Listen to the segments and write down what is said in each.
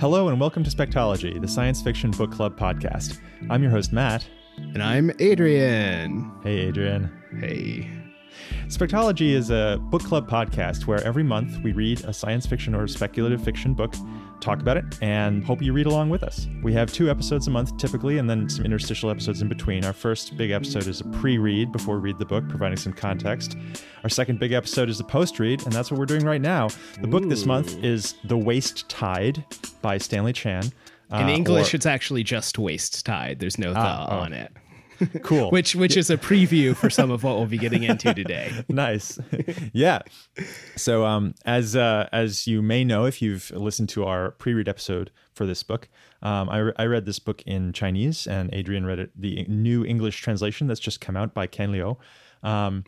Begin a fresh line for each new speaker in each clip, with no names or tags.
Hello and welcome to Spectology, the science fiction book club podcast. I'm your host, Matt.
And I'm Adrian.
Hey, Adrian.
Hey.
Spectology is a book club podcast where every month we read a science fiction or speculative fiction book, talk about it, and hope you read along with us. We have two episodes a month typically, and then some interstitial episodes in between. Our first big episode is a pre read before we read the book, providing some context. Our second big episode is a post read, and that's what we're doing right now. The book this month is The Waste Tide by Stanley Chan.
In
Uh,
English,
or-
it's actually just Waste Tide. There's no the
Ah, oh.
on it.
cool.
Which which is a preview for some of what we'll be getting into today.
nice yeah so um as uh as you may know if you've listened to our pre-read episode for this book um I, re- I read this book in chinese and adrian read it the new english translation that's just come out by ken liu um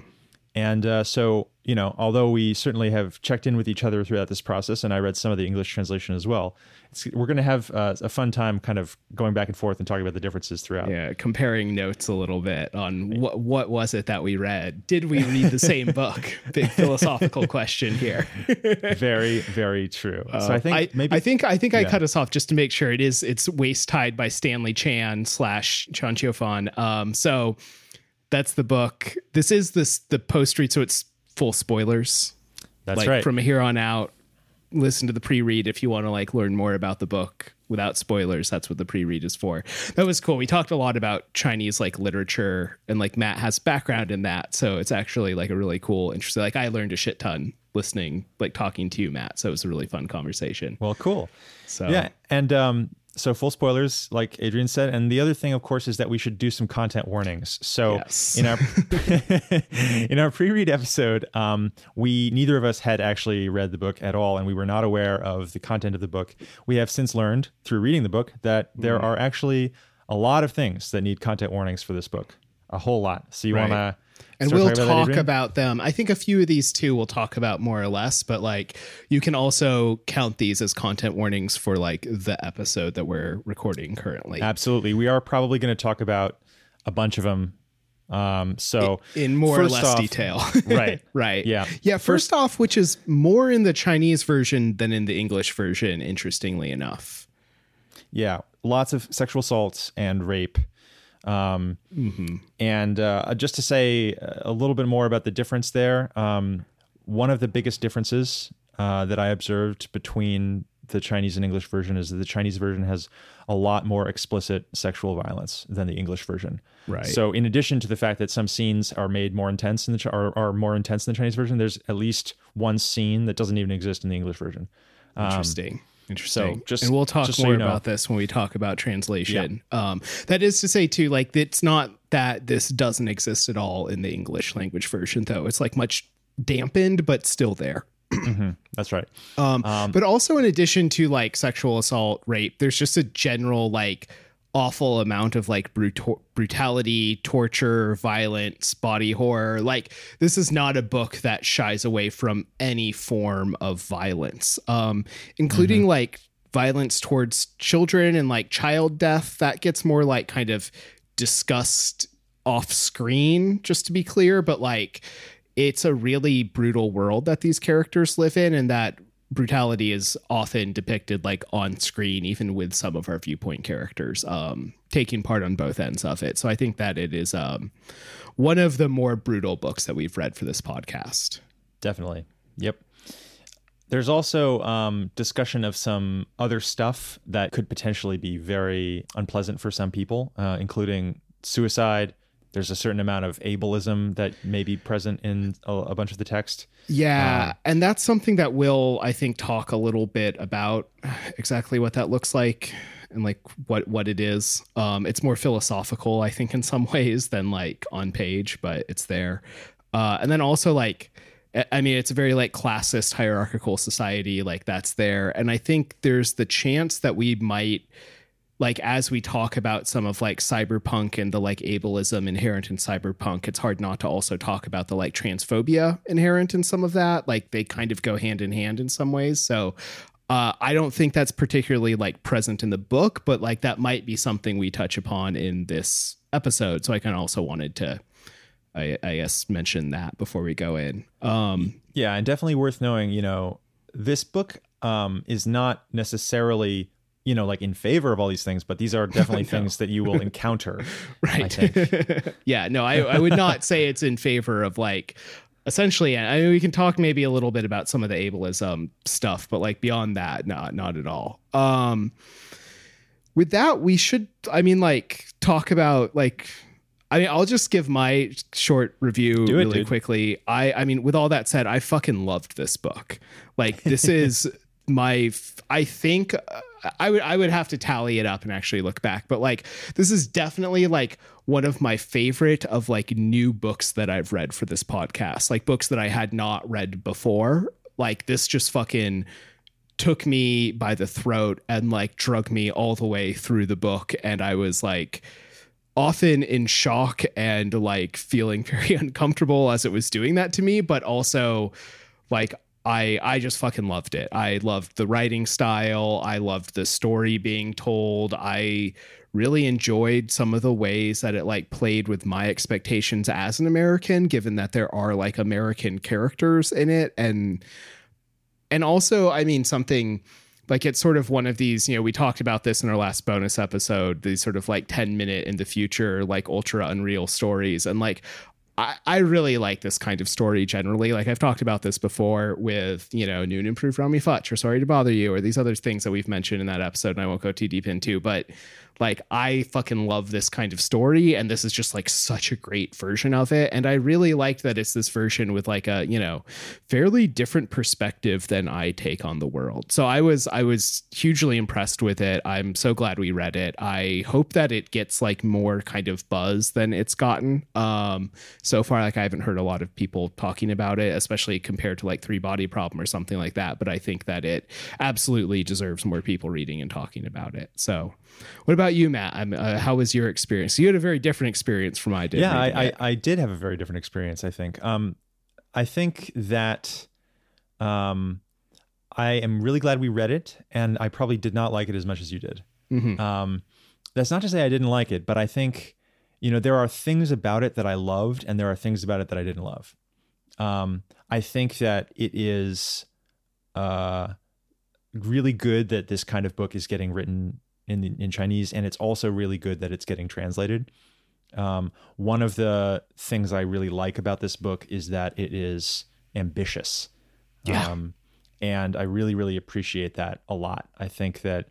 and uh, so you know although we certainly have checked in with each other throughout this process and i read some of the english translation as well it's, we're going to have uh, a fun time kind of going back and forth and talking about the differences throughout
Yeah, comparing notes a little bit on what what was it that we read? Did we read the same book? Big philosophical question here.
very very true so i think
I,
maybe
I think I think I
Yeah.
cut us off just to make sure it is it's Waste Tide by Stanley Chan slash Chen Qiufan. Um, so that's the book. This is this the post read, so it's full spoilers.
that's
like
right.
from here on out listen to the pre-read if you want to like learn more about the book. Without spoilers that's what the pre-read is for. That was cool. We talked a lot about chinese like literature and like matt has background in that so it's actually like a really cool interesting like i learned a shit ton listening like talking to you matt so it was a really fun conversation.
Well cool.
So
Yeah, and um, so full spoilers, like Adrian said, and the other thing, of course, is that we should do some content warnings. So
Yes.
in our in our pre-read episode, um, we neither of us had actually read the book at all, and we were not aware of the content of the book. We have since learned through reading the book that there
Mm-hmm.
are actually a lot of things that need content warnings for this book, a whole lot. So you
Right.
want to.
And we'll talk about them. I think a few of these too we'll talk about more or less, but like you can also count these as content warnings for like the episode that we're recording currently.
Absolutely, we are probably going to talk about a bunch of them. Um, so
in more or less
off-
detail.
right.
right.
Yeah.
Yeah. First off, which is more in the Chinese version than in the English version, interestingly enough.
Yeah, lots of sexual assaults and rape. Um, And uh, just to say a little bit more about the difference there, um, one of the biggest differences uh, that I observed between the Chinese and English version is that the Chinese version has a lot more explicit sexual violence than the English version.
Right.
So, in addition to the fact that some scenes are made more intense in the are, are more intense in the Chinese version, there's at least one scene that doesn't even exist in the English version.
Interesting. Interesting.
so just-
and we'll talk
just so
more
you know.
about this when we talk about translation. Um, that is to say, too, like it's not that this doesn't exist at all in the English language version, though. It's like much dampened, but still there.
That's right.
Um, but also in addition to like sexual assault, rape, there's just a general like awful amount of like brutal brutality, torture, violence, body horror. Like this is not a book that shies away from any form of violence, um, including like violence towards children and like child death. That gets more like kind of discussed off screen, just to be clear, but like it's a really brutal world that these characters live in and that brutality is often depicted like on screen even with some of our viewpoint characters um taking part on both ends of it so i think that it is um one of the more brutal books that we've read for this podcast
Definitely. Yep. There's also um, discussion of some other stuff that could potentially be very unpleasant for some people, uh, including suicide. There's a certain amount of ableism that may be present in a, a bunch of the text.
Yeah, and that's something that we'll I think talk a little bit about exactly what that looks like and like what what it is. Um it's more philosophical I think in some ways than like on page, but it's there. Uh and then also like I mean it's a very like classist hierarchical society like that's there and I think there's the chance that we might like as we talk about some of like cyberpunk and the like ableism inherent in cyberpunk it's hard not to also talk about the like transphobia inherent in some of that like they kind of go hand in hand in some ways so uh, I don't think that's particularly like present in the book, but like that might be something we touch upon in this episode. So I kind of also wanted to, I, I guess, mention that before we go in. Um,
Yeah, and definitely worth knowing, you know, this book um, is not necessarily you know, like in favor of all these things, but these are definitely things that you will encounter.
right. yeah. No, I, I would not say it's in favor of like essentially I mean, we can talk maybe a little bit about some of the ableism stuff, but like beyond that, not not at all. Um with that, we should I mean like talk about like I mean, I'll just give my short review
it,
really
dude.
quickly. I I mean, with all that said, I fucking loved this book. Like this is my I think uh, I would I would have to tally it up and actually look back, but like this is definitely like one of my favorite of like new books that I've read for this podcast. Like books that I had not read before. Like this just fucking took me by the throat and like drug me all the way through the book and I was like often in shock and like feeling very uncomfortable as it was doing that to me but also like I I just fucking loved it. I loved the writing style. I loved the story being told. I really enjoyed some of the ways that it like played with my expectations as an American given that there are like American characters in it and and also I mean something like it's sort of one of these you know we talked about this in our last bonus episode these sort of like 10 minute in the future like ultra unreal stories and like I, I really like this kind of story generally. Like I've talked about this before with, you know, and improved Rami Futch or Sorry to Bother You or these other things that we've mentioned in that episode and I won't go too deep into, but like I fucking love this kind of story and this is just like such a great version of it. And I really liked that it's this version with like a, you know, fairly different perspective than I take on the world. So I was I was hugely impressed with it. I'm so glad we read it. I hope that it gets like more kind of buzz than it's gotten. Um so far like I haven't heard a lot of people talking about it, especially compared to like Three Body Problem or something like that, but I think that it absolutely deserves more people reading and talking about it. So what about you, Matt? I'm, uh, how was your experience? You had a very different experience from I did.
yeah, I. I, I did have a very different experience. I think. Um, I think that, um, I am really glad we read it, and I probably did not like it as much as you did.
Mhm.
Um, that's not to say I didn't like it, but I think, you know, there are things about it that I loved, and there are things about it that I didn't love. Um, I think that it is, uh, really good that this kind of book is getting written in in Chinese, and it's also really good that it's getting translated. Um, one of the things I really like about this book is that it is ambitious.
Yeah.
Um, and I really, really appreciate that a lot. I think that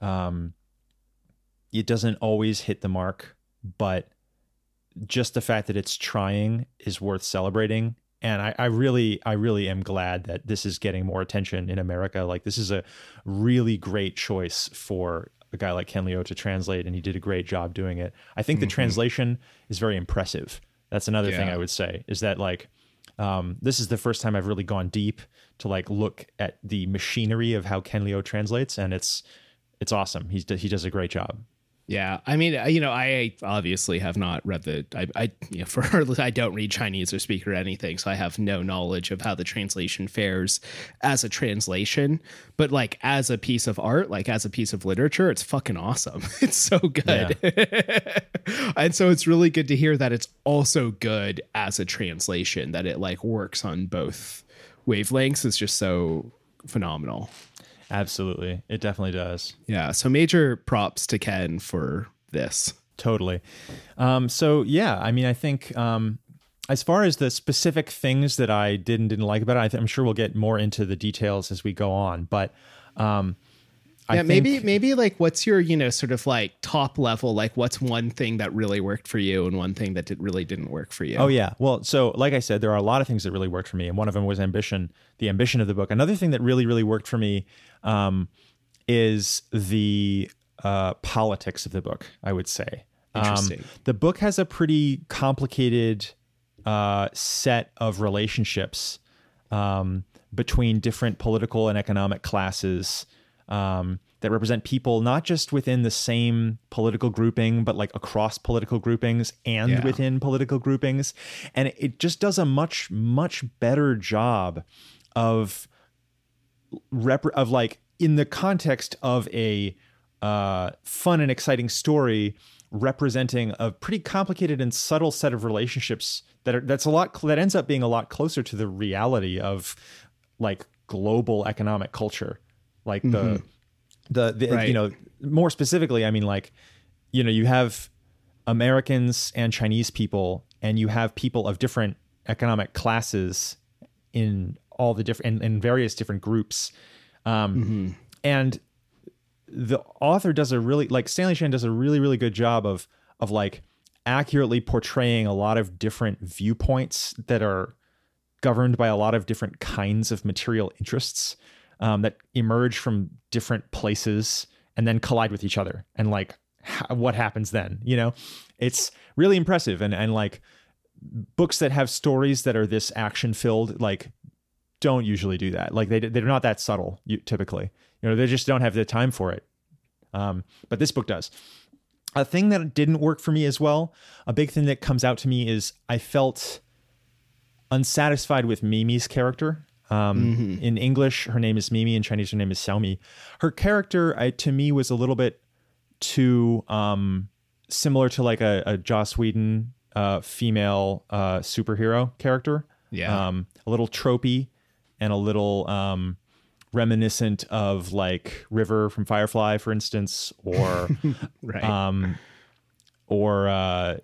um, it doesn't always hit the mark, but just the fact that it's trying is worth celebrating. And I, I really, I really am glad that this is getting more attention in America. Like this is a really great choice for a guy like Ken Liu to translate, and he did a great job doing it. I think the translation is very impressive. That's another thing I would say is that like um, this is the first time I've really gone deep to like look at the machinery of how Ken Liu translates, and it's it's awesome. He's he does a great job.
Yeah, I mean, uh, you know, I obviously have not read the. I, I you know, for I don't read Chinese or speak or anything, so I have no knowledge of how the translation fares as a translation. But like as a piece of art, like as a piece of literature, it's fucking awesome. It's so good, and so it's really good to hear that it's also good as a translation. That it like works on both wavelengths is just so phenomenal.
Absolutely, it definitely does.
Yeah, so major props to Ken for this.
Totally. Um, so yeah, I mean, I think um, as far as the specific things that I did and didn't like about it, I th- I'm sure we'll get more into the details as we go on. But um, I
yeah,
think,
maybe maybe like what's your you know sort of like top level like what's one thing that really worked for you and one thing that did, really didn't work for you.
Oh yeah. Well, so like I said, there are a lot of things that really worked for me, and one of them was ambition. The ambition of the book. Another thing that really, really worked for me um, is the uh, politics of the book. I would say. Um, the book has a pretty complicated uh, set of relationships um, between different political and economic classes um, that represent people not just within the same political grouping, but like across political groupings and
Yeah.
within political groupings. And it just does a much, much better job of rep- of like in the context of a uh, fun and exciting story representing a pretty complicated and subtle set of relationships that are that's a lot that ends up being a lot closer to the reality of like global economic culture like the the, the
Right.
you know more specifically, I mean like you know you have Americans and Chinese people, and you have people of different economic classes in all the different in, in various different groups, um, and the author does a really like Stanley Chan does a really really good job of of like accurately portraying a lot of different viewpoints that are governed by a lot of different kinds of material interests um, that emerge from different places and then collide with each other and like ha- what happens then you know? It's really impressive. And and like books that have stories that are this action filled like don't usually do that. Like they they're not that subtle you, typically. You know they just don't have the time for it. Um, but this book does. A thing that didn't work for me as well a big thing that comes out to me is i felt unsatisfied with mimi's character. Um, in english her name is mimi in chinese her name is xiaomi. Her character I, to me was a little bit too um, similar to like a, a joss whedon uh, female uh, superhero character.
Yeah.
um, a little tropey and a little um, reminiscent of like river from firefly for instance or
right.
um, or uh,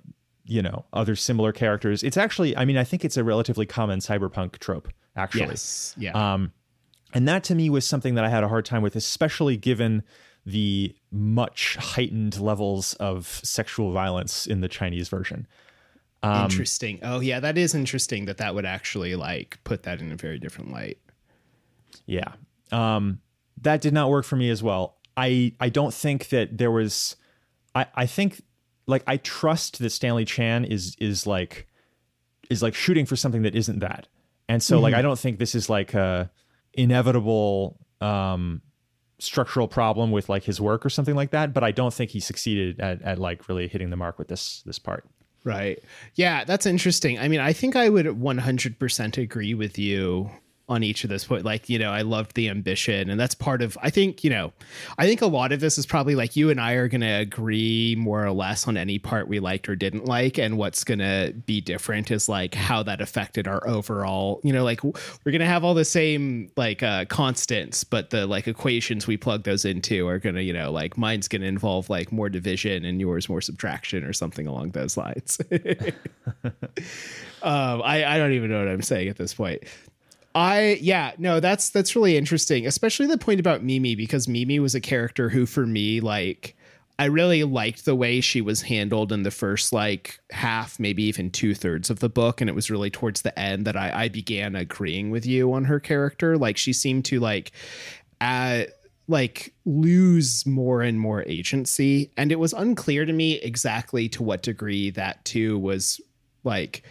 you know other similar characters. It's actually, I mean, I think it's a relatively common cyberpunk trope, actually.
yes. Yeah.
Um, and that to me was something that I had a hard time with, especially given the much heightened levels of sexual violence in the Chinese version. Um,
interesting. Oh yeah, that is interesting that that would actually like put that in a very different light.
Yeah. Um, that did not work for me as well. I I don't think that there was I I think like I trust that Stanley Chan is is like is like shooting for something that isn't that. And so like I don't think this is like a inevitable um structural problem with like his work or something like that, but I don't think he succeeded at at like really hitting the mark with this this part.
Right. Yeah, that's interesting. I mean, I think I would 100% agree with you on each of those point. Like, you know, I loved the ambition, and that's part of, I think, you know, I think a lot of this is probably like you and I are going to agree more or less on any part we liked or didn't like. And what's going to be different is like how that affected our overall, you know, like we're going to have all the same like uh, constants, but the like equations we plug those into are going to, you know, like mine's going to involve like more division and yours more subtraction or something along those lines. um, I, I don't even know what I'm saying at this point. I yeah no that's that's really interesting, especially the point about Mimi because Mimi was a character who for me like I really liked the way she was handled in the first like half, maybe even two thirds of the book, and it was really towards the end that I, I began agreeing with you on her character. Like she seemed to like uh like lose more and more agency, and it was unclear to me exactly to what degree that too was like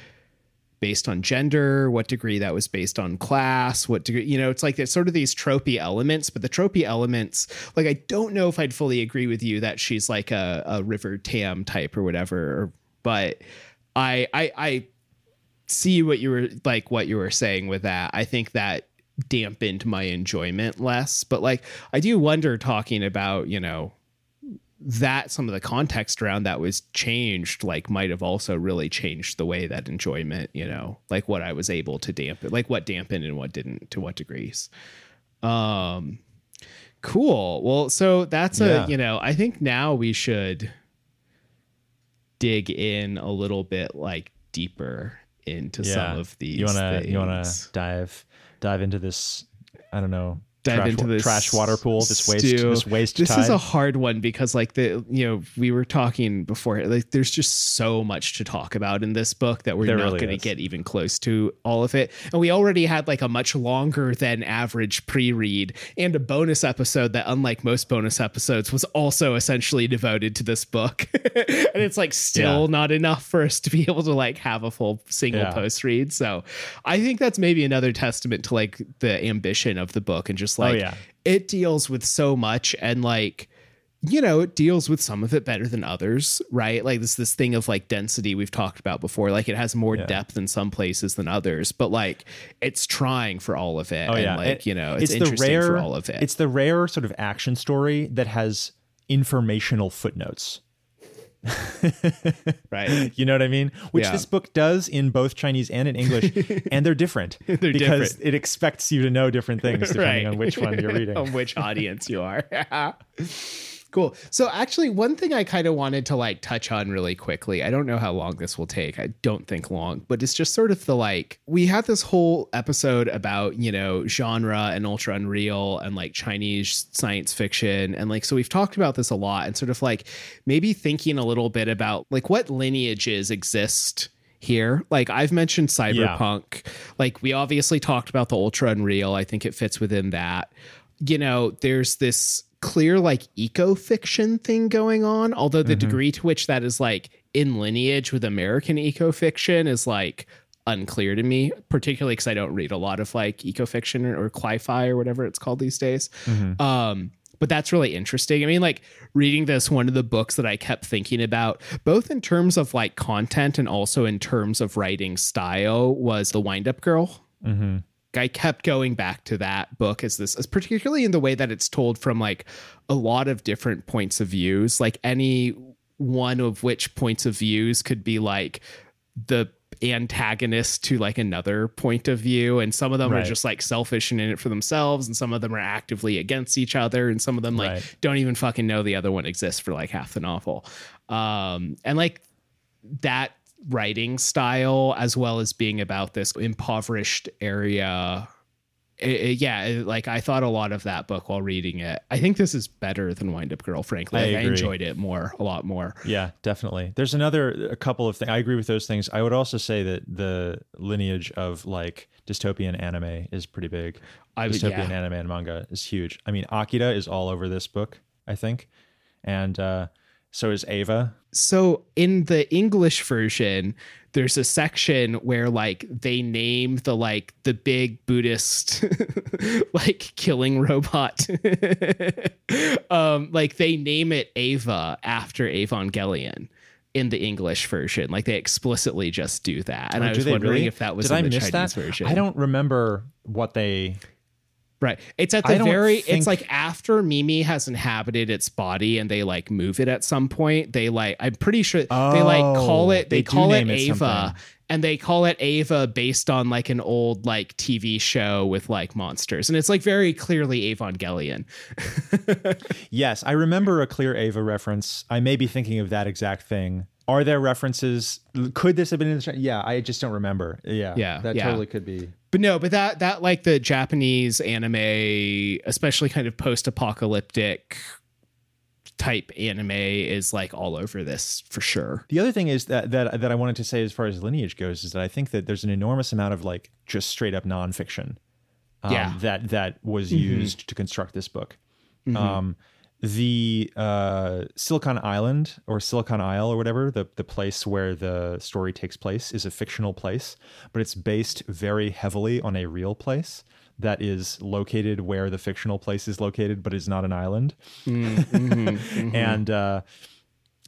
based on gender, what degree that was based on class, what degree, you know, it's like there's sort of these tropey elements, but the tropey elements, like, I don't know if I'd fully agree with you that she's like a, a River Tam type or whatever, but I, I, I see what you were like, what you were saying with that. I think that dampened my enjoyment less, but like, I do wonder talking about, you know, that some of the context around that was changed like might have also really changed the way that enjoyment you know like what i was able to dampen like what dampened and what didn't to what degrees. Um cool. Well so that's
Yeah.
a you know i think now we should dig in a little bit like deeper into some of these
you want to you want to dive dive into this I don't know
dive
trash,
into this
trash water pool this waste this waste
This
tide.
is a hard one because like the you know we were talking before like there's just so much to talk about in this book that we're
There
not
really
going to get even close to all of it and we already had like a much longer than average pre-read and a bonus episode that unlike most bonus episodes was also essentially devoted to this book and it's like still
Yeah.
not enough for us to be able to like have a full single
Yeah.
post read so i think that's maybe another testament to like the ambition of the book and just Oh, like
oh yeah.
it deals with so much and like you know it deals with some of it better than others right? Like this this thing of like density we've talked about before. Like it has more
Yeah.
depth in some places than others but like it's trying for all of it
Oh
and
yeah,
like
It-
you know it's,
the
interesting
rare
for all of it.
It's the rare sort of action story that has informational footnotes.
right.
You know what I mean? Which
Yeah.
this book does in both Chinese and in English, and they're different
They're
because
different.
it expects you to know different things depending on which one you're reading.
on which audience you are. Cool. So actually one thing I kind of wanted to like touch on really quickly. I don't know how long this will take. I don't think long, but it's just sort of the like we had this whole episode about, you know, genre and ultra unreal and like Chinese science fiction and like so we've talked about this a lot and sort of like maybe thinking a little bit about like what lineages exist here. Like I've mentioned cyberpunk. Like we obviously talked about the ultra unreal. I think it fits within that. You know, there's this clear like eco fiction thing going on, although the degree to which that is like in lineage with American eco fiction is like unclear to me, particularly because I don't read a lot of like eco fiction or, or or whatever it's called these days. Um, but that's really interesting. I mean, like reading this, one of the books that I kept thinking about, both in terms of like content and also in terms of writing style, was The Wind Up Girl.
Mm-hmm.
I kept going back to that book as this, as particularly in the way that it's told from like a lot of different points of views, like any one of which points of views could be like the antagonist to like another point of view. And some of them are just like selfish and in it for themselves and some of them are actively against each other and some of them like
Right.
don't even fucking know the other one exists for like half the novel. Um and like that writing style as well as being about this impoverished area it- it- yeah it- like i thought a lot of that book while reading it i think this is better than wind up girl frankly
I
Like, I, enjoyed it more a lot more
Yeah, definitely. There's another a couple of things. I agree with those things. I would also say that the lineage of like dystopian anime is pretty big.
I
dystopian
yeah.
anime and manga is huge. I mean, Akira is all over this book, I think, and uh, so is Ava.
So in the english version there's a section where like they name the like the big buddhist like killing robot um like they name it ava after evangelion in the english version like they explicitly just do that and
Oh,
i was wondering
really?
if that was
Did
in
I
the
miss
chinese
that?
version
I don't remember what they.
Right. It's at the very
think-
it's like after Mimi has inhabited its body and they like move it at some point. They like I'm pretty sure they like oh, call
Oh,
it they,
they
call it
name it
Ava and they call it Ava based on like an old like TV show with like monsters. And it's like very clearly Evangelion.
Yes, I remember a clear Ava reference. I may be thinking of that exact thing. Are there references? Could this have been in the? Yeah, I just don't remember. Yeah,
Yeah,
that
yeah.
totally could be.
But no, but that that like the Japanese anime, especially kind of post-apocalyptic type anime is like all over this for sure.
The other thing is that that that I wanted to say as far as lineage goes is that I think that there's an enormous amount of like just straight up nonfiction, um,
Yeah.
that that was used to construct this book. Um, the uh, Silicon Island or Silicon Isle or whatever the the place where the story takes place is a fictional place, but it's based very heavily on a real place that is located where the fictional place is located, but is not an island. and uh,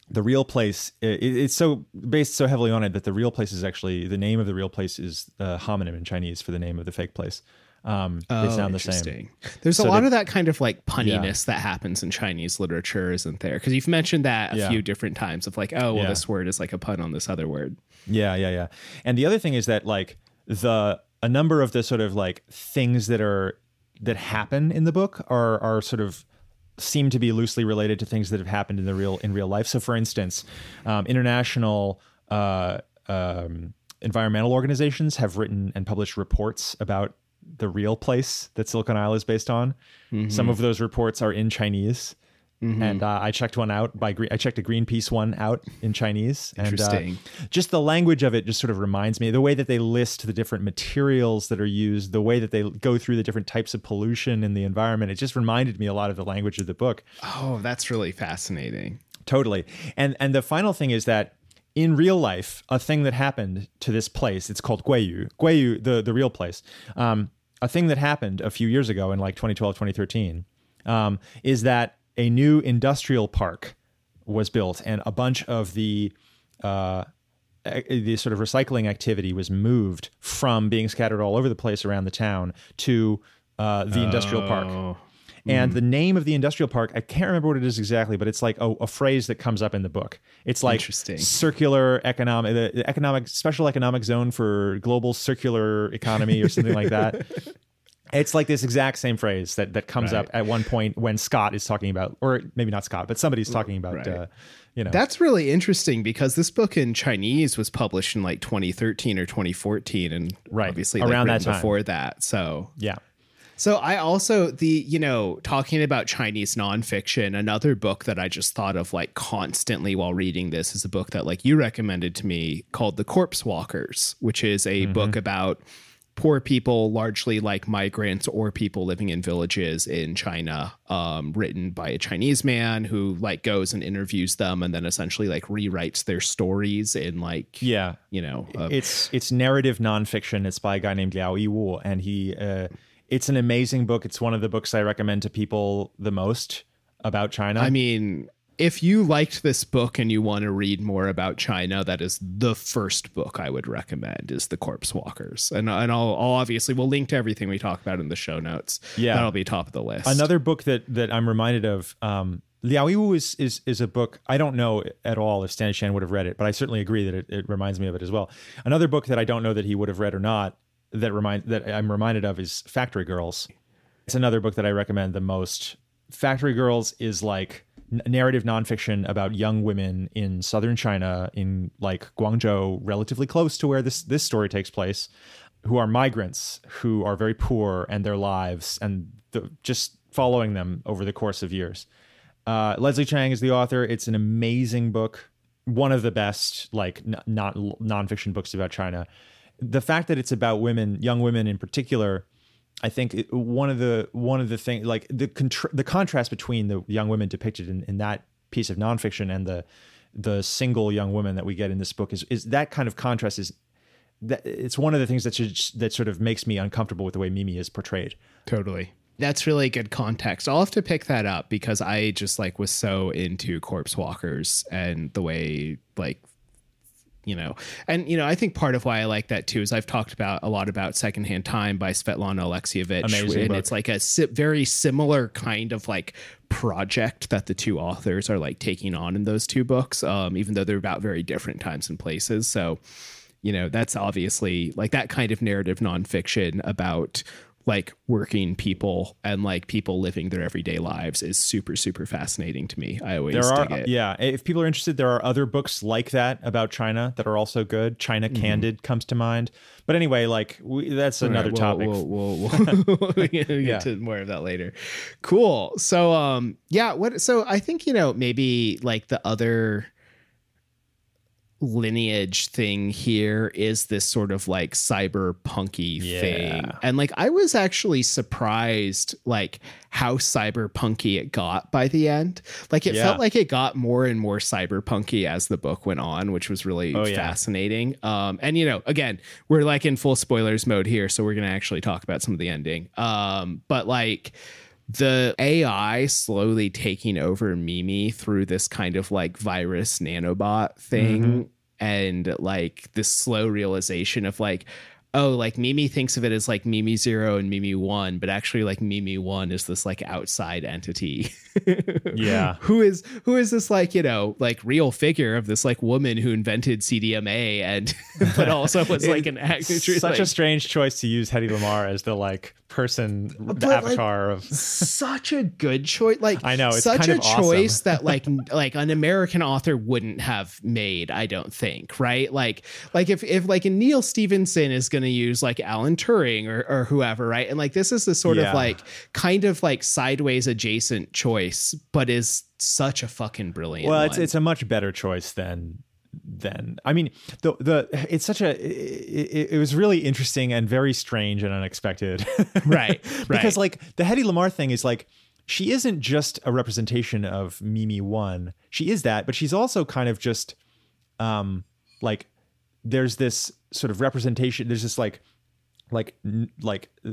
the real place it, it's so based so heavily on it that the real place is actually the name of the real place is uh, homonym in Chinese for the name of the fake place. Um, they sound the same.
Oh. There's a lot
they-
of that kind of like punniness that happens in Chinese literature, isn't there? Because you've mentioned that a
Yeah.
few different times of like, oh, well,
Yeah.
this word is like a pun on this other word.
Yeah, yeah, yeah. And the other thing is that like the a number of the sort of like things that are that happen in the book are are sort of seem to be loosely related to things that have happened in the real in real life. So, for instance, um, international uh, um, environmental organizations have written and published reports about the real place that Silicon Isle is based on. Some of those reports are in Chinese. And uh, I checked one out by Gre- I checked a Greenpeace one out in Chinese.
Interesting.
And, uh, just the language of it just sort of reminds me the way that they list the different materials that are used, the way that they go through the different types of pollution in the environment. It just reminded me a lot of the language of the book.
Oh, that's really fascinating.
Totally. And and the final thing is that in real life, a thing that happened to this place, it's called Guiyu. Guiyu, the, the real place. Um, a thing that happened a few years ago in like 2012, 2013, um, is that a new industrial park was built and a bunch of the uh, the sort of recycling activity was moved from being scattered all over the place around the town to uh, the industrial park. And the name of the industrial park, I can't remember what it is exactly, but it's like a, a phrase that comes up in the book. It's like circular economic, the economic special economic zone for global circular economy or something like that. It's like this exact same phrase that that comes
Right.
up at one point when Scott is talking about, or maybe not Scott, but somebody's talking about,
Right.
uh, you know,
That's really interesting because this book in Chinese was published in like 2013 or 2014, and
Right.
obviously like,
Around that time.
before that. So
yeah.
So I also the you know talking about Chinese nonfiction, another book that I just thought of like constantly while reading this is a book that like you recommended to me called The Corpse Walkers, which is a book about poor people, largely like migrants or people living in villages in China, um, written by a Chinese man who like goes and interviews them and then essentially like rewrites their stories in like
Yeah.
you know
it's it's narrative nonfiction. It's by a guy named Liao Yiwu, and he uh, it's an amazing book. It's one of the books I recommend to people the most about China.
I mean, if you liked this book and you want to read more about China, that is the first book I would recommend is The Corpse Walkers. And and I'll, I'll obviously we'll link to everything we talk about in the show notes.
Yeah.
That'll be top of the list.
Another book that that I'm reminded of, um, Liao Yiwu is, is is a book I don't know at all if Stanley Chan would have read it, but I certainly agree that it, it reminds me of it as well. Another book that I don't know that he would have read or not that remind that I'm reminded of is Factory Girls. It's another book that I recommend the most. Factory Girls is like narrative nonfiction about young women in southern China, in like Guangzhou, relatively close to where this this story takes place, who are migrants who are very poor and their lives, and the, just following them over the course of years. Uh, Leslie Chang is the author. It's an amazing book, one of the best like n- not nonfiction books about China. The fact that it's about women, young women in particular, I think it- one of the one of the things like the contra- the contrast between the young women depicted in, in that piece of nonfiction and the the single young woman that we get in this book is is that kind of contrast is that it's one of the things that should, that sort of makes me uncomfortable with the way Mimi is portrayed.
totally. That's really good context. I'll have to pick that up because I just like was so into Corpse Walkers and the way like you know and you know i think part of why i like that too is i've talked about a lot about secondhand time by svetlana alexievich
Amazing
and
book.
it's like a si- very similar kind of like project that the two authors are like taking on in those two books um, even though they're about very different times and places so you know that's obviously like that kind of narrative nonfiction about like working people and like people living their everyday lives is super super fascinating to me i always
There are, yeah. If people are interested, there are other books like that about China that are also good. China
Mm-hmm.
Candid comes to mind. But anyway, like we, that's another
Right,
topic.
We'll, we'll, we'll, we'll get
Yeah.
to more of that later. Cool. So, um, yeah. What? So, I think you know maybe like the other lineage thing here is this sort of like cyberpunky
Yeah.
thing and like i was actually surprised like how cyberpunky it got by the end like it
Yeah.
felt like it got more and more cyberpunky as the book went on which was really
Oh, yeah.
fascinating um and you know again we're like in full spoilers mode here so we're gonna actually talk about some of the ending um but like the AI slowly taking over Mimi through this kind of like virus nanobot thing mm-hmm. and like this slow realization of like oh like Mimi thinks of it as like Mimi 0 and Mimi 1 but actually like Mimi 1 is this like outside entity
Yeah.
who is who is this like you know like real figure of this like woman who invented CDMA and but also was like an actor
Such
like,
a strange choice to use Hedy Lamarr as the like person, the
But, like,
avatar of.
such a good choice. Like
I know, it's
such
kind
a
awesome.
choice that like like an American author wouldn't have made. I don't think right. Like like if if like a Neal Stephenson is going to use like Alan Turing or or whoever right, and like this is the sort
Yeah.
of like kind of like sideways adjacent choice, but is such a fucking brilliant.
Well, it's
one.
it's a much better choice than than I mean the the it's such a it, it was really interesting and very strange and unexpected.
Right,
because like the Hedy Lamarr thing is like she isn't just a representation of Mimi one. She is that, but she's also kind of just um like there's this sort of representation there's this like like like uh,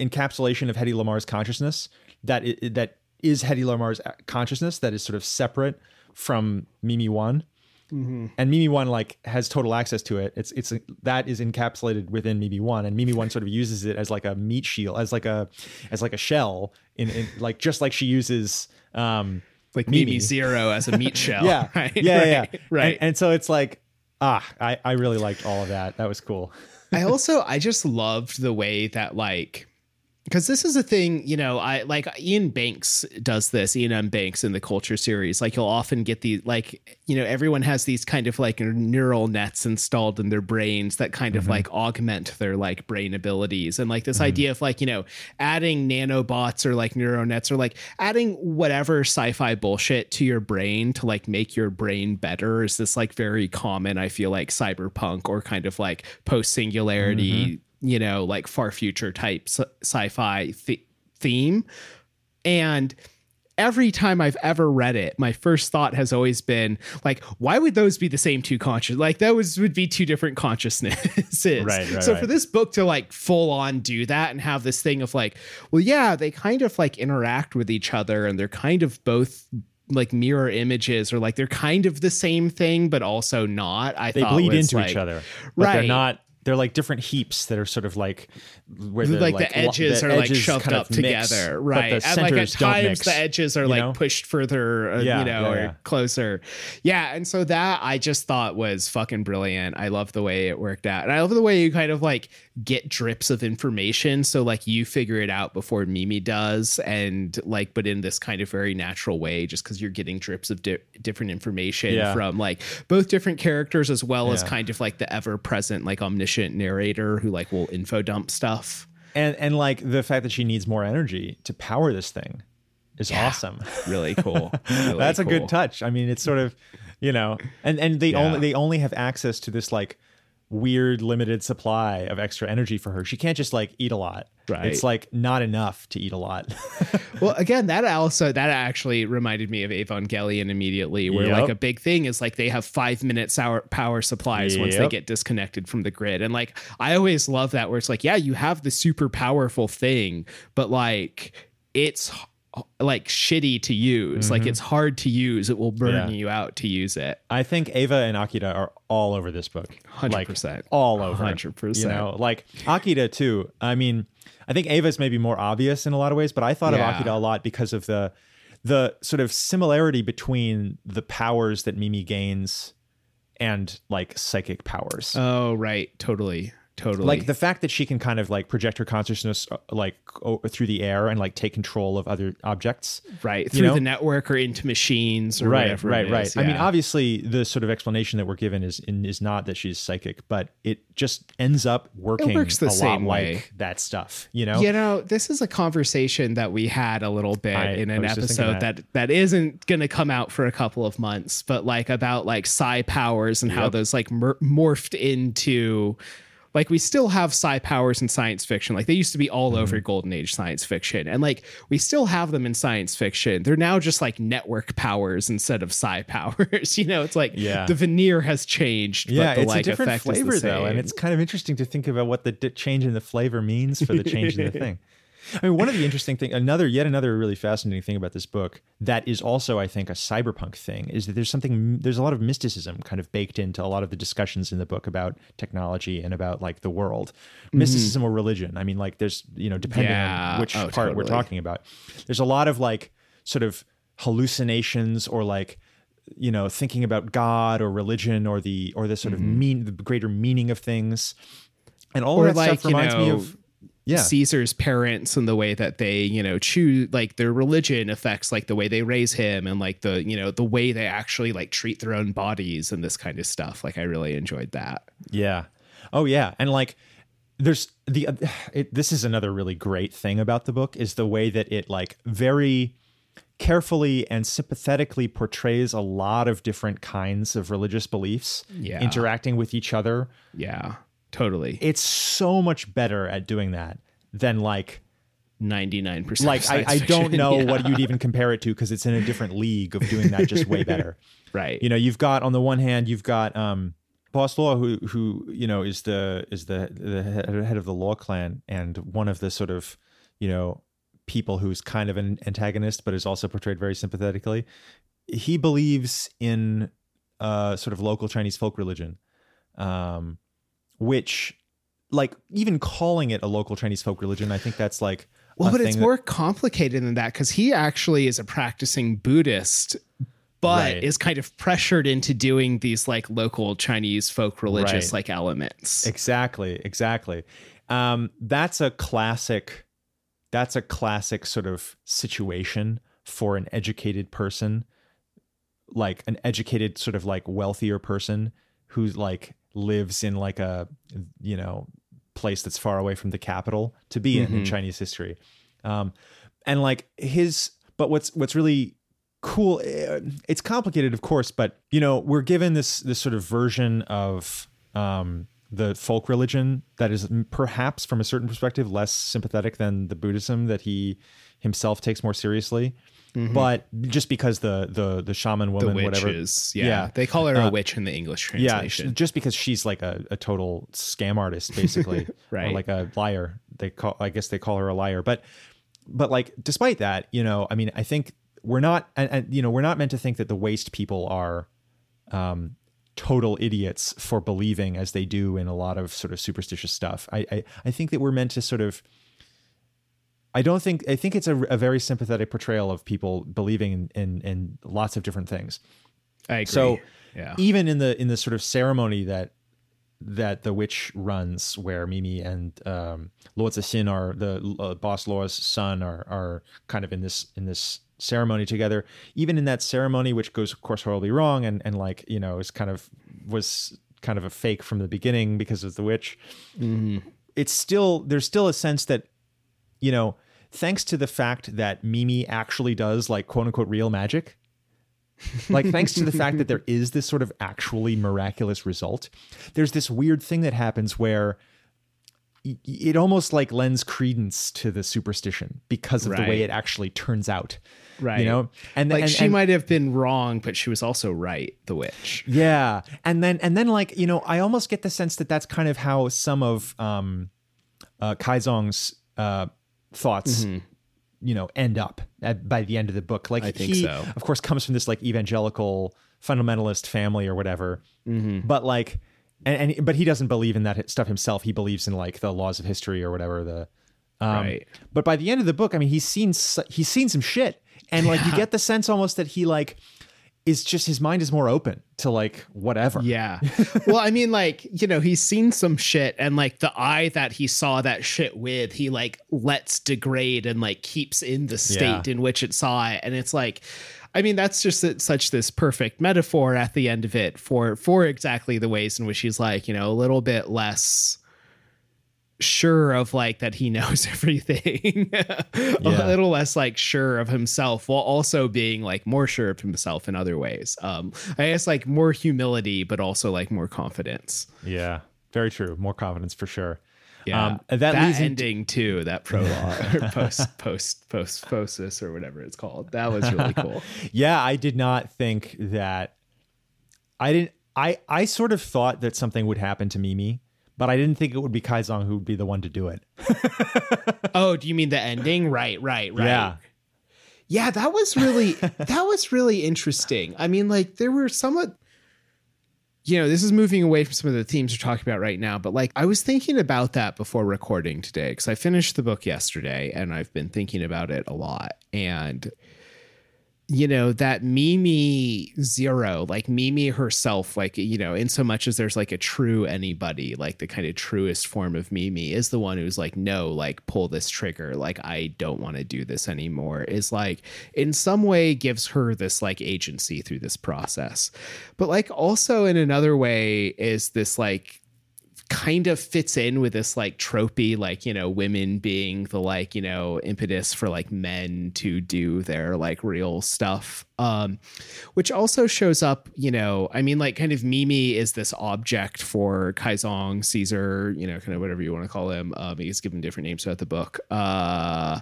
encapsulation of Hedy Lamarr's consciousness that that is Hedy Lamarr's consciousness that is sort of separate from Mimi One.
Mm-hmm.
and Mimi One like has total access to it. It's it's that is encapsulated within Mimi One, and Mimi One sort of uses it as like a meat shield, as like a as like a shell in, in like just like she uses um
Like
Mimi.
Mimi Zero as a meat shell.
yeah
right?
yeah yeah,
right,
yeah.
right.
And, and so it's like ah I I really liked all of that. That was cool.
I also I just loved the way that like because this is a thing, you know, I like Iain Banks does this, Iain M. Banks in the culture series. Like you'll often get the like, you know, everyone has these kind of like neural nets installed in their brains that kind of mm-hmm. like augment their like brain abilities. And like this mm-hmm. idea of like, you know, adding nanobots or like neural nets or like adding whatever sci-fi bullshit to your brain to like make your brain better is this like very common, I feel like cyberpunk or kind of like post singularity mm-hmm. You know, like far future type sci- sci-fi th- theme. And every time I've ever read it, my first thought has always been like, why would those be the same two conscious? Like those would be two different consciousnesses.
Right, right,
so
right.
for this book to like full on do that and have this thing of like, well, yeah, they kind of like interact with each other and they're kind of both like mirror images or like they're kind of the same thing but also not i
They bleed into
like-
each other, but they're
Right.
not. They're like different heaps that are sort of like where
like,
like
the edges
lo-
are like shoved up
mix,
together, right?
the
and like at times
mix,
the edges are
you
like
know?
pushed further, uh,
Yeah,
you know,
yeah,
or
yeah.
closer. Yeah, and so that I just thought was fucking brilliant. I love the way it worked out, and I love the way you kind of like get drips of information. So like you figure it out before Mimi does, and like, but in this kind of very natural way, just because you're getting drips of di- different information
Yeah.
from like both different characters as well as kind of like the ever present like omniscient narrator who like will info dump stuff.
and and like the fact that she needs more energy to power this thing is awesome.
Really cool. Really
That's a good touch. I mean, it's sort of, you know, and and they
Yeah.
only they only have access to this like weird limited supply of extra energy for her. She can't just like eat a lot.
Right.
It's like not enough to eat a lot.
Well, again, that also that actually reminded me of Evangelion immediately, where like a big thing is like they have five minute sour power supplies once they get disconnected from the grid, and like I always love that where it's like, yeah, you have the super powerful thing, but like it's like shitty to use, like it's hard to use. It will burn
Mm-hmm. Yeah.
you out to use it.
I think Ava and Akira are all over this book.
100%.
Like, all over.
100%.
You know, like Akira too. I mean, I think Ava's maybe more obvious in a lot of ways, but I thought
Yeah.
of Akira a lot because of the the sort of similarity between the powers that Mimi gains and like psychic powers.
Oh, right, totally, totally.
like the fact that she can kind of like project her consciousness uh, like o- through the air and like take control of other objects
right through
know?
the network or into machines or
right
whatever.
right
it
right
is,
i mean obviously the sort of explanation that we're given is is not that she's psychic but it just ends up working
works the
a
same
lot
way.
like that stuff you know
You know, this is a conversation that we had a little bit
I-
in an
was just thinking
episode that.
that.
that isn't going to come out for a couple of months, but like about like psi powers and how those like mer- morphed into like we still have psi powers in science fiction. Like they used to be all
Mm-hmm.
over golden age science fiction and like we still have them in science fiction. They're now just like network powers instead of psi powers. you know, it's like
Yeah.
the veneer has changed,
yeah
but the
it's
like
a different
effect is the
flavor though and it's kind of interesting to think about what the di- change in the flavor means for the change in the thing I mean, one of the interesting thing, another yet another really fascinating thing about this book that is also, I think, a cyberpunk thing is that there's something, there's a lot of mysticism kind of baked into a lot of the discussions in the book about technology and about like the world, mm-hmm. mysticism or religion. I mean, like there's, you know, depending
Yeah.
on which
Oh,
part we're talking about, there's a lot of like sort of hallucinations or like you know thinking about god or religion or the or the sort of mm-hmm. mean the greater meaning of things. And all
Or
that
like,
stuff
you
reminds me of yeah
Caesar's parents and the way that they, you know, choose like their religion affects like the way they raise him and like the, you know, the way they actually like treat their own bodies and this kind of stuff. Like I really enjoyed that.
Yeah. Oh yeah, and like there's the uh, it, this is another really great thing about the book is the way that it like very carefully and sympathetically portrays a lot of different kinds of religious beliefs
Yeah.
interacting with each other.
Yeah. Totally.
It's so much better at doing that than like
99%.
like I, I don't know what you'd even compare it to because it's in a different league of doing that just way better.
Right.
you know you've got on the one hand you've got um Boss Luo who who you know is the is the the head head of the Luo clan and one of the sort of you know people who's kind of an antagonist but is also portrayed very sympathetically he believes in uh, sort of local Chinese folk religion, um, which, like, even calling it a local Chinese folk religion, I think that's like.
Well, but it's
thing
more complicated than that because he actually is a practicing Buddhist, but
Right.
is kind of pressured into doing these like local Chinese folk religious
Right.
like elements.
Exactly, exactly. Um, that's a classic. That's a classic sort of situation for an educated person, like an educated sort of like wealthier person who's like lives in like a you know place that's far away from the capital to be in in
Mhm.
Chinese history. Um, and like his, but what's what's really cool, eh, it's complicated, of course, but you know we're given this this sort of version of um, the folk religion that is perhaps from a certain perspective less sympathetic than the Buddhism that he himself takes more seriously. But just because the the the shaman
Mm-hmm. the
woman, whatever,
witches, yeah.
Yeah.
they call her a
Uh,
witch in the English
yeah,
translation.
sh- just because she's like a, a total scam artist, basically,
Right.
Or like a liar. They call, I guess they call her a liar. But, but like, despite that, you know, I mean, I think we're not, and, and you know, we're not meant to think that the waste people are, um, total idiots for believing as they do in a lot of sort of superstitious stuff. I, I, I think that we're meant to sort of. I don't think I think it's a, a very sympathetic portrayal of people believing in, in in lots of different things
I agree.
so
yeah,
even in the in the sort of ceremony that that the witch runs where Mimi and um Luo Zixin are the uh, boss Luo's son are are kind of in this in this ceremony together even in that ceremony which goes of course horribly wrong and and like you know is kind of was kind of a fake from the beginning because of the witch
Mhm.
it's still there's still a sense that you know thanks to the fact that Mimi actually does like quote unquote real magic like thanks to the fact that there is this sort of actually miraculous result there's this weird thing that happens where it almost like lends credence to the superstition because of the way it actually turns out
right.
you know and
like
and,
she
and-
might have been wrong, but she was also right. The witch.
yeah and then and then like you know i almost get the sense that that's kind of how some of um uh kaizong's uh thoughts you know end up at, by the end of the book like
Mm-hmm. I think
he
so.
of course comes from this like evangelical fundamentalist family or whatever
Mm-hmm.
but like and, and but he doesn't believe in that stuff himself he believes in like the laws of history or whatever the um,
Right.
but by the end of the book i mean he's seen he's seen some shit and like you get the sense almost that he like is just his mind is more open to like whatever
Yeah. well, I mean, like, you know, he's seen some shit and like the eye that he saw that shit with, he like lets degrade and like keeps in the state
Yeah.
in which it saw it. And it's like, I mean, that's just such this perfect metaphor at the end of it for for exactly the ways in which he's like, you know, a little bit less sure of like that he knows everything a
Yeah.
little less like sure of himself while also being like more sure of himself in other ways um i guess like more humility but also like more confidence
Yeah, very true. More confidence for sure.
yeah
Um,
that,
that leads into-
ending too that prologue or post post post phosis or whatever it's called that was really cool
Yeah, I did not think that. I didn't. I I sort of thought that something would happen to Mimi, but I didn't think it would be Kaizong who would be the one to do it.
oh do you mean the ending right right right
Yeah.
yeah that was really that was really interesting i mean like there were somewhat you know this is moving away from some of the themes we're talking about right now but like i was thinking about that before recording today because i finished the book yesterday and i've been thinking about it a lot and you know that mimi zero like mimi herself like you know in so much as there's like a true anybody like the kind of truest form of mimi is the one who's like no like pull this trigger like i don't want to do this anymore is like in some way gives her this like agency through this process. But like also in another way is this like kind of fits in with this like tropey like you know women being the like you know impetus for like men to do their like real stuff. Um which also shows up you know i mean like kind of mimi is this object for kaizong caesar you know kind of whatever you want to call him. Um he's given different names throughout the book. Uh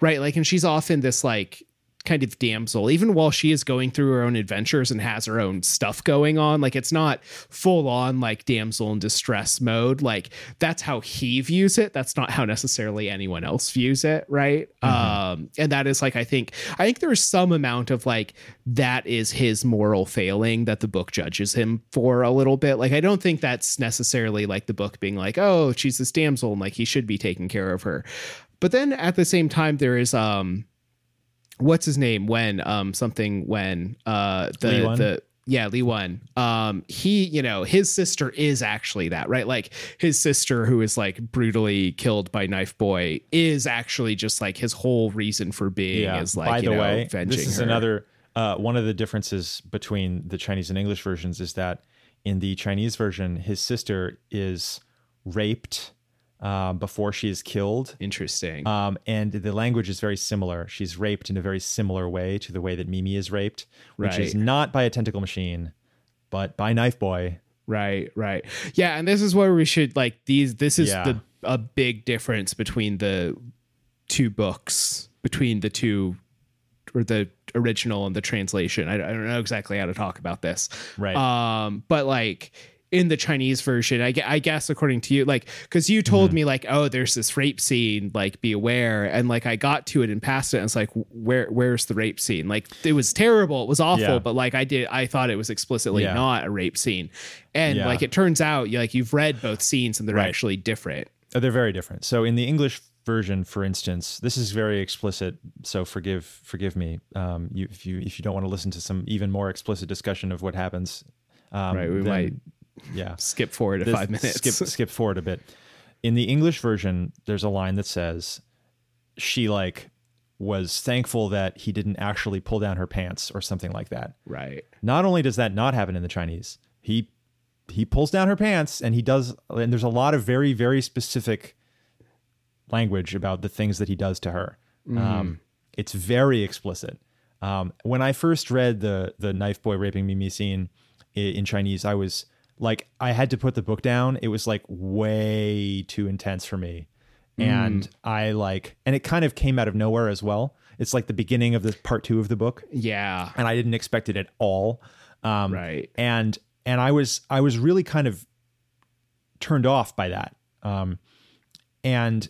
right like and she's often this like kind of damsel even while she is going through her own adventures and has her own stuff going on like it's not full on like damsel in distress mode. Like that's how he views it. That's not how necessarily anyone else views it right? Um and that is like i think i think there's some amount of like that is his moral failing that the book judges him for a little bit. Like i don't think that's necessarily like the book being like oh she's this damsel and like he should be taking care of her. But then at the same time there is um what's his name when um something when uh the the yeah Li Wen um he you know his sister is actually that right? Like his sister who is like brutally killed by knife boy is actually just like his whole reason for being is like
by
you
the
know
way, this is
her.
another uh, one of the differences between the Chinese and English versions is that in the Chinese version, his sister is raped uh, before she is killed.
interesting
Um, and the language is very similar. She's raped in a very similar way to the way that Mimi is raped, which is not by a tentacle machine, but by Knife Boy.
Right, right. Yeah, and this is where we should like these this is
Yeah.
the a big difference between the two books, between the two or the original and the translation. I, I don't know exactly how to talk about this.
Right.
Um but like in the Chinese version, I, I guess according to you, like, because you told me like, oh, there's this rape scene, like, be aware, and like I got to it and passed it, and it's like, where, where's the rape scene? Like, it was terrible, it was awful,
Yeah.
but like I did, I thought it was explicitly
Yeah.
not a rape scene, and
Yeah.
like it turns out, you like you've read both scenes and they're
Right.
actually different.
Oh, they're very different. So in the English version, for instance, this is very explicit. So forgive forgive me um, you, if you if you don't want to listen to some even more explicit discussion of what happens. Um,
Right, we
then-
might
yeah
skip forward to
This-
five minutes.
Skip skip forward a bit. In the English version, there's a line that says she like was thankful that he didn't actually pull down her pants or something like that.
right.
Not only does that not happen in the Chinese, he he pulls down her pants and he does and there's a lot of very very specific language about the things that he does to her. Um, it's very explicit. Um, when I first read the the knife boy raping Mimi scene i- in Chinese, I was like, I had to put the book down. It was like way too intense for me, and I like, and it kind of came out of nowhere as well. It's like the beginning of this part two of the book,
Yeah.
and I didn't expect it at all. Um,
Right.
and and I was I was really kind of turned off by that. Um, and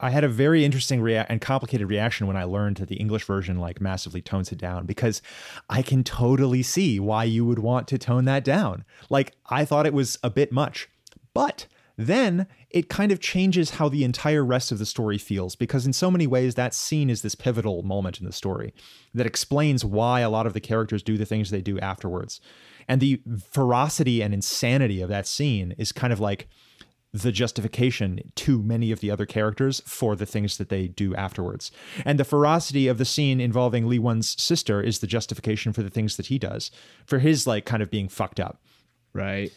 I had a very interesting rea- and complicated reaction when I learned that the English version like massively tones it down because I can totally see why you would want to tone that down. Like I thought it was a bit much. But then it kind of changes how the entire rest of the story feels because in so many ways that scene is this pivotal moment in the story that explains why a lot of the characters do the things they do afterwards. And the ferocity and insanity of that scene is kind of like the justification to many of the other characters for the things that they do afterwards. And the ferocity of the scene involving Li Wen's sister is the justification for the things that he does, for his like kind of being fucked up.
Right.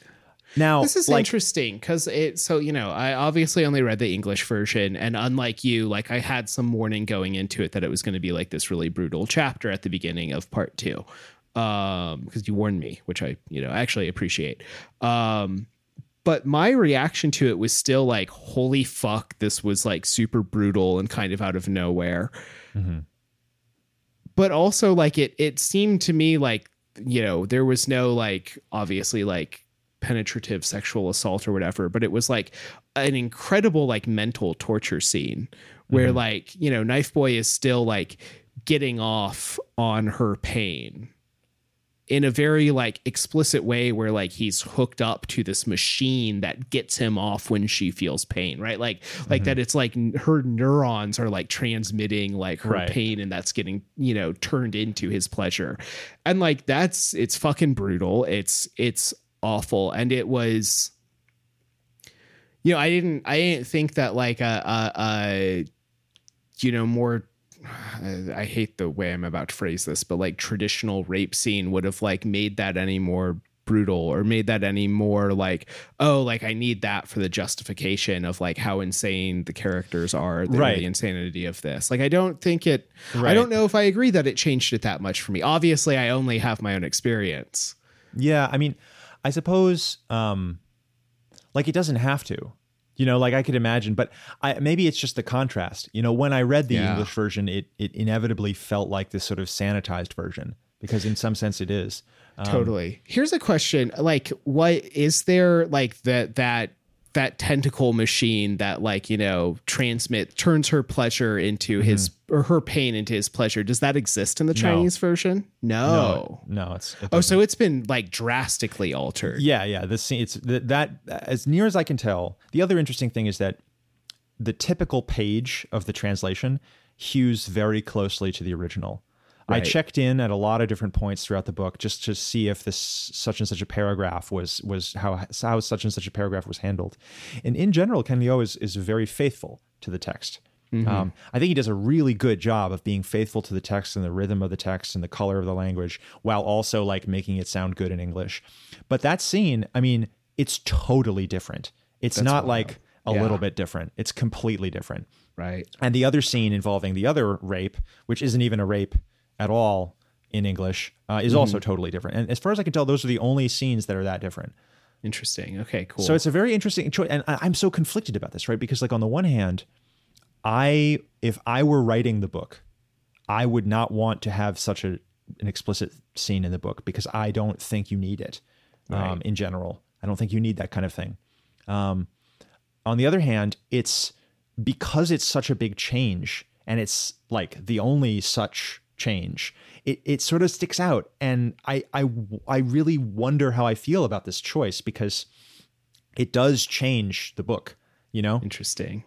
Now,
This is
like,
interesting because it. So you know, I obviously only read the English version, and unlike you, like I had some warning going into it that it was going to be like this really brutal chapter at the beginning of part two, um, because you warned me, which I you know actually appreciate. Um, but my reaction to it was still like, holy fuck, this was like super brutal and kind of out of nowhere. Mm-hmm. But also like it it seemed to me like, you know, there was no like obviously like penetrative sexual assault or whatever, but it was like an incredible like mental torture scene where mm-hmm. like, you know, Knife Boy is still like getting off on her pain in a very like explicit way where like he's hooked up to this machine that gets him off when she feels pain right? Like like mm-hmm. that it's like her neurons are like transmitting like her
Right.
pain and that's getting you know turned into his pleasure. And like that's it's fucking brutal. It's it's awful. And it was you know i didn't i didn't think that like a a, a you know more I hate the way I'm about to phrase this, but like traditional rape scene would have like made that any more brutal or made that any more like oh like I need that for the justification of like how insane the characters are the,
Right.
the insanity of this like I don't think it I don't know if I agree that it changed it that much for me obviously I only have my own experience
Yeah, I mean, I suppose um like it doesn't have to. You know, like I could imagine, but I, maybe it's just the contrast. You know, when I read the
Yeah.
English version, it it inevitably felt like this sort of sanitized version because in some sense it is. Um,
totally here's a question like what is there like that that that tentacle machine that like you know transmit turns her pleasure into mm-hmm. his or her pain into his pleasure does that exist in the chinese version no,
No, no, it's it
oh so it's been like drastically altered
Yeah, yeah. The scene, it's that, that as near as I can tell. The other interesting thing is that the typical page of the translation hews very closely to the original. I checked in at a lot of different points throughout the book just to see if this such and such a paragraph was was how how such and such a paragraph was handled. And in general, Ken Liu is is very faithful to the text. Um, I think he does a really good job of being faithful to the text and the rhythm of the text and the color of the language, while also like making it sound good in English. But that scene, I mean, it's totally different. It's not like a
Yeah.
little bit different. It's completely different.
right
And the other scene involving the other rape, which isn't even a rape at all in English, uh, is also totally different. And as far as I can tell, those are the only scenes that are that different.
interesting okay cool
So it's a very interesting choice, and I- I'm so conflicted about this, right? Because like on the one hand, I if I were writing the book, I would not want to have such a an explicit scene in the book because I don't think you need it. Um, in general, I don't think you need that kind of thing. Um, on the other hand, it's because it's such a big change, and it's like the only such change. It, it sort of sticks out, and I, I I really wonder how I feel about this choice because it does change the book. You know,
Interesting.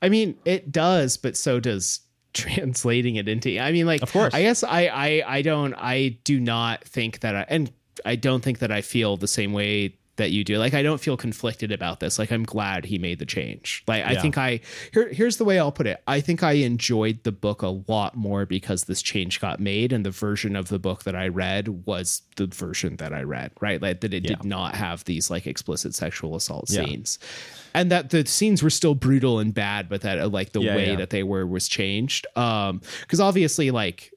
I mean, it does, but so does translating it into. I mean, like,
Of course.
I guess I, I, I don't, I do not think that, I, and I don't think that I feel the same way that you do. Like, I don't feel conflicted about this. Like, I'm glad he made the change. Like, I think I here, here's the way I'll put it. I think I enjoyed the book a lot more because this change got made, and the version of the book that I read was the version that I read. Right, like that it
Yeah.
did not have these like explicit sexual assault
Yeah.
scenes and that the scenes were still brutal and bad but that uh, like the
Yeah,
way
yeah.
that they were was changed um because obviously like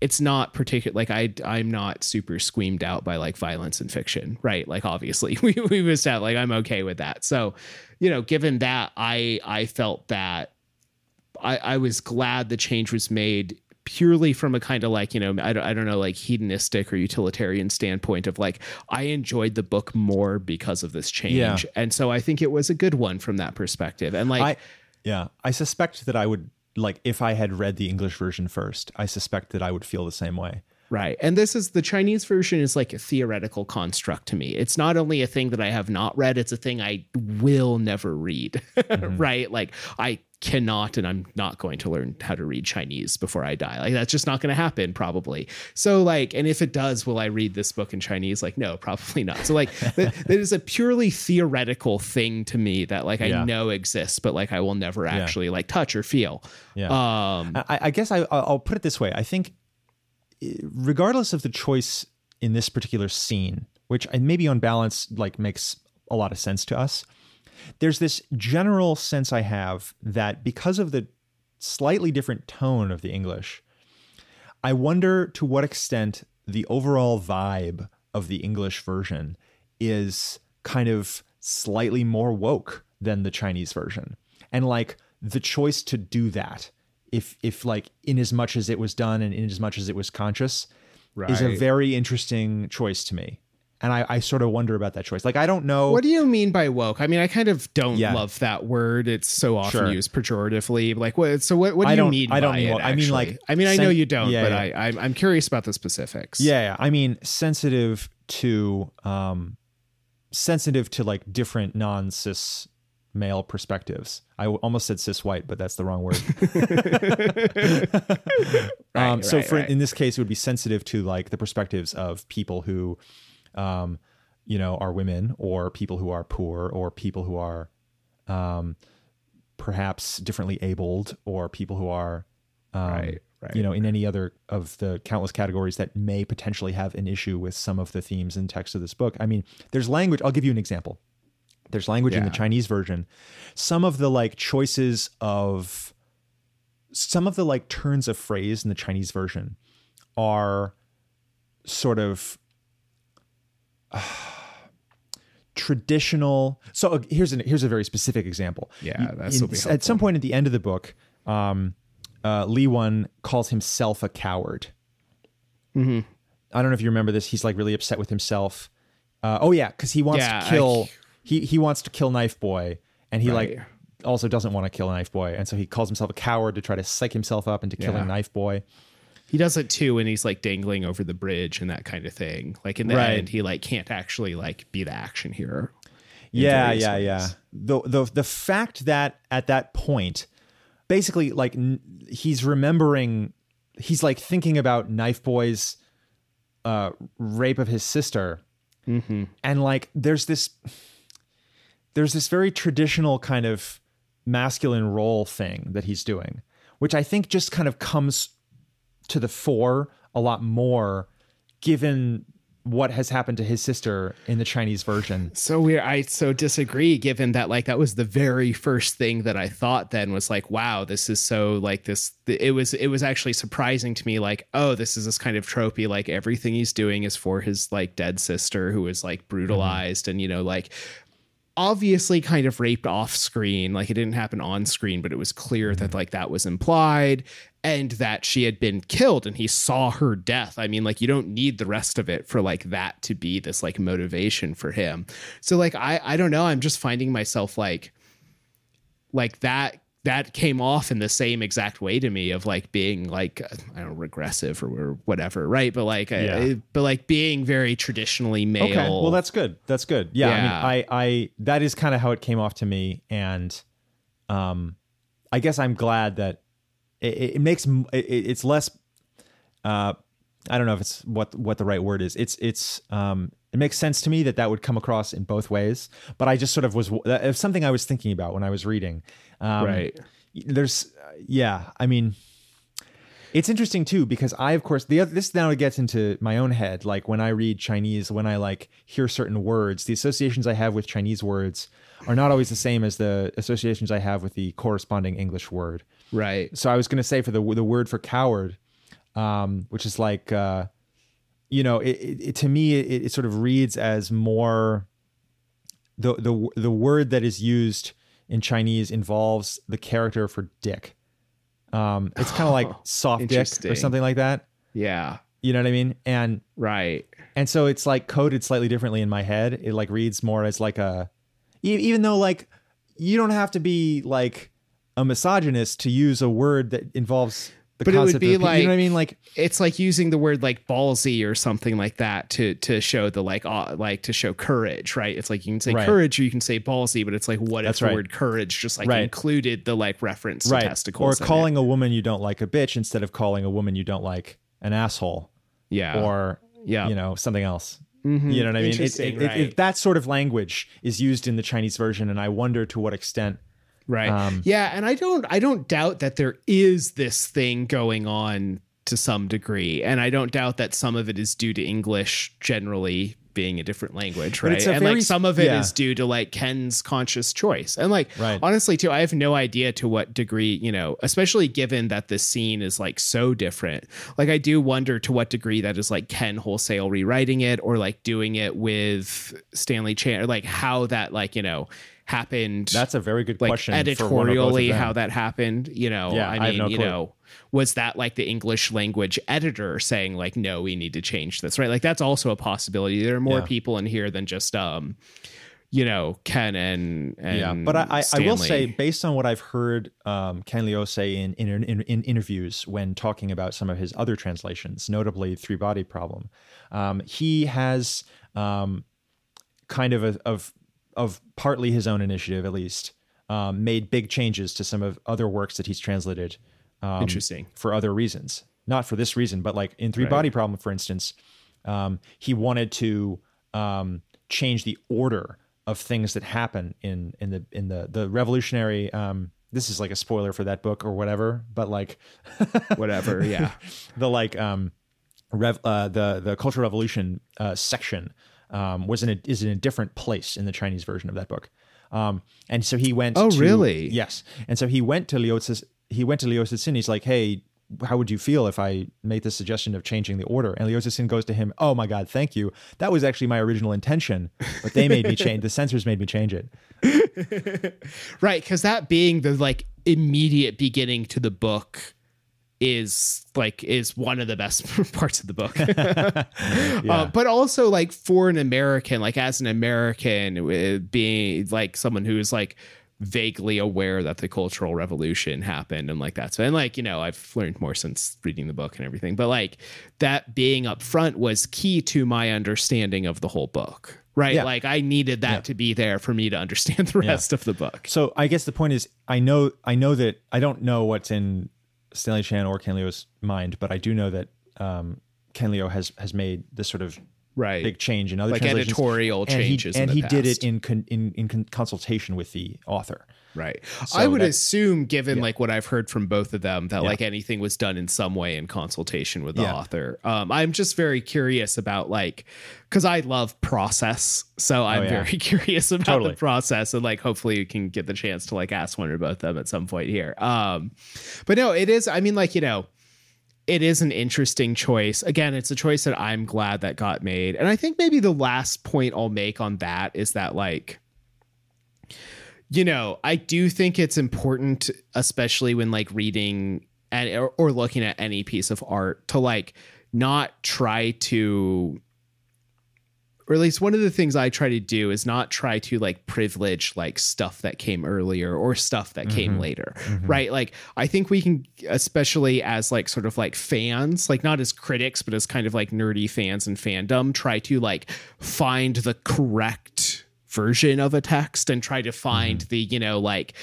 it's not particular like i i'm not super squeamed out by like violence in fiction right? Like obviously we, we missed out like i'm okay with that. So you know given that i i felt that i i was glad the change was made purely from a kind of like you know I don't, I don't know like hedonistic or utilitarian standpoint of like i enjoyed the book more because of this change.
Yeah.
and so i think it was a good one from that perspective. And like
I yeah, I suspect that I would like if I had read the English version first. I suspect that I would feel the same way.
Right. And this is the Chinese version is like a theoretical construct to me. It's not only a thing that I have not read, it's a thing I will never read. right. Like I cannot and I'm not going to learn how to read Chinese before I die. Like that's just not going to happen probably. So like and if it does will I read this book in Chinese? Like no, probably not. So like that, that is a purely theoretical thing to me that like I
Yeah.
know exists but like I will never actually like touch or feel.
Yeah.
Um
I, I guess I, I'll put it this way. I think, regardless of the choice in this particular scene, which maybe on balance like makes a lot of sense to us, there's this general sense I have that because of the slightly different tone of the English, I wonder to what extent the overall vibe of the English version is kind of slightly more woke than the Chinese version. And like the choice to do that, if if like in as much as it was done and in as much as it was conscious, is a very interesting choice to me. And I, I sort of wonder about that choice. Like I don't know
What do you mean by woke? I mean, I kind of don't
Yeah.
love that word. It's so often
Sure.
used pejoratively. Like, what? So, what? What do
I
you mean?
I don't
by
mean
it.
I mean, like.
I mean, I know you don't,
yeah,
but
yeah.
I, I'm, I'm curious about the specifics.
Yeah, yeah. I mean, sensitive to um, sensitive to like different non-cis male perspectives. I almost said cis white, but that's the wrong word. um, so
right,
for
right.
in this case, it would be sensitive to like the perspectives of people who, um, you know, are women or people who are poor or people who are, um, perhaps differently abled or people who are, um,
Right, right.
you know, in any other of the countless categories that may potentially have an issue with some of the themes and text of this book. I mean, there's language. I'll give you an example. There's language in the Chinese version. Some of the like choices of some of the like turns of phrase in the Chinese version are sort of traditional. So uh, here's an here's a very specific example.
Yeah, that's
at some point at the end of the book, um, uh, Li Wen calls himself a coward.
Mm-hmm.
I don't know if you remember this. He's like really upset with himself. Uh, oh yeah, because he wants
Yeah,
to
I-
kill. He he wants to kill Knife Boy, and he
Right.
like also doesn't want to kill Knife Boy, and so he calls himself a coward to try to psych himself up into killing
Yeah.
Knife Boy.
He does it too when he's like dangling over the bridge and that kind of thing. Like in the
Right.
end, he like can't actually like be the action hero.
Yeah, yeah,
ways.
yeah. The the the fact that at that point, basically, like n- he's remembering, he's like thinking about Knife Boy's uh, rape of his sister,
Mm-hmm.
and like there's this, there's this very traditional kind of masculine role thing that he's doing, which I think just kind of comes to the fore a lot more, given what has happened to his sister in the Chinese version.
So weird. I so disagree, given that like that was the very first thing that I thought. Then was like, wow, this is so like this. It was it was actually surprising to me. Like, oh, this is this kind of tropey. Like everything he's doing is for his like dead sister who was like mm-hmm. brutalized, and you know like obviously kind of raped off screen. Like it didn't happen on screen but it was clear that mm-hmm. like that was implied and that she had been killed and he saw her death. I mean like you don't need the rest of it for like that to be this like motivation for him. So like i i don't know. I'm just finding myself like like that that came off in the same exact way to me of like being like uh, I don't know, regressive or, whatever, right? But like,
Yeah.
uh, but like being very traditionally male.
Okay, well that's good. That's good. Yeah,
Yeah.
I mean, I, I that is kind of how it came off to me, and um, I guess I'm glad that it, it makes it, it's less. Uh, I don't know if it's what what the right word is. It's it's um, it makes sense to me that that would come across in both ways. But I just sort of was something I was thinking about when I was reading. Um,
right.
there's yeah i mean it's interesting too because i of course the other this now gets into my own head like when i read chinese when i like hear certain words the associations i have with chinese words are not always the same as the associations i have with the corresponding english word
Right.
so i was going to say for the the word for coward um which is like uh you know it, it, to me it, it sort of reads as more the the the word that is used in Chinese involves the character for dick. Um, it's kind of like soft dick or something like that.
Yeah.
You know what I mean? And
Right.
and so it's like coded slightly differently in my head. It like reads more as like a, even though like you don't have to be like a misogynist to use a word that involves the
But it would be
of, you know what I mean? Like
It's like using the word like ballsy or something like that to to show the like uh, like to show courage, right? It's like you can say
Right.
courage or you can say ballsy, but it's like what
That's
if the word courage just like
Right.
included the like reference to
right or
testicles? in it?
calling a woman you don't like a bitch instead of calling a woman you don't like an asshole
yeah
or
yeah
you know something else.
Mhm.
You know what I mean? It,
Interesting,
it- it- that sort of language is used in the Chinese version, and I wonder to what extent.
Right
um,
yeah and i don't i don't doubt that there is this thing going on to some degree and i don't doubt that some of it is due to english generally being a different language right and
very-
like some of it is
yeah.
due to like ken's conscious choice and like
Right.
honestly too i have no idea to what degree you know especially given that this scene is like so different like i do wonder to what degree that is like ken wholesale rewriting it or like doing it with stanley chan or like how that like you know happened
That's a very good
like
question. for one or both of
editorially how that happened you know
Yeah,
i
I
mean
no
you
clue.
know was that like the english language editor saying like no we need to change this right like that's also a possibility there are more
Yeah.
people in here than just um you know ken and, and
yeah, but I, I, I will say, based on what I've heard um, Ken Liu say in, in, in, in interviews when talking about some of his other translations, notably Three Body Problem, um, he has um, kind of a, of of partly his own initiative, at least, um, made big changes to some of other works that he's translated. Um,
Interesting.
for other reasons, not for this reason, but like in Three
Right.
Body Problem, for instance, um, he wanted to um, change the order of things that happen in in the in the the revolutionary. Um, this is like a spoiler for that book or whatever, but like
whatever yeah
the like um, rev, uh, the the Cultural Revolution uh, section um, was in a is in a different place in the Chinese version of that book. Um, and so he went.
Oh,
to-
really?
Yes. And so he went to Liu he went to Liu Cixin. He's like, hey, how would you feel if I made the suggestion of changing the order? And Liu Cixin goes to him, oh my God, thank you. That was actually my original intention, but they made me change. The censors made me change it.
right, because that being the like immediate beginning to the book is like is one of the best parts of the book yeah. uh, but also like for an american like as an american uh, being like someone who's like vaguely aware that the cultural revolution happened and like that's and like you know i've learned more since reading the book and everything but like that being up front was key to my understanding of the whole book right yeah. like i needed that yeah. to be there for me to understand the rest of the book
so i guess the point is i know i know that i don't know what's in Stanley Chan or Ken Liu's mind, but I do know that um, Ken Liu has has made this sort of
right
big change in other
like editorial
and
changes,
he, and he
past.
did it in con, in in consultation with the author.
Right. So I would assume, given yeah. like what I've heard from both of them, that yeah. like anything was done in some way in consultation with the yeah. author. Um, I'm just very curious about like, because I love process, so I'm oh, very curious about totally. the process, and like hopefully you can get the chance to like ask one or both of them at some point here. Um, but no, it is. I mean, like you know it is an interesting choice. Again, it's a choice that I'm glad that got made. And I think maybe the last point I'll make on that is that like you know, I do think it's important especially when like reading and or, or looking at any piece of art to like not try to or at least one of the things I try to do is not try to like privilege like stuff that came earlier or stuff that mm-hmm. came later, mm-hmm. right? Like I think we can, especially as like sort of like fans, like not as critics, but as kind of like nerdy fans and fandom, try to like find the correct version of a text and try to find mm-hmm. the you know like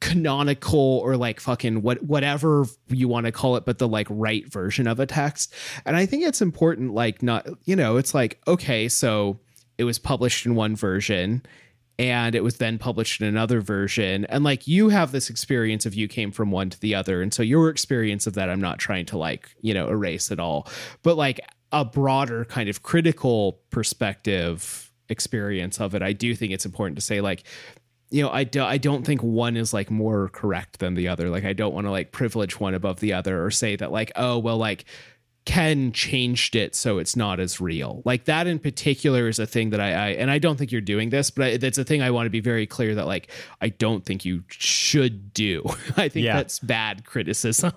canonical or like fucking what whatever you want to call it but the like right version of a text. And i think it's important like not you know it's like okay so it was published in one version and it was then published in another version. And like you have this experience of you came from one to the other. And so your experience of that i'm not trying to like you know erase at all. But like a broader kind of critical perspective experience of it i do think it's important to say like you know, I, do, I don't think one is like more correct than the other. Like, I don't want to like privilege one above the other or say that, like, oh, well, like, Ken changed it so it's not as real. Like that in particular is a thing that I, I and I don't think you're doing this, but I, it's a thing I want to be very clear that like I don't think you should do. I think yeah. that's bad criticism.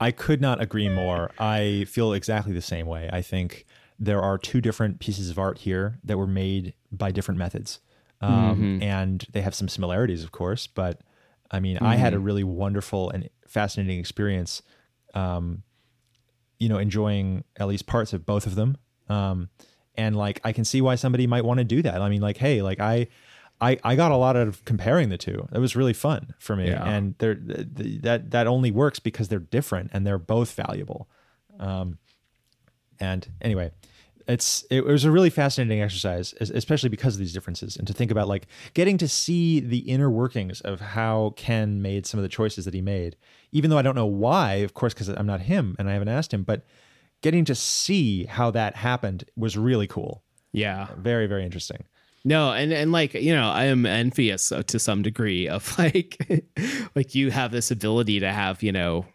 I could not agree more. I feel exactly the same way. I think there are two different pieces of art here that were made by different methods um, mm-hmm. and they have some similarities, of course. But I mean, mm-hmm. I had a mm-hmm. really wonderful and fascinating experience. Um, you know, enjoying at least parts of both of them. Um, and like, I can see why somebody might want to do that. I mean, like, hey, like I, I, I got a lot out of comparing the two. It was really fun for me, yeah. and they're that that only works because they're different and they're both valuable. Um, and anyway, it's it was a really fascinating exercise especially because of these differences and to think about like getting to see the inner workings of how ken made some of the choices that he made even though i don't know why of course because i'm not him and i haven't asked him but getting to see how that happened was really cool.
Yeah.
Very very interesting.
No and and like you know i am envious uh, to some degree of like like you have this ability to have you know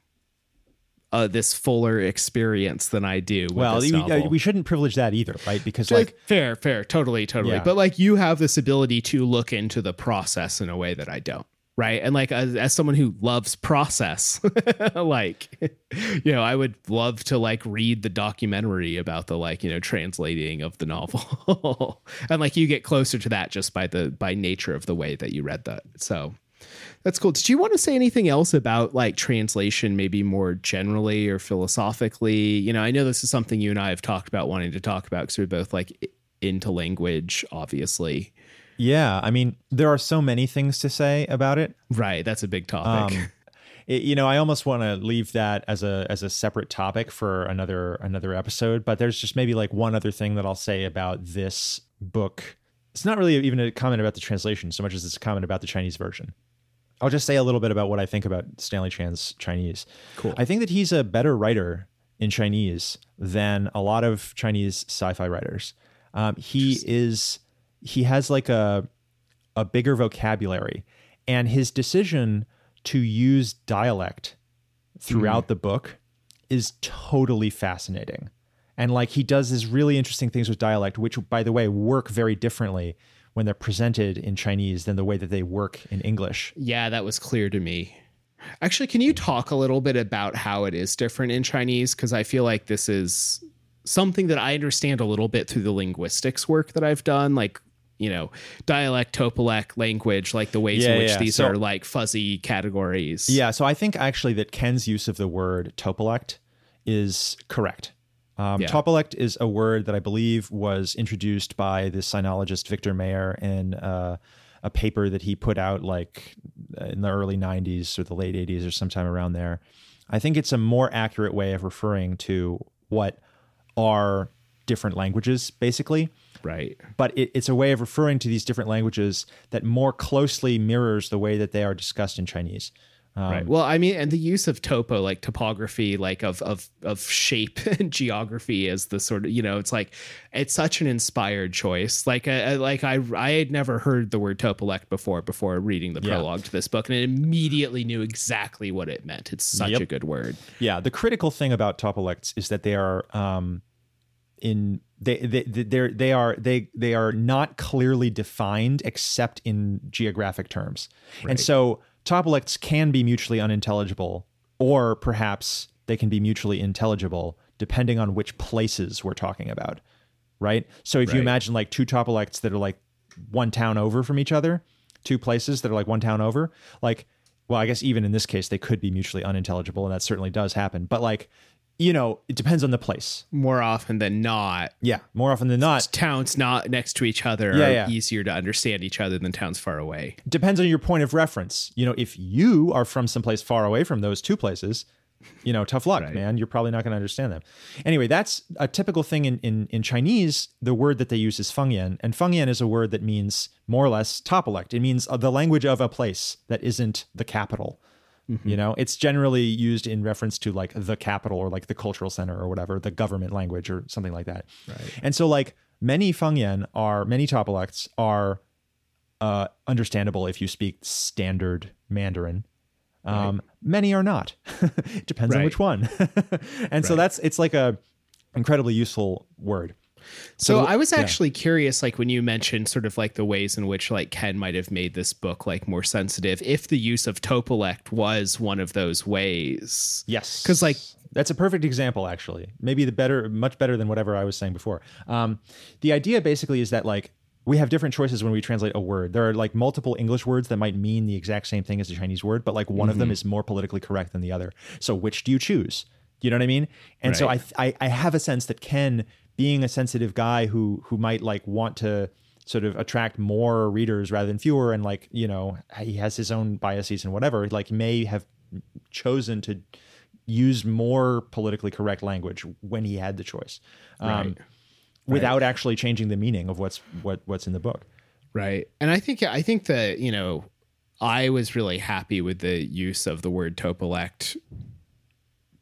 uh, this fuller experience than I do. well, we, uh,
we, shouldn't privilege that either, right? Because like, like
fair, fair, totally, totally. Yeah. But like you have this ability to look into the process in a way that I don't. Right. And like as, as someone who loves process, like, you know, I would love to like read the documentary about the like, you know, translating of the novel. and like you get closer to that just by the by nature of the way that you read that. So that's cool. Did you want to say anything else about like translation, maybe more generally or philosophically? You know, I know this is something you and I have talked about wanting to talk about because we're both like into language, obviously.
Yeah. I mean, there are so many things to say about it.
Right. That's a big topic. Um,
it, you know, I almost want to leave that as a as a separate topic for another another episode. But there's just maybe like one other thing that I'll say about this book. It's not really even a comment about the translation so much as it's a comment about the Chinese version. I'll just say a little bit about what I think about Stanley Chan's Chinese.
Cool.
I think that he's a better writer in Chinese than a lot of Chinese sci-fi writers. Um, he is he has like a a bigger vocabulary, and his decision to use dialect throughout the book is totally fascinating. And like he does these really interesting things with dialect, which by the way work very differently when they're presented in Chinese than the way that they work in English.
Yeah, that was clear to me. Actually, can you talk a little bit about how it is different in Chinese? Because I feel like this is something that I understand a little bit through the linguistics work that I've done, like you know, dialect, topolect, language, like the ways
Yeah,
in which
yeah.
these
So-
are like fuzzy categories.
Yeah, so I think actually that Ken's use of the word topolect is correct. Um,
Yeah.
Topolect is a word that I believe was introduced by the sinologist Victor Mair in uh, a paper that he put out like in the early 90s or the late 80s or sometime around there. I think it's a more accurate way of referring to what are different languages, basically
Right.
but it, it's a way of referring to these different languages that more closely mirrors the way that they are discussed in Chinese. Um,
Right. Well, I mean, and the use of topo, like topography, like of of of shape and geography, as the sort of you know, it's like it's such an inspired choice. Like, uh, like I I had never heard the word topolect before before reading the
Yeah.
prologue to this book, and I immediately knew exactly what it meant. It's such
Yep.
a good word.
Yeah, the critical thing about topolects is that they are um, in they they they they are they they are not clearly defined except in geographic terms, and so topolects can be mutually unintelligible, or perhaps they can be mutually intelligible depending on which places we're talking about, right? So if you imagine like two topolects that are like one town over from each other, two places that are like one town over, like well, I guess even in this case they could be mutually unintelligible, and that certainly does happen. But like, you know, it depends on the place.
More often than not,
Yeah, more often than not,
towns not next to each other
Yeah,
are
yeah.
easier to understand each other than towns far away.
depends on your point of reference. You know, if you are from someplace far away from those two places, you know, tough luck,
Right.
man. You're probably not going to understand them. Anyway, that's a typical thing in, in, in Chinese. The word that they use is fangyan, and fangyan is a word that means more or less topolect. It means the language of a place that isn't the capital. You know, it's generally used in reference to like the capital or like the cultural center or whatever, the government language or something like that.
Right.
And so, like many fangyan are many topolects are uh, understandable if you speak standard Mandarin. Um, Many are not. it depends on which one. and so that's it's like a incredibly useful word.
So, I was
yeah.
actually curious, like when you mentioned sort of like the ways in which like Ken might have made this book like more sensitive, if the use of topolect was one of those ways.
Yes,
because like-
that's a perfect example. Actually, maybe the better, much better than whatever I was saying before. Um, the idea basically is that like we have different choices when we translate a word. There are like multiple English words that might mean the exact same thing as the Chinese word, but like one of
Mm-hmm.
them is more politically correct than the other. So which do you choose? You know what I mean? And so I,
Right.
I I have a sense that Ken, being a sensitive guy who who might like want to sort of attract more readers rather than fewer, and like you know he has his own biases and whatever, like may have chosen to use more politically correct language when he had the choice, um,
Right.
without actually changing the meaning of what's what what's in the book.
Right. And I think I think that, you know, I was really happy with the use of the word topolect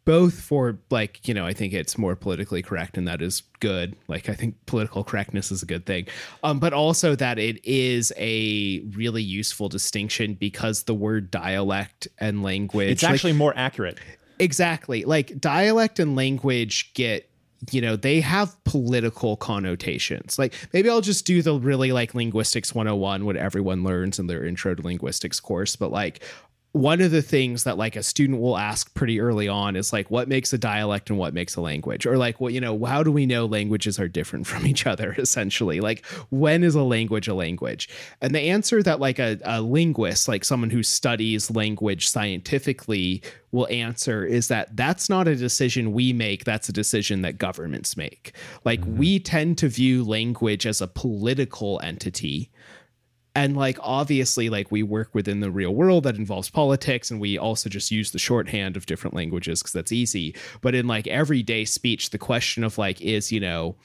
both for like, you know, I think it's more politically correct and that is good. Like I think political correctness is a good thing. Um but also that it is a really useful distinction because the word dialect and language
It's
like,
actually more accurate.
Exactly. Like dialect and language get, you know, they have political connotations. Like maybe I'll just do the really like linguistics 101, what everyone learns in their intro to linguistics course. But like one of the things that like a student will ask pretty early on is like what makes a dialect and what makes a language? Or like what you know how do we know languages are different from each other essentially? Like when is a language a language? And the answer that like a, a linguist like someone who studies language scientifically will answer is that that's not a decision we make that's a decision that governments make. Like mm-hmm. we tend to view language as a political entity and like obviously like we work within the real world that involves politics and we also just use the shorthand of different languages because that's easy but in like everyday speech the question of like is you know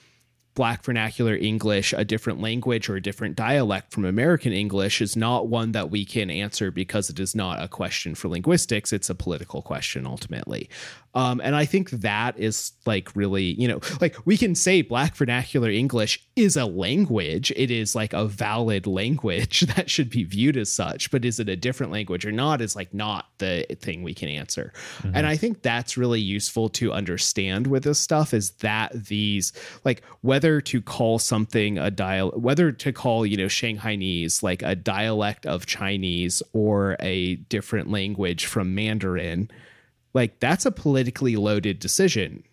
Black vernacular English a different language or a different dialect from American English is not one that we can answer because it is not a question for linguistics. It's a political question ultimately. Um, and I think that is like really, you know, like we can say Black vernacular English is a language. It is like a valid language that should be viewed as such, but is it a different language or not is like not the thing we can answer. Mm-hmm. And I think that's really useful to understand with this stuff is that these, like, whether to call something a dial, whether to call, you know, Shanghainese like a dialect of Chinese or a different language from Mandarin like that's a politically loaded decision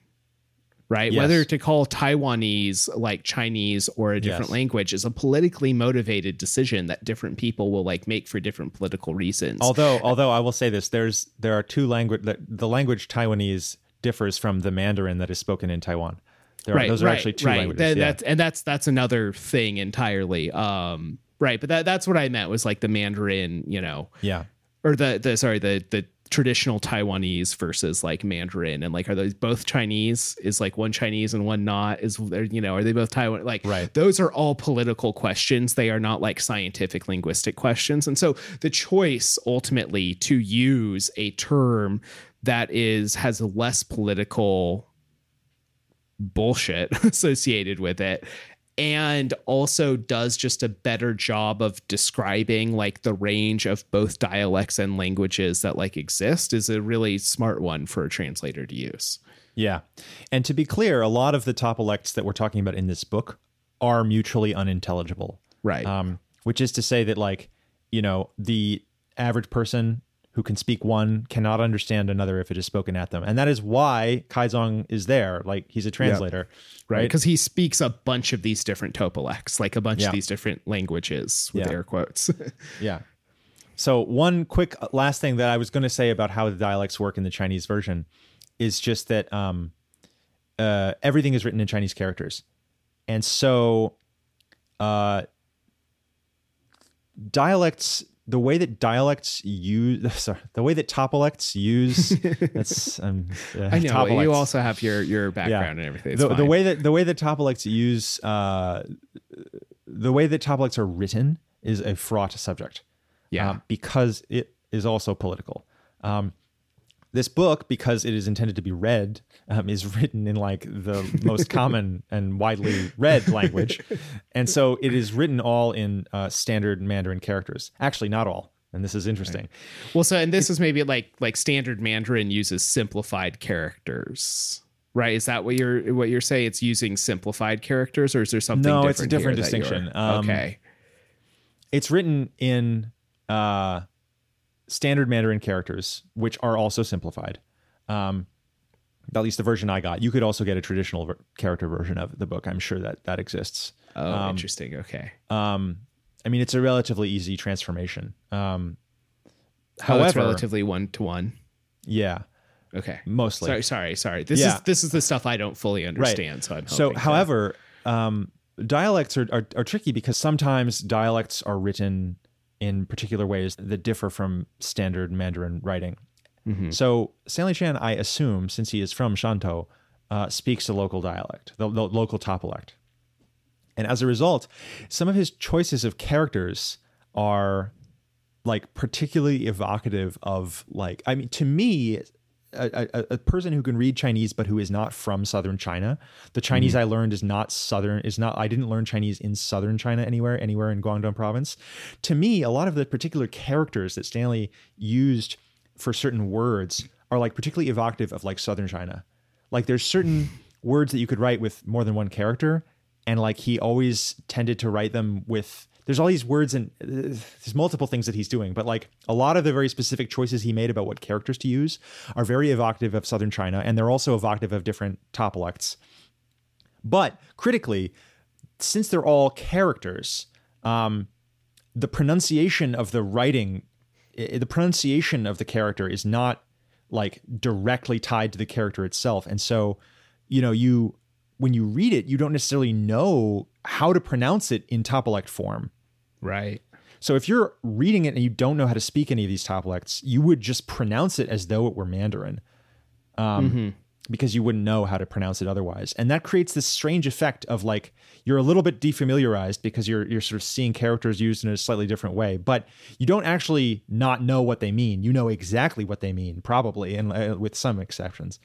right? Yes. Whether to call Taiwanese like Chinese or a different yes. language is a politically motivated decision that different people will like make for different political reasons.
Although, although I will say this, there's there are two language the language Taiwanese differs from the Mandarin that is spoken in Taiwan. There right, are, those are right, actually two right. languages.
That, yeah. that's, and that's that's another thing entirely. Um, right, but that that's what I meant was like the Mandarin, you know.
Yeah.
Or the the sorry the the traditional Taiwanese versus like Mandarin and like are those both Chinese? Is like one Chinese and one not? Is there you know are they both Taiwan? Like
right.
those are all political questions. They are not like scientific linguistic questions. And so the choice ultimately to use a term that is has less political bullshit associated with it and also does just a better job of describing like the range of both dialects and languages that like exist is a really smart one for a translator to use.
Yeah. And to be clear, a lot of the topolects that we're talking about in this book are mutually unintelligible.
Right.
Um, which is to say that like, you know, the average person who can speak one cannot understand another if it is spoken at them. And that is why Kaizong is there. Like he's a translator. Yep.
Right. Because he speaks a bunch of these different topolects, like a bunch yeah. of these different languages with yeah. air quotes.
yeah. So one quick uh, last thing that I was going to say about how the dialects work in the Chinese version is just that um, uh, everything is written in Chinese characters. And so uh, dialects the way that dialects use sorry, the way that topolects use that's um,
uh, I know topolects. you also have your your background yeah. and everything.
The, the, way that the way that topolects use uh, the way that topolects are written is a fraught subject.
Yeah, um,
because it is also political. Um, this book, because it is intended to be read, um, is written in like the most common and widely read language, and so it is written all in uh, standard Mandarin characters. Actually, not all, and this is interesting.
Right. Well, so and this it, is maybe like like standard Mandarin uses simplified characters. Right? Is that what you're what you're saying? It's using simplified characters, or is there something? No,
it's a different distinction.
Um, okay,
it's written in uh, standard Mandarin characters, which are also simplified. Um, at least the version I got. You could also get a traditional ver- character version of the book. I'm sure that that exists.
Oh, um, interesting. Okay.
Um, I mean, it's a relatively easy transformation. Um,
however, oh, it's relatively one to one.
Yeah.
Okay.
Mostly.
Sorry. Sorry. Sorry. This yeah. is this is the stuff I don't fully understand. Right. So I'm.
So, however, um, dialects are, are are tricky because sometimes dialects are written in particular ways that differ from standard Mandarin writing. Mm-hmm. So Stanley Chan, I assume, since he is from Shantou, uh, speaks a local dialect, the, the local topolect. And as a result, some of his choices of characters are like particularly evocative of like I mean to me a, a, a, person who can read Chinese but who is not from southern China. The Chinese mm-hmm. I learned is not southern is not I didn't learn Chinese in southern China anywhere anywhere in Guangdong province. To me, a lot of the particular characters that Stanley used for certain words are like particularly evocative of like southern China. Like there's certain words that you could write with more than one character and like he always tended to write them with there's all these words and uh, there's multiple things that he's doing, but like a lot of the very specific choices he made about what characters to use are very evocative of southern China, and they're also evocative of different topolects. But critically, since they're all characters, um, the pronunciation of the writing, the pronunciation of the character is not like directly tied to the character itself, and so you know you when you read it, you don't necessarily know how to pronounce it in topolect form.
Right.
So if you're reading it and you don't know how to speak any of these topolects, you would just pronounce it as though it were Mandarin. Um, mm-hmm. because you wouldn't know how to pronounce it otherwise. And that creates this strange effect of like you're a little bit defamiliarized because you're you're sort of seeing characters used in a slightly different way, but you don't actually not know what they mean. You know exactly what they mean, probably, and uh, with some exceptions.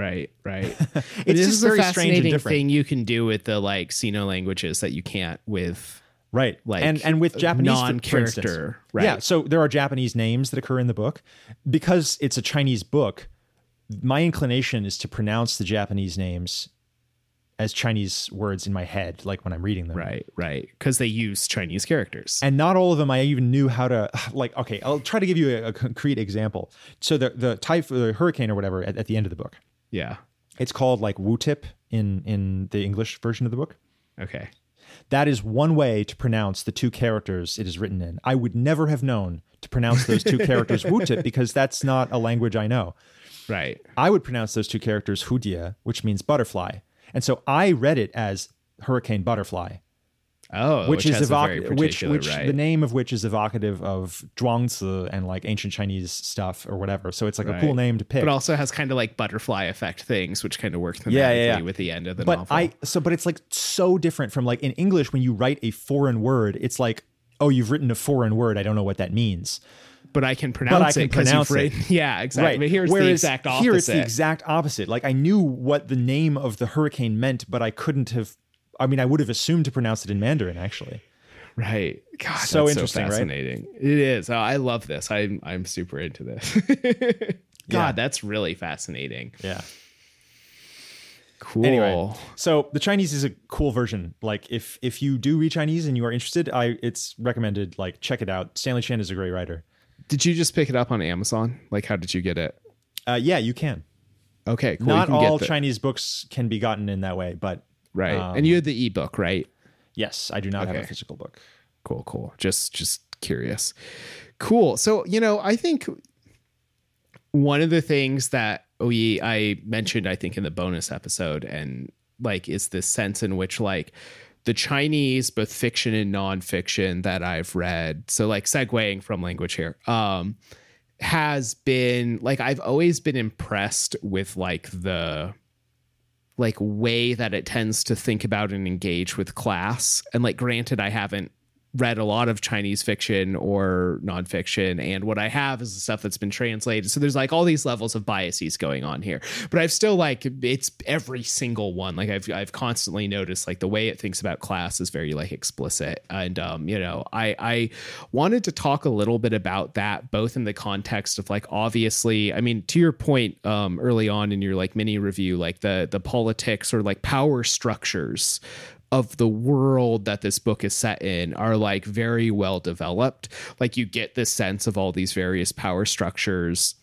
Right, right.
It's
this
just
a
very strange and
fascinating thing you can do with the like Sino languages that you can't with
Right.
like
and and with uh, Japanese for- for instance.
non-character. Right.
Yeah, so there are Japanese names that occur in the book. Because it's a Chinese book, my inclination is to pronounce the Japanese names as Chinese words in my head, like when I'm reading them.
Right, right. Because they use Chinese characters.
And not all of them I even knew how to like. Okay, I'll try to give you a, a concrete example. So the the typhoon, the hurricane or whatever at, at the end of the book,
yeah.
it's called like Wu Tip in in the English version of the book.
Okay.
That is one way to pronounce the two characters it is written in. I would never have known to pronounce those two characters Wu Tip because that's not a language I know.
Right.
I would pronounce those two characters Hudie, which means butterfly. And so I read it as hurricane butterfly,
Oh,
which, is
has a very
evocative, which which
right.
the name of which is evocative of Zhuangzi and like ancient Chinese stuff or whatever. So it's like a cool name to pick.
but also has kind of like butterfly effect things, which kind of work thematically
Yeah, yeah, yeah.
with the end of the
but
novel.
I so but it's like so different from like in English when you write a foreign word, it's like oh you've written a foreign word, I don't know what that means.
but I can pronounce
can
it because
pronounce
you've
it.
Yeah, exactly.
Right.
But here's the exact opposite.
Here it's the exact opposite. Like I knew what the name of the hurricane meant, but I couldn't have. I mean, I would have assumed to pronounce it in Mandarin. Actually,
right. God,
So
that's
interesting, right?
fascinating. It is. Oh, I love this. I'm I'm super into this. God,
Yeah.
that's really fascinating.
yeah.
Cool.
Anyway, so the Chinese is a cool version. Like if if you do read Chinese and you are interested, I it's recommended. Like check it out. Stanley Chan is a great writer.
Did you just pick it up on Amazon? Like, how did you get it?
Uh, yeah, you can.
Okay, cool.
Not all
the,
Chinese books can be gotten in that way, but
right.
um,
and you had the ebook, right?
yes, I do not have a physical book.
cool cool just just curious cool so you know i think one of the things that we i mentioned i think in the bonus episode and like is this sense in which like the chinese both fiction and nonfiction that i've read so like segueing from language here um has been like i've always been impressed with like the like way that it tends to think about and engage with class. And like, granted, I haven't read a lot of Chinese fiction or nonfiction, and what I have is the stuff that's been translated. So there's like all these levels of biases going on here. But I've still like it's every single one. Like I've I've constantly noticed like the way it thinks about class is very like explicit. And um, you know, I I wanted to talk a little bit about that, both in the context of like obviously, I mean, to your point um early on in your like mini review, like the the politics or like power structures of the world that this book is set in are like very well developed. Like you get this sense of all these various power structures.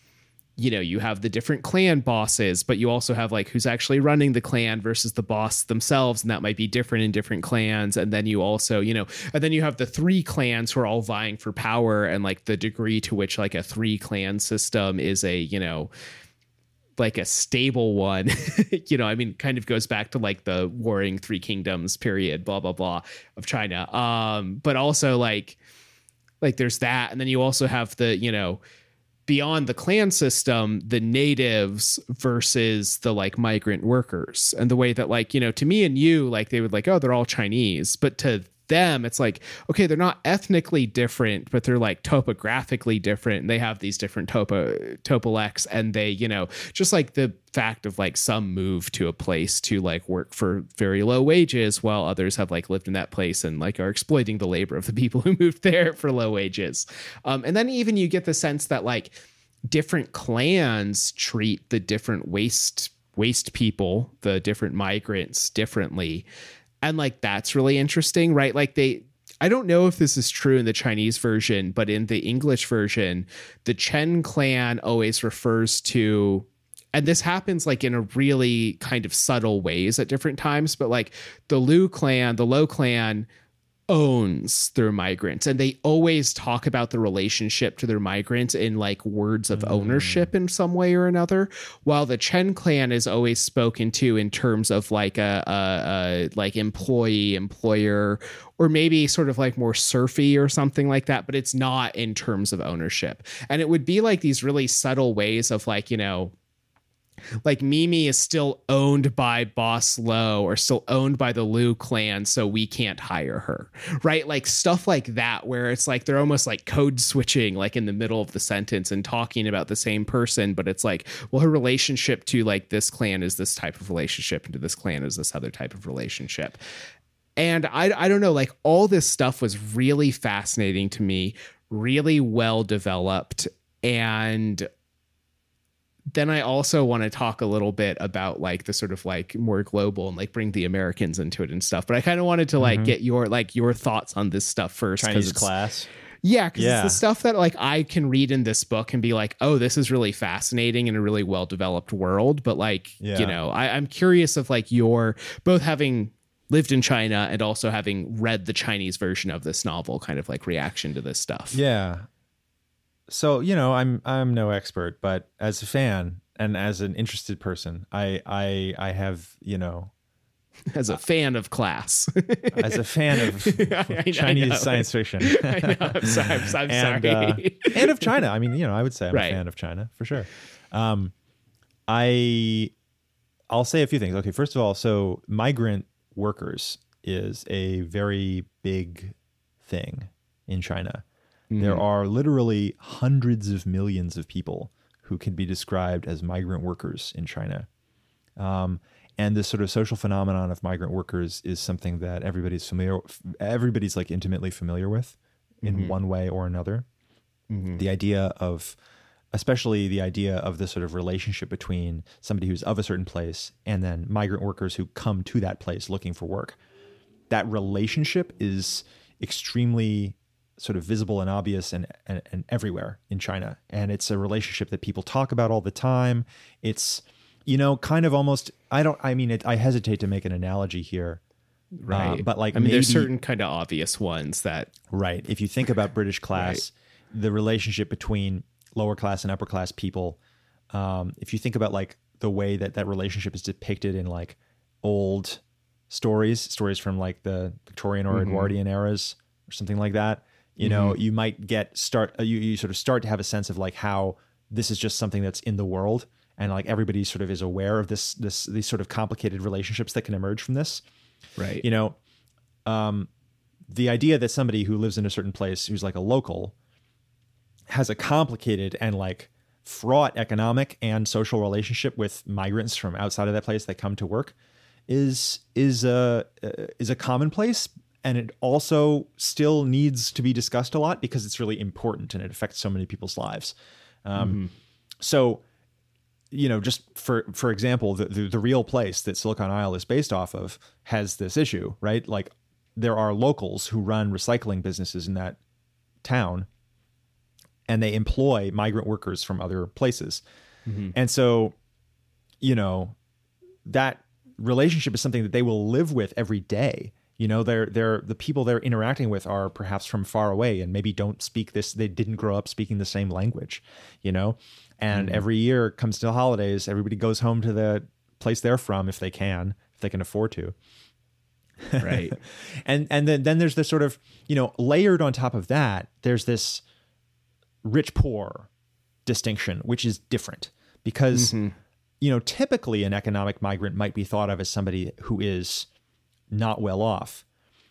You know, you have the different clan bosses, but you also have like who's actually running the clan versus the boss themselves, and that might be different in different clans. And then you also, you know, and then you have the three clans who are all vying for power, and like the degree to which like a three clan system is a, you know, like a stable one you know i mean kind of goes back to like the warring three kingdoms period blah blah blah of china. Um but also like like there's that and then you also have the you know beyond the clan system the natives versus the like migrant workers and the way that like you know to me and you like they would like oh they're all chinese but to them it's like okay they're not ethnically different but they're like topographically different. And they have these different topo topolects and they you know just like the fact of like some move to a place to like work for very low wages while others have like lived in that place and like are exploiting the labor of the people who moved there for low wages. Um, and then even you get the sense that like different clans treat the different waste waste people the different migrants differently and like that's really interesting right? Like they I don't know if this is true in the Chinese version, but in the English version, the Chen clan always refers to and this happens like in a really kind of subtle ways at different times, but like the Lu clan, the Luo clan owns their migrants and they always talk about the relationship to their migrants in like words of mm. ownership in some way or another while the chen clan is always spoken to in terms of like a, a, a like employee employer or maybe sort of like more surfy or something like that but it's not in terms of ownership. And it would be like these really subtle ways of like you know like Mimi is still owned by Boss Luo or still owned by the Luo clan, so we can't hire her. Right? Like stuff like that, where it's like they're almost like code switching, like in the middle of the sentence and talking about the same person, but it's like, well, her relationship to like this clan is this type of relationship, and to this clan is this other type of relationship. And I, I don't know, like all this stuff was really fascinating to me, really well developed. And then I also want to talk a little bit about like the sort of like more global and like bring the Americans into it and stuff. But I kind of wanted to like mm-hmm. get your like your thoughts on this stuff first.
Chinese class.
Yeah, because yeah. it's the stuff that like I can read in this book and be like, oh, this is really fascinating in a really well developed world. But like, yeah. you know, I, I'm curious of like your both having lived in China and also having read the Chinese version of this novel, kind of like reaction to this stuff.
Yeah. So, you know, I'm I'm no expert, but as a fan and as an interested person, I I I have, you know,
as a fan of class,
as a fan of I, Chinese I science fiction. I know.
I'm sorry. I'm, I'm and, sorry.
Uh, and of China. I mean, you know, I would say I'm right. a fan of China for sure. Um, I I'll say a few things. Okay, first of all, so migrant workers is a very big thing in China. Mm-hmm. There are literally hundreds of millions of people who can be described as migrant workers in China. Um, and this sort of social phenomenon of migrant workers is something that everybody's familiar everybody's like intimately familiar with in mm-hmm. one way or another. Mm-hmm. The idea of especially the idea of the sort of relationship between somebody who's of a certain place and then migrant workers who come to that place looking for work. That relationship is extremely sort of visible and obvious and, and, and everywhere in China. And it's a relationship that people talk about all the time. It's, you know, kind of almost, I don't, I mean, it, I hesitate to make an analogy here.
Uh, right.
Uh, but like,
I mean, maybe, there's certain kind of obvious ones that.
Right. If you think about British class, right. the relationship between lower class and upper class people. Um, if you think about like the way that that relationship is depicted in like old stories, stories from like the Victorian or mm-hmm. Edwardian eras or something like that, you mm-hmm. know, you might get start uh, you you sort of start to have a sense of like how this is just something that's in the world and like everybody sort of is aware of this this these sort of complicated relationships that can emerge from this.
Right.
You know, um, the idea that somebody who lives in a certain place who's like a local has a complicated and like fraught economic and social relationship with migrants from outside of that place that come to work is is a is a commonplace and it also still needs to be discussed a lot because it's really important and it affects so many people's lives. Um, mm-hmm. So, you know, just for for example, the, the the real place that Silicon Isle is based off of has this issue, right? Like there are locals who run recycling businesses in that town and they employ migrant workers from other places. Mm-hmm. And so, you know, that relationship is something that they will live with every day. You know, they're they're the people they're interacting with are perhaps from far away and maybe don't speak this. They didn't grow up speaking the same language. You know, and mm-hmm. every year comes to the holidays, everybody goes home to the place they're from if they can, if they can afford to.
Right.
and and then then there's this sort of you know layered on top of that. There's this rich poor distinction, which is different because mm-hmm. you know typically an economic migrant might be thought of as somebody who is not well off.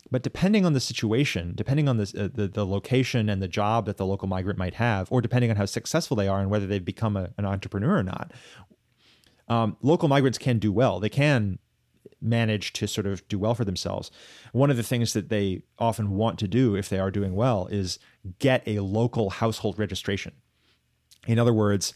But depending on the situation, depending on the, uh, the, the location and the job that the local migrant might have, or depending on how successful they are and whether they've become a, an entrepreneur or not, um, local migrants can do well. They can manage to sort of do well for themselves. One of the things that they often want to do if they are doing well is get a local household registration. In other words,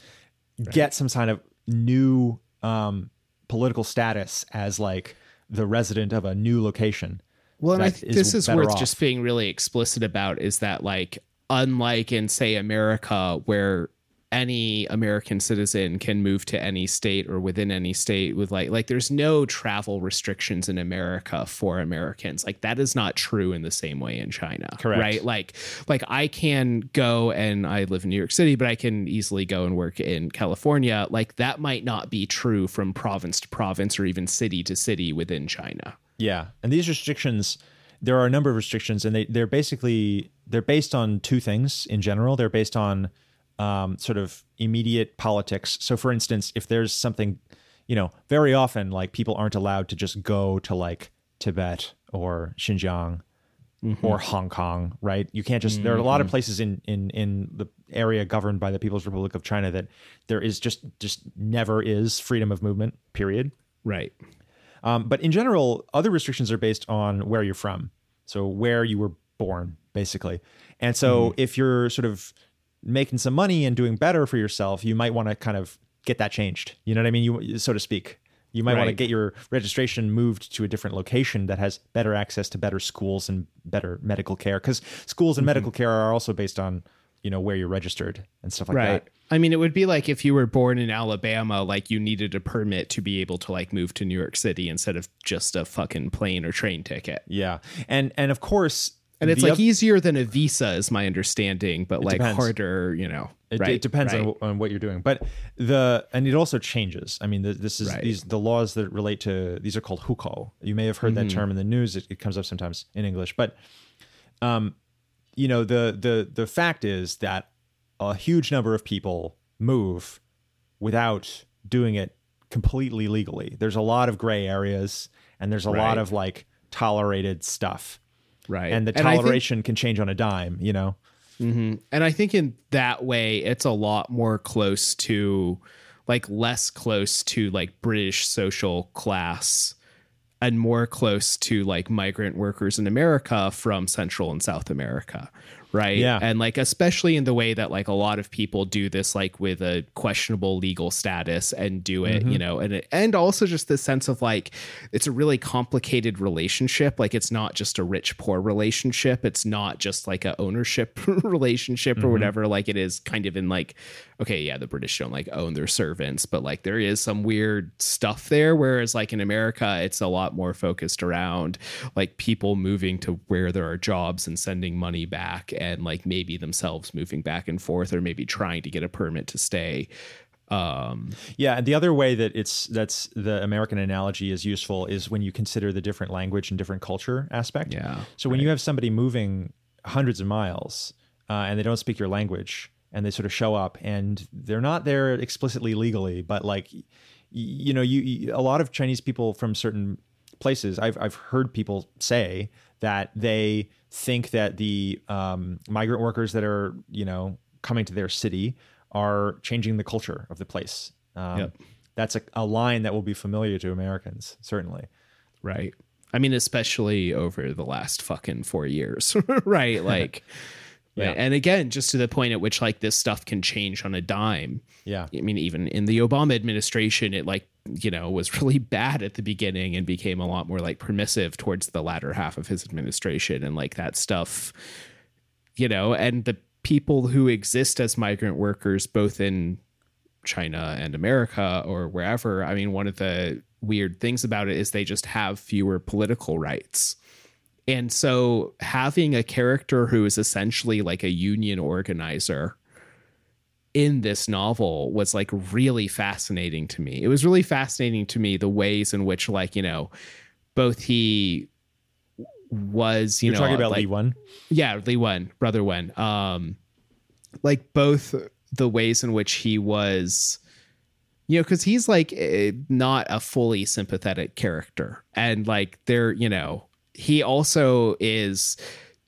right. get some kind of new um, political status as like the resident of a new location.
Well, and I think this is worth off. just being really explicit about is that like unlike in say America where any American citizen can move to any state or within any state with like like there's no travel restrictions in America for Americans. Like that is not true in the same way in China.
Correct.
Right? Like like I can go and I live in New York City, but I can easily go and work in California. Like that might not be true from province to province or even city to city within China.
Yeah. And these restrictions there are a number of restrictions and they they're basically they're based on two things in general. They're based on um, sort of immediate politics. So, for instance, if there's something, you know, very often like people aren't allowed to just go to like Tibet or Xinjiang
Mm-hmm.
or Hong Kong, right? You can't just. There are a lot of places in in in the area governed by the People's Republic of China that there is just just never is freedom of movement. Period.
Right.
Um, but in general, other restrictions are based on where you're from, so where you were born, basically. And so, if you're sort of making some money and doing better for yourself, you might want to kind of get that changed. You know what I mean? You so to speak. You might want to get your registration moved to a different location that has better access to better schools and better medical care. Because schools and mm-hmm. medical care are also based on, you know, where you're registered and stuff like
right.
that.
I mean, it would be like if you were born in Alabama, like you needed a permit to be able to like move to New York City instead of just a fucking plane or train ticket.
Yeah, and and of course,
And it's like
oth-
easier than a visa, is my understanding, but like
depends.
harder, you know.
It,
right,
it depends
right.
on, on what you're doing, but the and it also changes. I mean, the, this is
Right.
these the laws that relate to these are called hukou. You may have heard
Mm-hmm.
that term in the news. It, it comes up sometimes in English, but um, you know the the the fact is that a huge number of people move without doing it completely legally. There's a lot of gray areas, and there's a lot of like tolerated stuff,
right.
and the
think-
toleration can change on a dime. You know.
Mhm. And I think in that way, it's a lot more close to, like, less close to like British social class and more close to like migrant workers in America from Central and South America. Right.
Yeah.
And like, especially in the way that like a lot of people do this, like with a questionable legal status and do it, mm-hmm. you know, and, it, and also just the sense of like, it's a really complicated relationship. Like, it's not just a rich poor relationship. It's not just like a ownership relationship or mm-hmm. whatever. Like, it is kind of in like, okay, yeah, the British don't like own their servants, but like there is some weird stuff there. Whereas like in America, it's a lot more focused around like people moving to where there are jobs and sending money back and like maybe themselves moving back and forth or maybe trying to get a permit to stay. Um,
Yeah, and the other way that it's that's the American analogy is useful is when you consider the different language and different culture aspect.
Yeah,
So when you have somebody moving hundreds of miles uh, and they don't speak your language and they sort of show up and they're not there explicitly legally, but like you know, you, you a lot of Chinese people from certain places, I've I've heard people say that they think that the um, migrant workers that are you know coming to their city are changing the culture of the place. Um,
Yep.
That's a, a line that will be familiar to Americans, certainly.
right. I mean, especially over the last fucking four years, right? Like,
Yeah.
and again, just to the point at which like this stuff can change on a dime.
Yeah.
I mean, even in the Obama administration, it like, you know, was really bad at the beginning and became a lot more like permissive towards the latter half of his administration. And like that stuff, you know, and the people who exist as migrant workers, both in China and America or wherever, I mean, one of the weird things about it is they just have fewer political rights. And so having a character who is essentially like a union organizer in this novel was like really fascinating to me. It was really fascinating to me the ways in which like, you know, both he was, you
You're
know,
talking about
like,
Li Wen.
yeah, Li Wen, brother Wen. Um, like both the ways in which he was, you know, because he's like eh, not a fully sympathetic character, and like they're, you know, he also is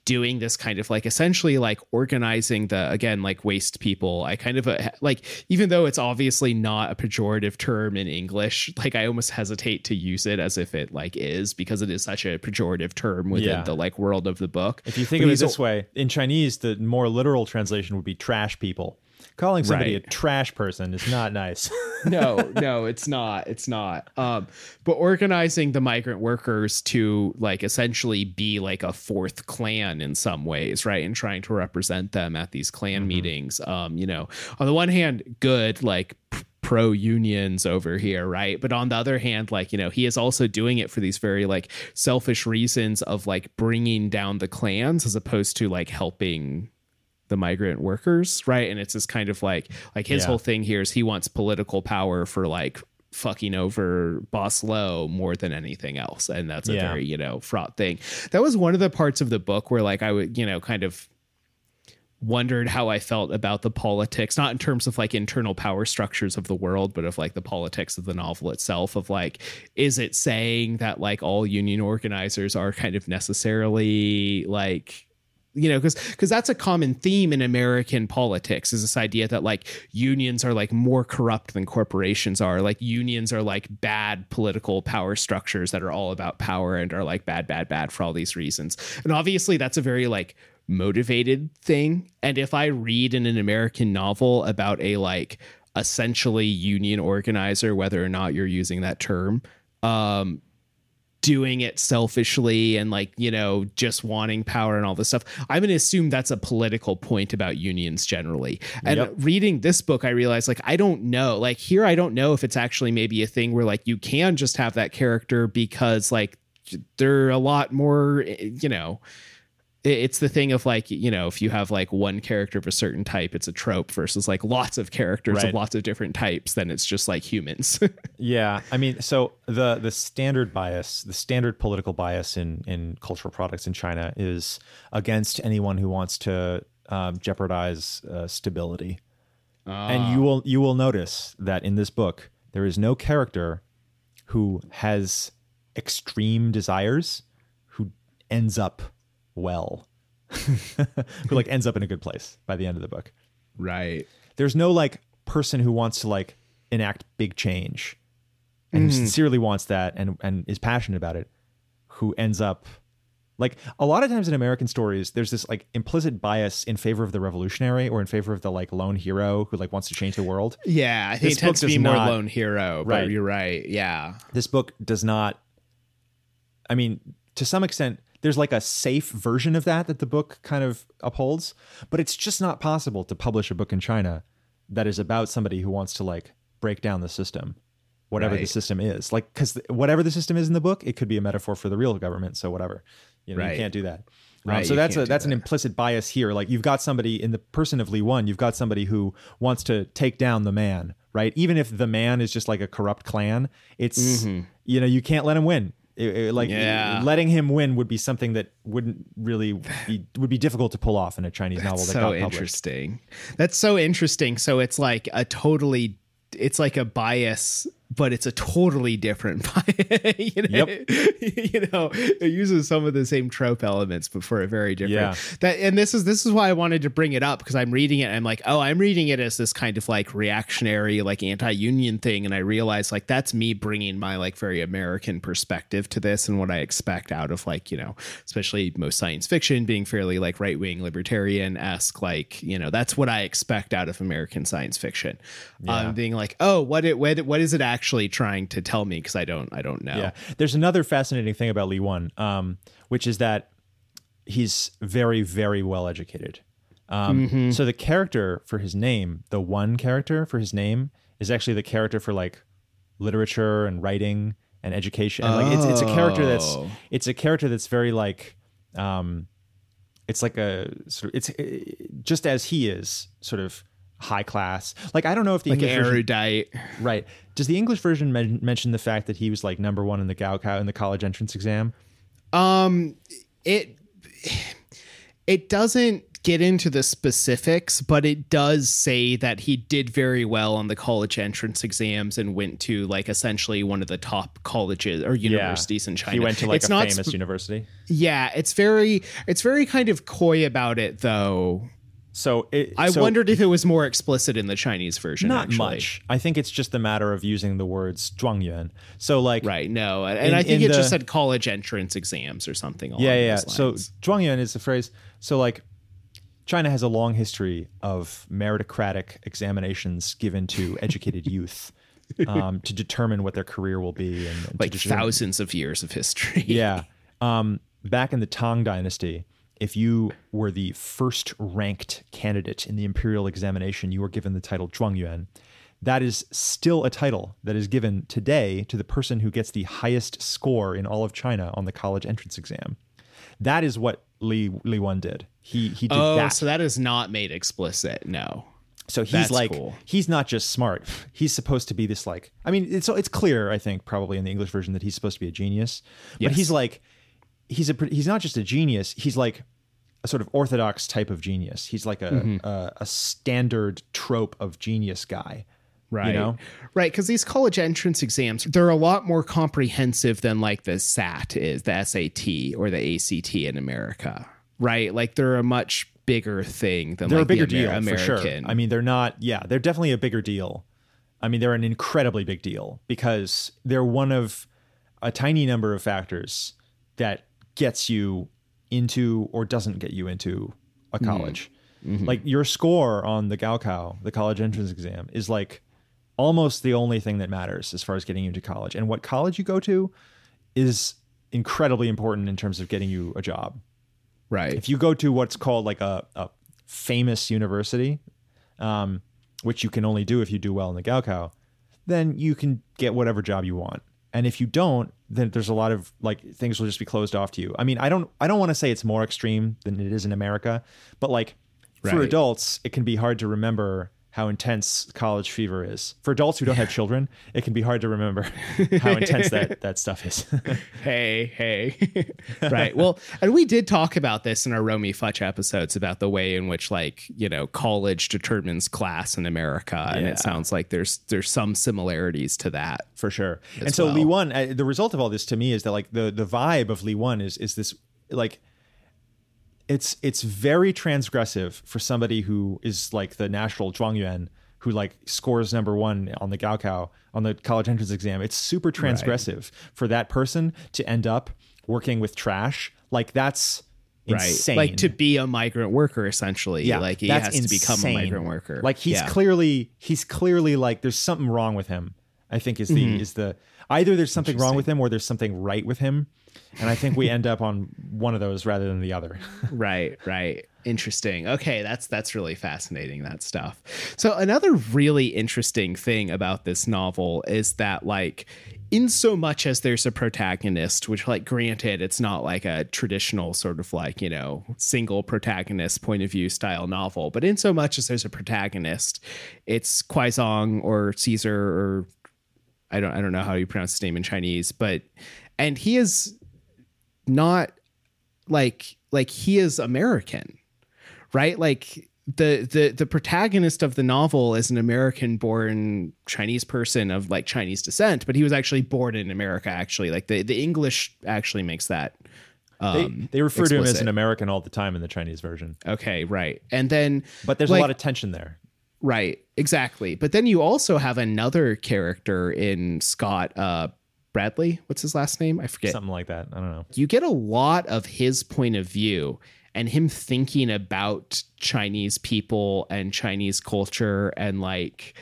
doing this kind of like essentially like organizing the again like waste people i kind of uh, like even though it's obviously not a pejorative term in english like i almost hesitate to use it as if it like is because it is such a pejorative term within
Yeah.
the like world of the book
If you think
But
of it this way, in Chinese, the more literal translation would be trash people. Calling somebody
Right.
a trash person is not nice.
no, no, it's not. It's not. Um, but organizing the migrant workers to like essentially be like a fourth clan in some ways, right? And trying to represent them at these clan meetings. Um, you know, on the one hand, good, like pro unions over here, right? But on the other hand, like, you know, he is also doing it for these very like selfish reasons of like bringing down the clans as opposed to like helping the migrant workers, right? And it's this kind of like like his
Yeah.
whole thing here is he wants political power for like fucking over boss Luo more than anything else and that's a
Yeah.
very you know fraught thing that was one of the parts of the book where like i would you know kind of wondered how I felt about the politics, not in terms of like internal power structures of the world, but of like the politics of the novel itself. Of like, is it saying that like all union organizers are kind of necessarily like you know because because that's a common theme in american politics is this idea that like unions are like more corrupt than corporations are. Like unions are like bad political power structures that are all about power and are like bad bad bad for all these reasons. And obviously that's a very like motivated thing. And if i read in an american novel about a like essentially union organizer whether or not you're using that term um doing it selfishly and like you know just wanting power and all this stuff. I'm going to assume that's a political point about unions generally. And
Yep.
reading this book i realized like i don't know. Like here i don't know if it's actually maybe a thing where like you can just have that character because like they're a lot more eh, you know it's the thing of like you know if you have like one character of a certain type it's a trope versus like lots of characters
Right.
of lots of different types then it's just like humans
Yeah, I mean, so the the standard bias, the standard political bias in in cultural products in China is against anyone who wants to um, jeopardize uh, stability. And you will you will notice that in this book there is no character who has extreme desires who ends up well, who like ends up in a good place by the end of the book
right
there's no like person who wants to like enact big change and who hmm. sincerely wants that and and is passionate about it who ends up like a lot of times in american stories there's this like implicit bias in favor of the revolutionary or in favor of the like lone hero who like wants to change the world
Yeah, I think
This
it tends
book
to be
does
more
not-
lone hero, but
Right.
you're right. Yeah.
this book does not i mean to some extent there's like a safe version of that that the book kind of upholds but it's just not possible to publish a book in china that is about somebody who wants to like break down the system whatever the system is. Like because whatever the system is in the book it could be a metaphor for the real government so whatever. You know
Right.
you can't do that. Um,
Right,
so
you
that's a that's an implicit bias here. Like you've got somebody in the person of Li Wen you've got somebody who wants to take down the man right? Even if the man is just like a corrupt clan it's you know you can't let him win It- it- like.
Yeah.
letting him win would be something that wouldn't really be would be difficult to pull off in a Chinese novel that
so
got published
interesting. That's so interesting. So it's like a totally it's like a bias but it's a totally different you, know? you know, it uses some of the same trope elements, but for a very different.
Yeah.
That and this is this is why I wanted to bring it up because I'm reading it. And I'm like, oh, I'm reading it as this kind of like reactionary, like anti-union thing, and I realize like that's me bringing my like very American perspective to this and what I expect out of like you know, especially most science fiction being fairly like right-wing libertarian esque. Like you know, that's what I expect out of American science fiction. Um, being like, oh, what it what, what is it actually trying to tell me? Because I don't I don't know.
Yeah. There's another fascinating thing about Li Wen, um, which is that he's very, very well educated. Um,
Mm-hmm.
So the character for his name, the one character for his name, is actually the character for like literature and writing and education. And, like it's it's a character that's
Oh.
it's a character that's very like um, it's like a sort of it's uh, just as he is sort of high class. Like I don't know if the
Like
English version-
erudite.
Right. Does the English version men- mention the fact that he was like number one in the Gaokao in the college entrance exam?
Um, it it doesn't get into the specifics, but it does say that he did very well on the college entrance exams and went to like essentially one of the top colleges or universities in China.
He went to like
it's
a
not
famous
sp-
university.
yeah, it's very it's very kind of coy about it though.
So it,
I
so
wondered if it was more explicit in the Chinese version.
not
actually.
much. I think it's just a matter of using the words zhuangyuan. So like
Right, no, and, and
In-
I think
in
it just said college entrance exams or something. Along
yeah, yeah. So zhuangyuan is the phrase. So like China has a long history of meritocratic examinations given to educated youth um, to determine what their career will be and, and
like thousands of years of history.
Yeah. Um, back in the Tang Dynasty, if you were the first ranked candidate in the imperial examination, you were given the title Zhuangyuan. That is still a title that is given today to the person who gets the highest score in all of China on the college entrance exam. That is what Li Li Wen did. He he did
Oh,
that.
so that is not made explicit. No.
So he's
That's
like
cool.
he's not just smart. He's supposed to be this like I mean it's it's clear I think probably in the English version that he's supposed to be a genius. But he's like he's a he's not just a genius. He's like a sort of orthodox type of genius. He's like a
Mm-hmm.
a, a standard trope of genius guy.
Right.
You know?
Right. Because these college entrance exams, they're a lot more comprehensive than like the SAT is, the SAT or the ACT in America. Right. Like they're a much bigger thing than
They're
like
a bigger
the Amer-
deal
American.
for sure. I mean, they're not. Yeah, they're definitely a bigger deal. I mean, they're an incredibly big deal because they're one of a tiny number of factors that gets you into or doesn't get you into a
Mm-hmm.
college. Like your score on the Gaokao, the college entrance exam, is like almost the only thing that matters as far as getting you into college. And what college you go to is incredibly important in terms of getting you a job
right.
if you go to what's called like a, a famous university, um, which you can only do if you do well in the Gaokao, then you can get whatever job you want. And if you don't, then there's a lot of like things will just be closed off to you. I mean, I don't I don't want to say it's more extreme than it is in America, but like for adults, it can be hard to remember how intense college fever is. For adults who don't have children, it can be hard to remember how intense that that stuff is.
hey, hey. right. Well, and we did talk about this in our Romy Futch episodes about the way in which like, you know, college determines class in America. And
Yeah.
it sounds like there's there's some similarities to that.
for sure. And so
well.
Li Wen, uh, the result of all this to me is that like the the vibe of Li Wen is is this like it's it's very transgressive for somebody who is like the national Zhuangyuan who like scores number one on the Gaokao on the college entrance exam. It's super transgressive for that person to end up working with trash. Like that's insane.
Right. Like to be a migrant worker essentially.
yeah,
Like he has to become a migrant worker.
Like he's
Yeah.
clearly he's clearly like there's something wrong with him. I think is the
Mm-hmm.
is the either there's something wrong with him or there's something right with him. And I think we end up on one of those rather than the other.
right right. Interesting. Okay that's that's really fascinating that stuff. So another really interesting thing about this novel is that like in so much as there's a protagonist which like granted it's not like a traditional sort of like you know single protagonist point of view style novel but in so much as there's a protagonist it's Kuaizong or Caesar or I don't I don't know how you pronounce his name in Chinese but and he is not like like he is American, right? Like the the the protagonist of the novel is an American born Chinese person of like Chinese descent, but he was actually born in America. Actually, like the the English actually makes that.
They,
Um,
they refer to him as an American all the time in the Chinese version.
okay, right, and then
But there's
Like-
a lot of tension there.
Right, exactly. But then you also have another character in Scott uh, Bradley. What's his last name? I forget.
Something like that. I don't know.
you get a lot of his point of view and him thinking about Chinese people and Chinese culture and like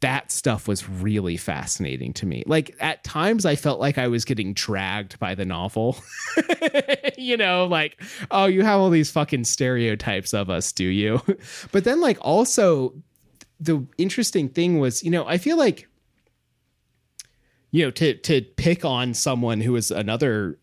that stuff was really fascinating to me. Like at times I felt like I was getting dragged by the novel. you know, like, oh, you have all these fucking stereotypes of us, do you? but then like also the interesting thing was, you know, I feel like you know, to to pick on someone who is another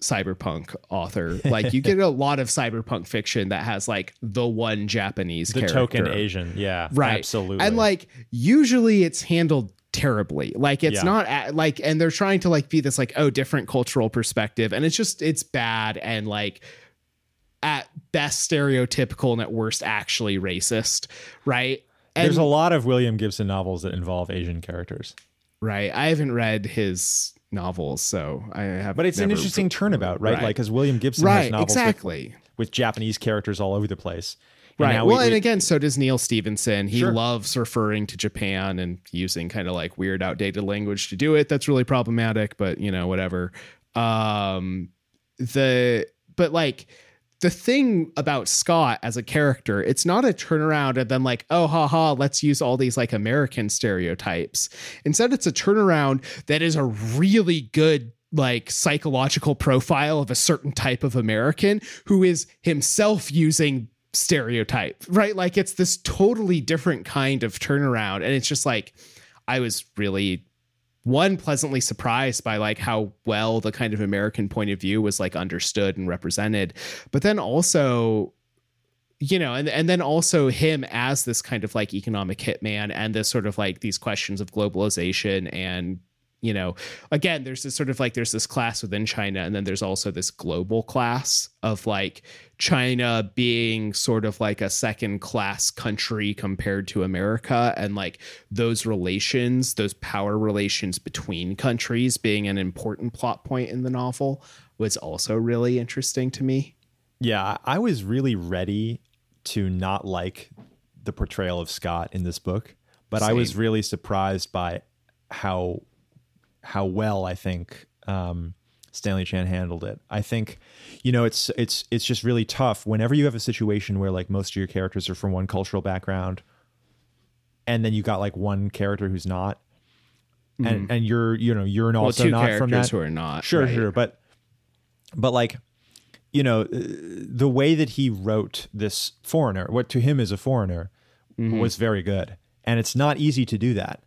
cyberpunk author, like you get a lot of cyberpunk fiction that has like the one Japanese
The
character.
token Asian. Yeah.
right
Absolutely.
and like usually it's handled terribly like it's
Yeah.
not like and they're trying to like be this like oh different cultural perspective and it's just it's bad and like at best stereotypical and at worst actually racist right and
there's a lot of William Gibson novels that involve Asian characters.
Right i haven't read his novels so i have
But it's an interesting turnabout, right?
Right.
Like, because William Gibson has
right
novels
exactly
with, Japanese characters all over the place. And
Right. Well,
we-
and again, so does Neal Stephenson. He
Sure.
loves referring to Japan and using kind of like weird, outdated language to do it. That's really problematic, but you know, whatever. Um, the but like the thing about Scott as a character, it's not a turnaround and then like, oh, ha ha, let's use all these like American stereotypes. Instead, it's a turnaround that is a really good like psychological profile of a certain type of American who is himself using stereotype, right? Like it's this totally different kind of turnaround. And it's just like, I was really one pleasantly surprised by like how well the kind of American point of view was like understood and represented. But then also you know, and and then also him as this kind of like economic hitman and this sort of like these questions of globalization and you know, again, there's this sort of like there's this class within China, and then there's also this global class of like China being sort of like a second class country compared to America, and like those relations, those power relations between countries being an important plot point in the novel was also really interesting to me.
Yeah, I was really ready to not like the portrayal of Scott in this book, but Same. I was really surprised by how how well I think um, Stanley Chan handled it. I think, you know, it's it's it's just really tough whenever you have a situation where like most of your characters are from one cultural background, and then you got like one character who's not, mm-hmm. and and you're you know you're well, also not from that.
Who are not
sure right. sure, but but like you know the way that he wrote this foreigner, what to him is a foreigner, mm-hmm. was very good, and it's not easy to do that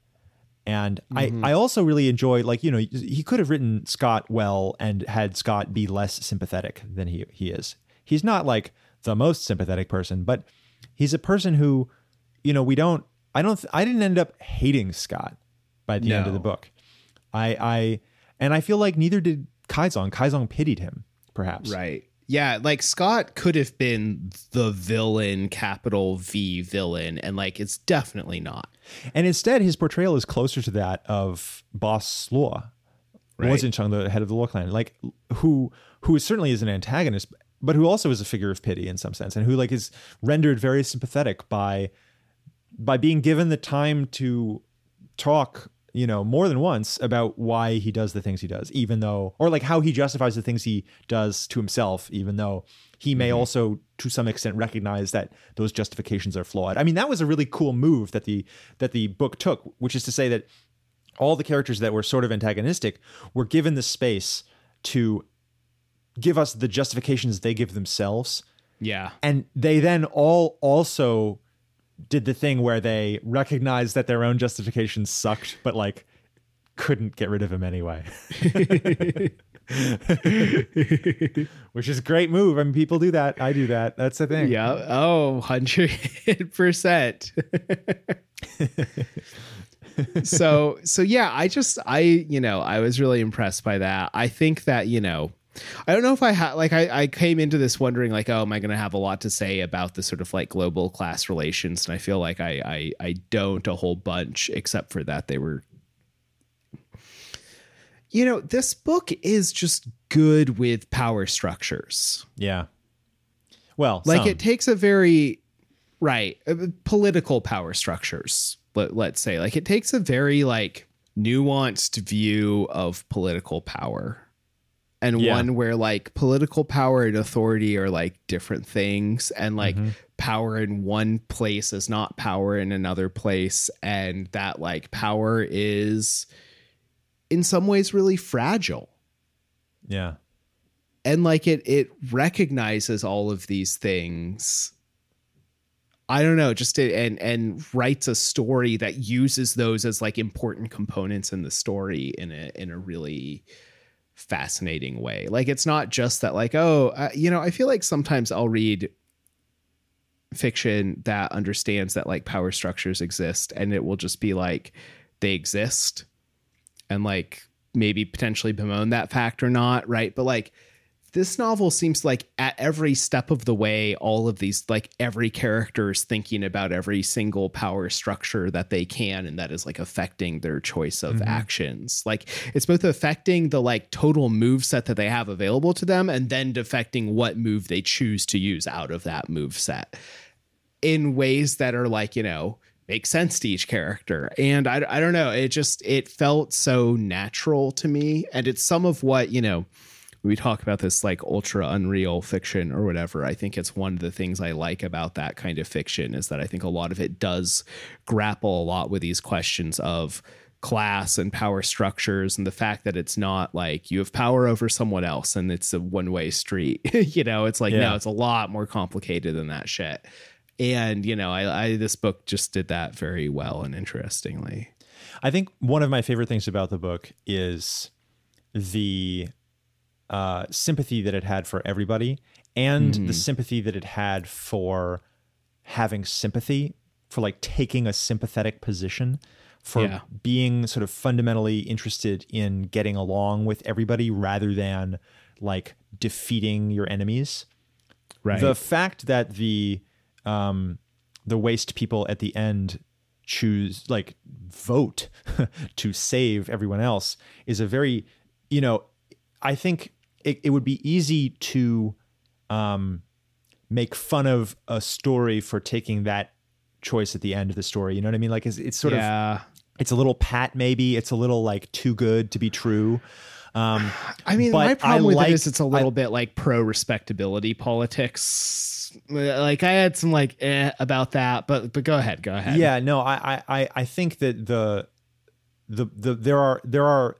and mm-hmm. I, I also really enjoy like you know he could have written Scott well and had Scott be less sympathetic than he he is. He's not like the most sympathetic person, but he's a person who you know we don't I don't I didn't end up hating Scott by the no. end of the book. I I and I feel like neither did Kaizong. Kaizong pitied him perhaps.
Right. Yeah, like Scott could have been the villain, capital V villain, and like it's definitely not.
And instead, his portrayal is closer to that of Boss Luo, right. Luo Jincheng, the head of the Luo clan, like who who certainly is an antagonist, but who also is a figure of pity in some sense, and who like is rendered very sympathetic by by being given the time to talk you know, more than once about why he does the things he does, even though, or like how he justifies the things he does to himself, even though he may mm-hmm. also, to some extent, recognize that those justifications are flawed. I mean, that was a really cool move that the that the book took, which is to say that all the characters that were sort of antagonistic were given the space to give us the justifications they give themselves.
Yeah.
And they then all also did the thing where they recognized that their own justifications sucked, but like couldn't get rid of him anyway. Which is a great move. I mean, people do that. I do that. That's the thing.
Yeah. Oh, 100%. so, so yeah, I just, I, you know, I was really impressed by that. I think that, you know, I don't know if I had like I, I came into this wondering like oh am I going to have a lot to say about the sort of like global class relations and I feel like I I I don't a whole bunch except for that they were you know this book is just good with power structures.
Yeah. Well,
like some. it takes a very right uh, political power structures. Let, let's say like it takes a very like nuanced view of political power and yeah. one where like political power and authority are like different things and like mm-hmm. power in one place is not power in another place and that like power is in some ways really fragile
yeah
and like it it recognizes all of these things I don't know, just to, and and writes a story that uses those as like important components in the story in a in a really fascinating way. Like it's not just that like oh, uh, you know, I feel like sometimes I'll read fiction that understands that like power structures exist and it will just be like they exist and like maybe potentially bemoan that fact or not, right? But like this novel seems like at every step of the way all of these like every character is thinking about every single power structure that they can and that is like affecting their choice of mm-hmm. actions. Like it's both affecting the like total move set that they have available to them and then affecting what move they choose to use out of that move set in ways that are like you know make sense to each character. And I, I don't know it just it felt so natural to me. And it's some of what you know we talk about this like ultra unreal fiction or whatever i think it's one of the things i like about that kind of fiction is that i think a lot of it does grapple a lot with these questions of class and power structures and the fact that it's not like you have power over someone else and it's a one way street you know? It's like yeah. no it's a lot more complicated than that shit. And you know I, I this book just did that very well and interestingly.
I think one of my favorite things about the book is the uh, sympathy that it had for everybody and mm-hmm. the sympathy that it had for having sympathy for like taking a sympathetic position for
Yeah.
being sort of fundamentally interested in getting along with everybody rather than like defeating your enemies.
Right.
The fact that the um, the waste people at the end choose like vote to save everyone else is a very you know I think it, it would be easy to um, make fun of a story for taking that choice at the end of the story. You know what I mean? Like it's, it's sort of it's a little pat maybe. It's a little like too good to be true. Um,
I mean, my problem
I
with
like-
it is it's a little bit like pro respectability politics. Like I had some like eh about that, but but go ahead, go ahead.
Yeah, no, I, I, I- I think that the, the, the, there are, there are,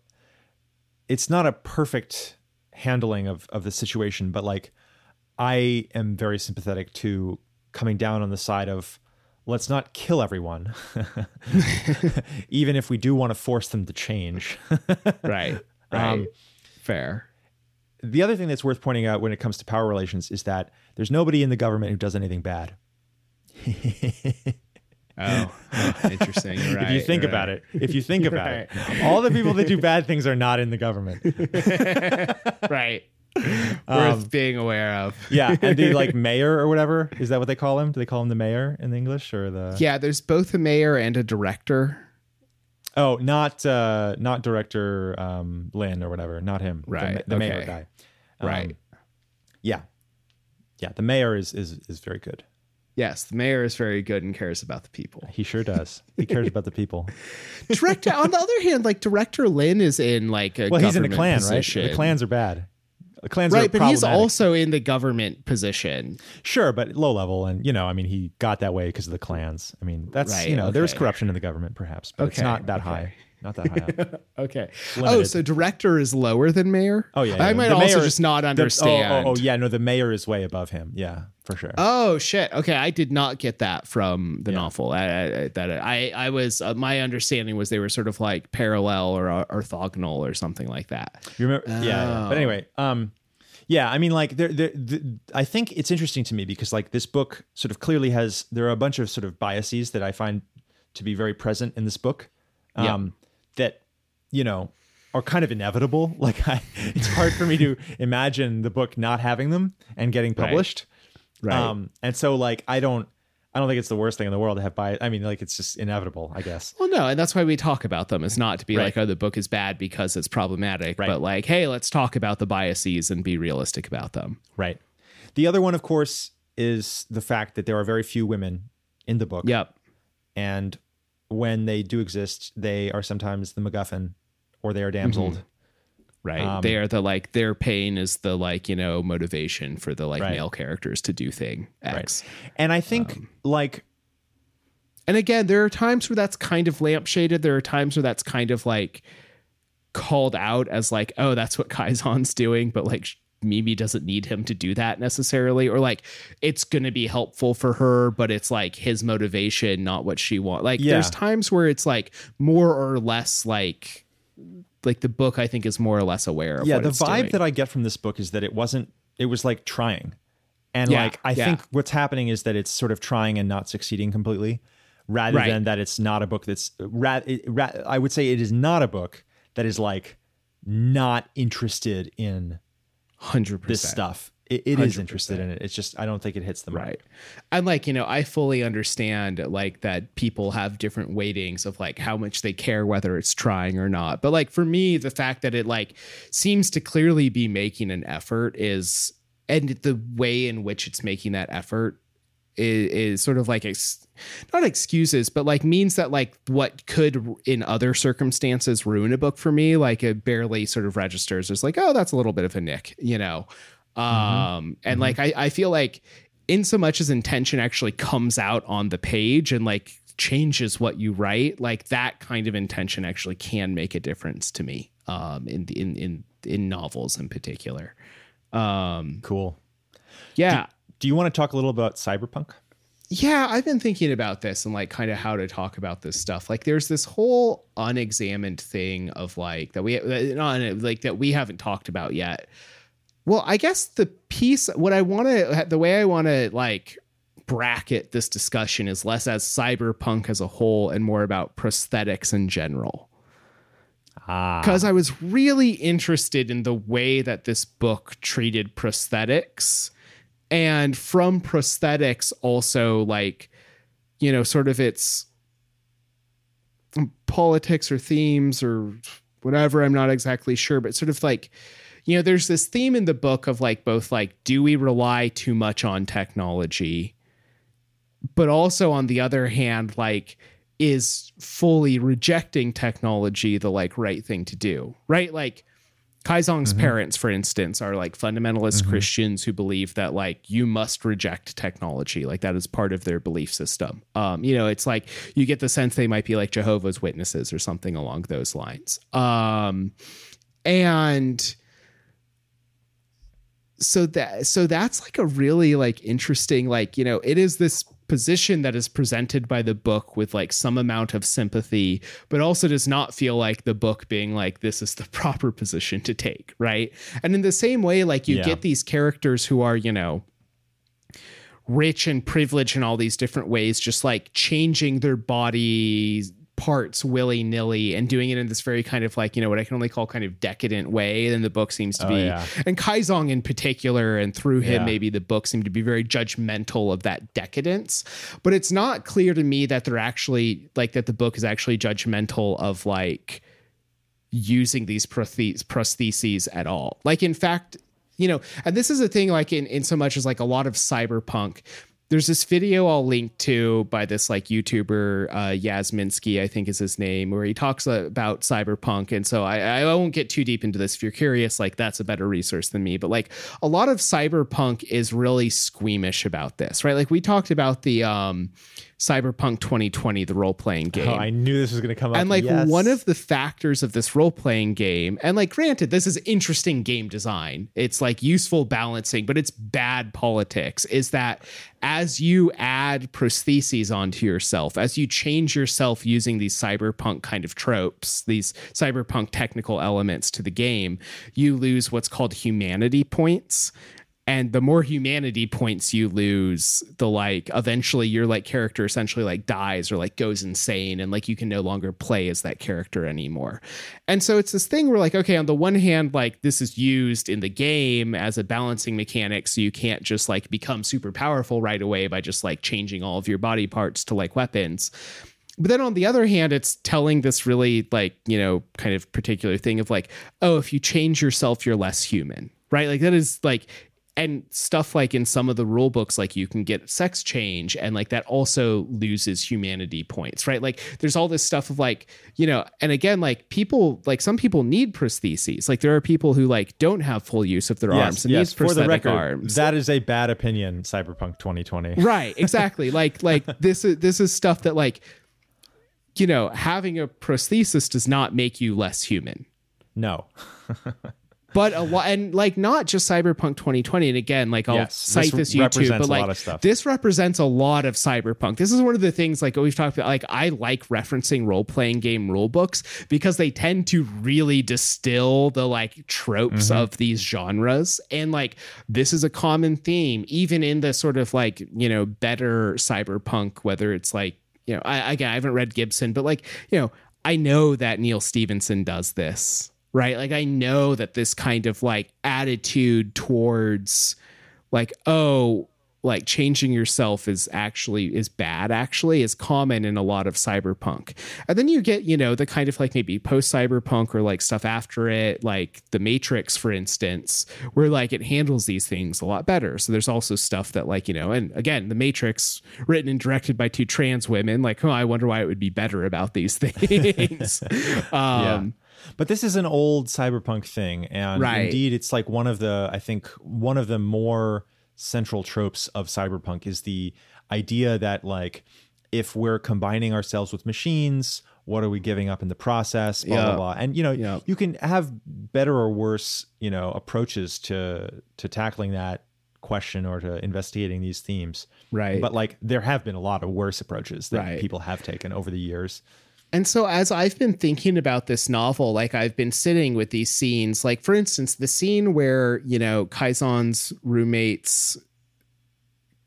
it's not a perfect handling of, of the situation, but like, I am very sympathetic to coming down on the side of, let's not kill everyone, even if we do want to force them to change.
right, right,
Um,
fair.
the other thing that's worth pointing out when it comes to power relations is that there's nobody in the government who does anything bad.
Oh, interesting. You're
if you think
you're
about it, if you think about it, all the people that do bad things are not in the government.
right,
Um,
worth being aware of.
yeah, and the like mayor or whatever is that what they call him? Do they call him the mayor in English or the?
Yeah, there's both a mayor and a director.
Oh, not uh, not director um, Lin or whatever. Not him. The-
Right,
The, mayor
okay.
guy. Um,
Right.
Yeah. Yeah. The mayor is is is very good.
Yes, the mayor is very good and cares about the people.
He sure does. He cares about the people.
Director, on the other hand, like Director Lin is in like a
Well, he's in
the
clan,
position.
right? The clans are bad. The clans are
right, but he's also in the government position.
Sure, but low level, and you know, I mean, he got that way because of the clans. I mean, that's
Right,
you know, there's corruption in the government, perhaps, but it's not that
okay.
high, not that high up.
Okay. Oh, so director is lower than mayor?
Oh yeah,
I might
The
also
mayor-
just not
the- oh,
understand.
oh, oh, yeah, no, the mayor is way above him. Yeah, for sure.
Oh shit. Okay, I did not get that from the
Yeah.
novel. I, I, that I, I was uh, my understanding was they were sort of like parallel or uh, orthogonal or something like that.
You remember? Yeah, yeah. But
Oh.
anyway, um, yeah, I mean, like, there, there, the, I think it's interesting to me because, like, this book sort of clearly has there are a bunch of sort of biases that I find to be very present in this book,
Yeah.
That you know are kind of inevitable. Like, I, it's hard for me to imagine the book not having them and getting
Right.
published.
Right.
Um, and so, like, I don't, I don't think it's the worst thing in the world to have bias. I mean, like, it's just inevitable, I guess.
Well, no, and that's why we talk about them. Is not to be
Right.
like, oh, the book is bad because it's problematic,
Right.
but like, hey, let's talk about the biases and be realistic about them.
Right. The other one, of course, is the fact that there are very few women in the book.
Yep.
and when they do exist, they are sometimes the MacGuffin or they are damseled.
Right.
Um,
they are the like their pain is the like, you know, motivation for the like
Right.
male characters to do thing X.
And I think
Um,
like
And again, there are times where that's kind of lampshaded. There are times where that's kind of like called out as like, oh, that's what Kaizong's doing, but like Mimi doesn't need him to do that necessarily. Or like it's gonna be helpful for her, but it's like his motivation, not what she wants. Like
Yeah.
there's times where it's like more or less like like the book I think is more or less aware of
yeah, the vibe
doing.
that I get from this book is that it wasn't it was like trying. And
Yeah,
like I
yeah.
think what's happening is that it's sort of trying and not succeeding completely rather
Right.
than that it's not a book that's ra- ra- I would say it is not a book that is like not interested in
hundred percent.
this stuff. It, it is interested in it. It's just I don't think it hits the mark.
Right. And like, you know, I fully understand like that people have different weightings of like how much they care whether it's trying or not. But like for me, the fact that it like seems to clearly be making an effort is and the way in which it's making that effort is, is sort of like ex- not excuses, but like means that like what could in other circumstances ruin a book for me, like it barely sort of registers as like, oh, that's a little bit of a nick, you know. Um, and like I, I feel like in so much as intention actually comes out on the page and like changes what you write, like that kind of intention actually can make a difference to me. Um, in in in in novels in particular. Um,
Cool.
yeah.
Do you want to talk a little about cyberpunk?
Yeah, I've been thinking about this and like kind of how to talk about this stuff. Like there's this whole unexamined thing of like that we not like that we haven't talked about yet. Well, I guess the piece what I want to the way I want to like bracket this discussion is less as cyberpunk as a whole and more about prosthetics in general. Because
Ah,
I was really interested in the way that this book treated prosthetics. And from prosthetics, also like, you know, sort of its politics or themes or whatever. I'm not exactly sure, but sort of like, you know, there's this theme in the book of like both like, do we rely too much on technology? But also on the other hand, like, is fully rejecting technology the like right thing to do, right? Like, Kaizong's parents, for instance, are like fundamentalist Christians who believe that like you must reject technology, like that is part of their belief system. Um, you know, it's like you get the sense they might be like Jehovah's Witnesses or something along those lines. Um, and so that so that's like a really like interesting like you know it is this position that is presented by the book with like some amount of sympathy but also does not feel like the book being like this is the proper position to take right and in the same way like you
Yeah.
get these characters who are you know rich and privileged in all these different ways just like changing their body parts willy-nilly and doing it in this very kind of like you know what i can only call kind of decadent way and the book seems to
Oh,
be
yeah.
and kaizong in particular and through him
Yeah.
maybe the book seemed to be very judgmental of that decadence but it's not clear to me that they're actually like that the book is actually judgmental of like using these prothes- prostheses at all like in fact you know and this is a thing like in in so much as like a lot of cyberpunk there's this video I'll link to by this like YouTuber uh, Yasminsky, I think is his name, where he talks about cyberpunk. And so I, I won't get too deep into this. If you're curious, like that's a better resource than me. But like a lot of cyberpunk is really squeamish about this, right? Like we talked about the um, Cyberpunk 2020, the role playing oh, game
Oh, I knew this was going to come up.
and like
Yes.
one of the factors of this role-playing game and like granted this is interesting game design it's like useful balancing but it's bad politics is that as you add prostheses onto yourself as you change yourself using these cyberpunk kind of tropes these cyberpunk technical elements to the game you lose what's called humanity points and the more humanity points you lose the like eventually your like character essentially like dies or like goes insane and like you can no longer play as that character anymore and so it's this thing where like okay on the one hand like this is used in the game as a balancing mechanic so you can't just like become super powerful right away by just like changing all of your body parts to like weapons but then on the other hand, it's telling this really like, you know, kind of particular thing of like, oh, if you change yourself, you're less human, right? Like that is like, and stuff like in some of the rule books, like you can get sex change and like that also loses humanity points, right? Like there's all this stuff of like, you know, and again, like people, like some people need prostheses. Like there are people who like don't have full use of their arms and
yes.
need
For the
prosthetic
record,
arms.
that is a bad opinion. Cyberpunk 2020.
right exactly like like this is this is stuff that like you know having a prosthesis does not make you less human
No.
but a lot and like not just cyberpunk 2020 and again like i'll
Yes,
cite
this
this, youtube but like
lot of stuff.
this represents a lot of cyberpunk this is one of the things like we've talked about like i like referencing role-playing game rule books because they tend to really distill the like tropes
Mm-hmm.
of these genres and like this is a common theme even in the sort of like you know better cyberpunk whether it's like you know I, again i haven't read gibson but like you know i know that neal stephenson does this right? Like i know that this kind of like attitude towards like oh like changing yourself is actually is bad actually is common in a lot of cyberpunk. And then you get you know the kind of like maybe post cyberpunk or like stuff after it like the matrix for instance where like it handles these things a lot better. So there's also stuff that like you know and again the matrix written and directed by two trans women like oh i wonder why it would be better about these things. Um
But this is an old cyberpunk thing, and
Right.
indeed, it's like one of the I think one of the more central tropes of cyberpunk is the idea that like if we're combining ourselves with machines, what are we giving up in the process? Blah
Yeah.
blah blah. And you know,
Yeah.
you can have better or worse, you know, approaches to to tackling that question or to investigating these themes.
right
But like there have been a lot of worse approaches that
Right.
people have taken over the years.
And so as I've been thinking about this novel, like I've been sitting with these scenes, like for instance, the scene where, you know, Kaizong's roommates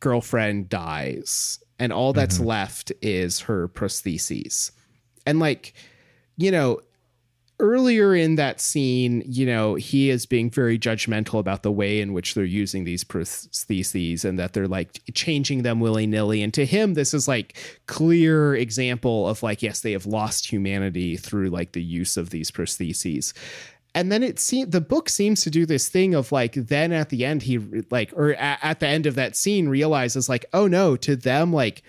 girlfriend dies and all that's mm-hmm. left is her prostheses. And like, you know, earlier in that scene, you know, he is being very judgmental about the way in which they're using these prostheses and that they're like changing them willy nilly. And to him, this is like clear example of like, yes, they have lost humanity through like the use of these prostheses. And then it seems the book seems to do this thing of like, then at the end, he like, or at, at the end of that scene realizes like, oh no, to them, like,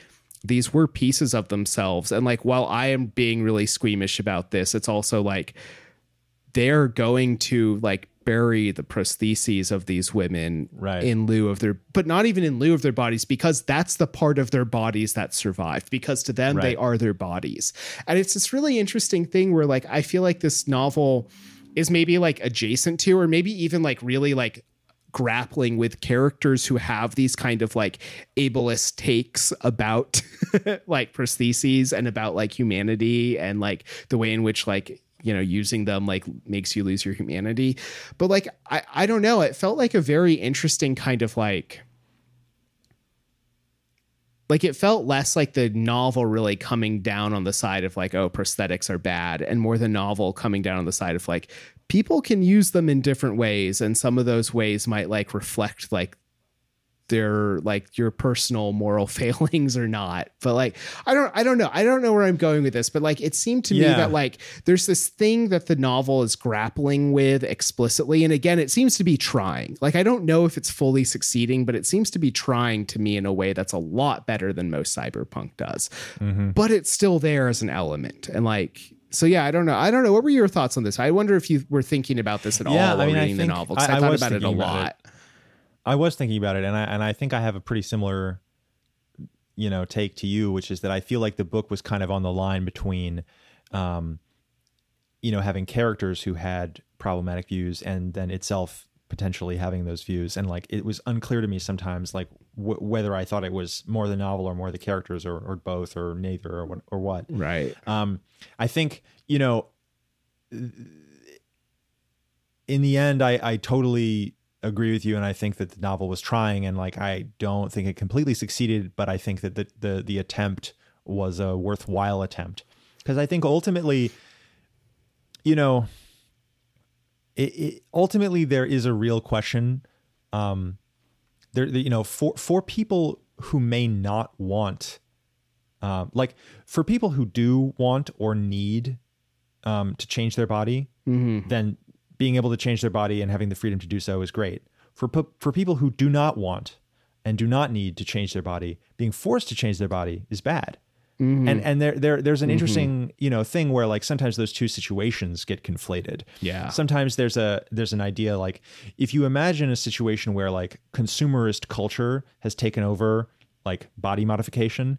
these were pieces of themselves. And like, while I am being really squeamish about this, it's also like they're going to like bury the prostheses of these women
Right.
in lieu of their, but not even in lieu of their bodies, because that's the part of their bodies that survived, because to them, they are their bodies. And it's this really interesting thing where like, I feel like this novel is maybe like adjacent to, or maybe even like really like grappling with characters who have these kind of like ableist takes about like prostheses and about like humanity and like the way in which like you know using them like makes you lose your humanity. But like i i don't know. It felt like a very interesting kind of like like it felt less like the novel really coming down on the side of like oh prosthetics are bad and more the novel coming down on the side of like people can use them in different ways and some of those ways might like reflect like their like your personal moral failings or not. But like i don't i don't know. I don't know where i'm going with this but like it seemed to me that like there's this thing that the novel is grappling with explicitly and again it seems to be trying. Like i don't know if it's fully succeeding but it seems to be trying to me in a way that's a lot better than most cyberpunk does.
Mm-hmm.
but it's still there as an element and like so yeah i don't know. I don't know. What were your thoughts on this? I wonder if you were thinking about this at
Yeah,
all
I
while
mean, I
reading the novel
I-
I,
I
thought about it a lot.
I was thinking about it, and I and I think I have a pretty similar, you know, take to you, which is that I feel like the book was kind of on the line between, um, you know, having characters who had problematic views, and then itself potentially having those views, and like it was unclear to me sometimes, like w- whether I thought it was more the novel or more the characters, or or both, or neither, or what, or what.
right.
Um, I think you know, in the end, I I totally agree with you, and I think that the novel was trying, and like I don't think it completely succeeded, but I think that the the the attempt was a worthwhile attempt. Because I think ultimately, you know, it, it ultimately there is a real question. Um, there, you know, for for people who may not want um, like for people who do want or need um, to change their body, then being able to change their body and having the freedom to do so is great. For for people who do not want and do not need to change their body, being forced to change their body is bad. And mm-hmm. and there there there's an mm-hmm. interesting you know thing where like sometimes those two situations get conflated.
Yeah.
Sometimes there's a there's an idea like if you imagine a situation where like consumerist culture has taken over like body modification,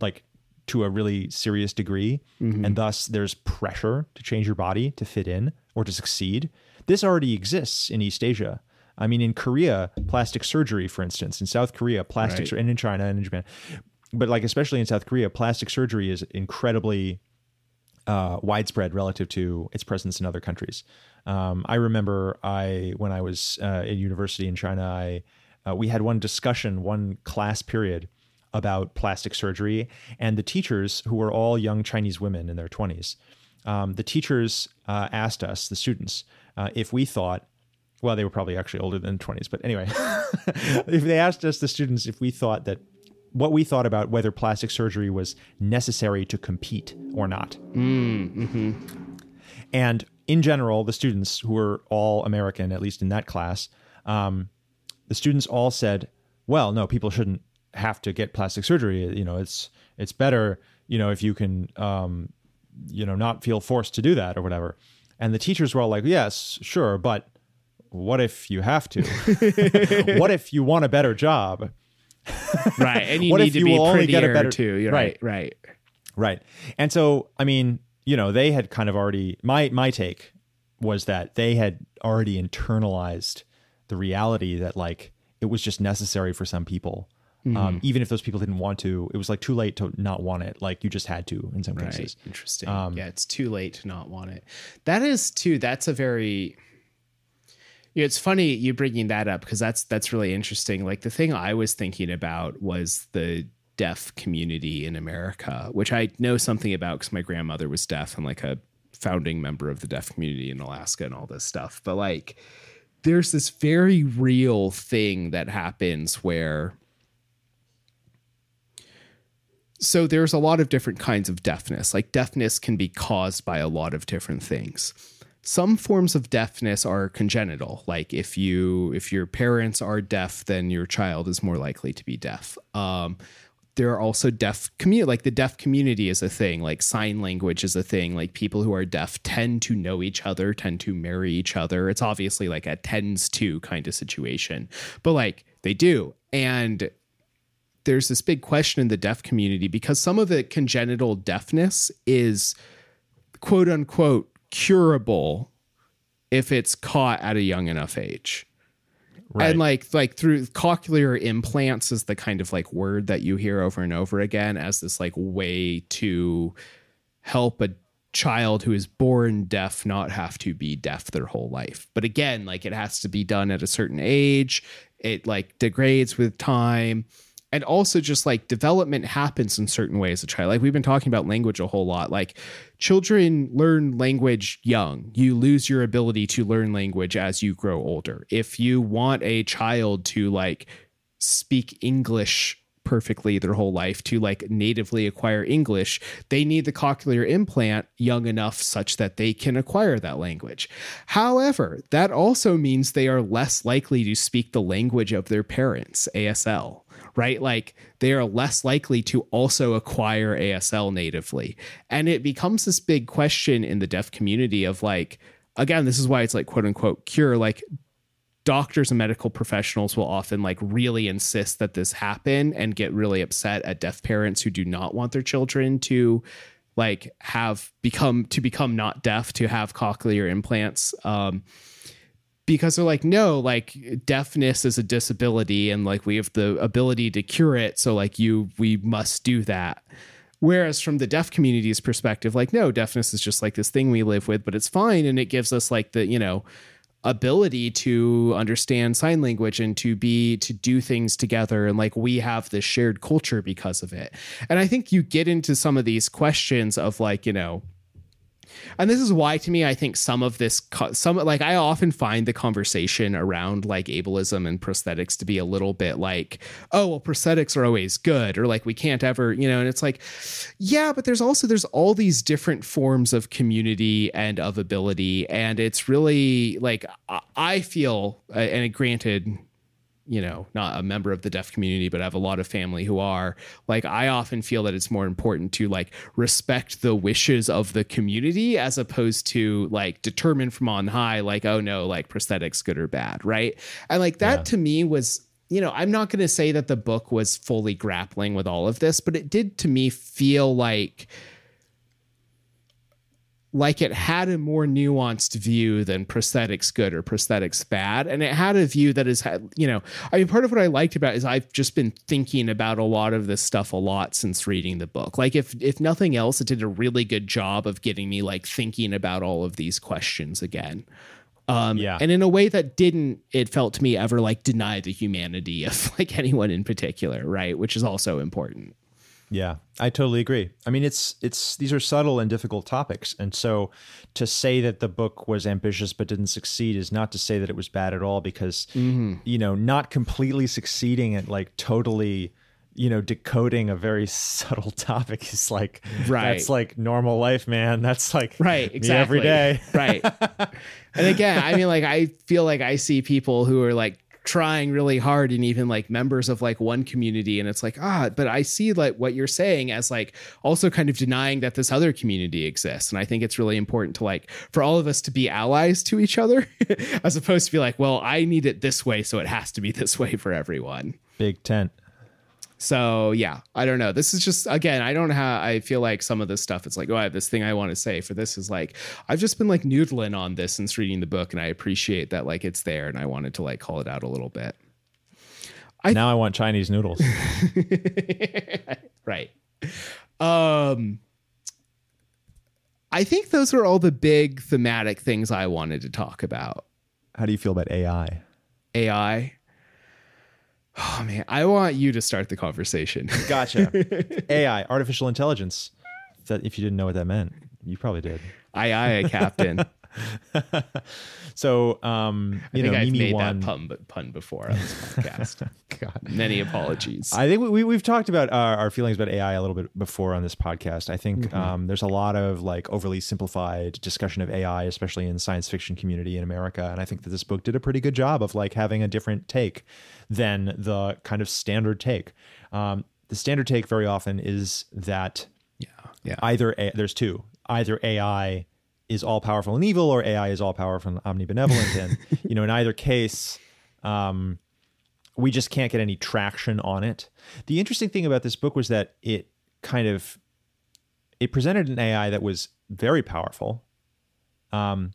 like to a really serious degree, mm-hmm. and thus there's pressure to change your body to fit in or to succeed. This already exists in East Asia. I mean, in Korea, plastic surgery, for instance, in South Korea, plastic
Right.
and in China and in Japan, but like especially in South Korea, plastic surgery is incredibly uh, widespread relative to its presence in other countries. Um, I remember I when I was uh, at university in China, I uh, we had one discussion, one class period about plastic surgery, and the teachers who were all young Chinese women in their twenties. Um, the teachers uh, asked us, the students, uh, if we thought well, they were probably actually older than 20s, but anyway, if they asked us, the students, if we thought that what we thought about whether plastic surgery was necessary to compete or not. And in general, the students who were all American, at least in that class, um, the students all said, "Well, no, people shouldn't have to get plastic surgery. You know, it's it's better, you know, if you can, um, you know, not feel forced to do that or whatever." And the teachers were all like, "Yes, sure, but what if you have to? what if you want a better job?"
right and you
What
need
if
to
you
be
will only
prettier
get a better-
too You're right right
Right. And so, I mean, you know, they had kind of already my my take was that they had already internalized the reality that like it was just necessary for some people.
Mm-hmm.
Um, even if those people didn't want to, it was like too late to not want it. Like you just had to in some cases.
Interesting.
Um,
yeah, it's too late to not want it. That is too. That's a very. Yeah, it's funny you bringing that up because that's that's really interesting. Like the thing I was thinking about was the deaf community in America, which I know something about because my grandmother was deaf and like a founding member of the deaf community in Alaska and all this stuff. But like, there's this very real thing that happens where. So there's a lot of different kinds of deafness. Like deafness can be caused by a lot of different things some forms of deafness are congenital. Like if you if your parents are deaf then your child is more likely to be deaf. Um, there are also deaf community like the deaf community is a thing. Like sign language is a thing. Like people who are deaf tend to know each other tend to marry each other. It's obviously like a tends to kind of situation but like they do. And there's this big question in the deaf community because some of the congenital deafness is quote unquote curable if it's caught at a young enough age. Right. And like like through cochlear implants is the kind of like word that you hear over and over again as this like way to help a child who is born deaf not have to be deaf their whole life. But again, like it has to be done at a certain age. It like degrades with time and also just like development happens in certain ways a child like we've been talking about language a whole lot. Like children learn language young. You lose your ability to learn language as you grow older. If you want a child to like speak english perfectly their whole life to like natively acquire english they need the cochlear implant young enough such that they can acquire that language however that also means they are less likely to speak the language of their parents asl right? Like they are less likely to also acquire ASL natively. And it becomes this big question in the deaf community of like, again, this is why it's like quote unquote cure. Like doctors and medical professionals will often like really insist that this happen and get really upset at deaf parents who do not want their children to like have become to become not deaf to have cochlear implants um because they're like no like deafness is a disability and like we have the ability to cure it so like you we must do that. Whereas from the deaf community's perspective like no deafness is just like this thing we live with but it's fine and it gives us like the you know ability to understand sign language and to be to do things together. And like we have this shared culture because of it. And i think you get into some of these questions of like you know and this is why to me i think some of this some like i often find the conversation around like ableism and prosthetics to be a little bit like oh well prosthetics are always good or like we can't ever you know and it's like yeah but there's also there's all these different forms of community and of ability and it's really like i feel and granted you know, not a member of the deaf community, but I have a lot of family who are, like, I often feel that it's more important to like respect the wishes of the community as opposed to like determine from on high, like, oh no, like prosthetics good or bad. Right. And like that yeah. to me was, you know, I'm not going to say that the book was fully grappling with all of this, but it did to me feel like, like it had a more nuanced view than prosthetics good or prosthetics bad. And it had a view that is you know i mean part of what i liked about is i've just been thinking about a lot of this stuff a lot since reading the book. Like if if nothing else it did a really good job of getting me like thinking about all of these questions again. Um yeah. and in a way that didn't it felt to me ever like deny the humanity of like anyone in particular right? Which is also important
yeah, I totally agree. I mean, it's it's these are subtle and difficult topics, and so to say that the book was ambitious but didn't succeed is not to say that it was bad at all. Because mm-hmm. you know, not completely succeeding at like totally, you know, decoding a very subtle topic is like right. That's like normal life, man. That's like
right exactly
every day,
right. And again, I mean, like I feel like I see people who are like trying really hard and even like members of like one community and it's like ah but i see like what you're saying as like also kind of denying that this other community exists. And i think it's really important to like for all of us to be allies to each other as opposed to be like well i need it this way so it has to be this way for everyone.
Big tent
so yeah, I don't know. This is just again, I don't have. I feel like some of this stuff. It's like, oh, I have this thing I want to say. For this is like, I've just been like noodling on this since reading the book, and I appreciate that like it's there, and I wanted to like call it out a little bit.
I, now I want Chinese noodles.
right. Um. I think those are all the big thematic things I wanted to talk about.
how do you feel about AI?
AI. Oh man, I want you to start the conversation.
Gotcha. AI, artificial intelligence. That if you didn't know what that meant, you probably did.
Aye, aye, Captain.
So, um,
I
you
think
know,
I've
Mimi
made
one.
that pun, pun before on this podcast.
God.
Many apologies.
I think we- we, we've talked about our, our feelings about AI a little bit before on this podcast. I think
Mm-hmm.
um, there's a lot of like overly simplified discussion of AI, especially in science fiction community in America. And I think that this book did a pretty good job of like having a different take than the kind of standard take. Um, the standard take very often is that
yeah, yeah.
either a, there's two. Either AI is all powerful and evil or AI is all powerful and omnibenevolent. And you know in either case um, we just can't get any traction on it. The interesting thing about this book was that it kind of it presented an AI that was very powerful. Um,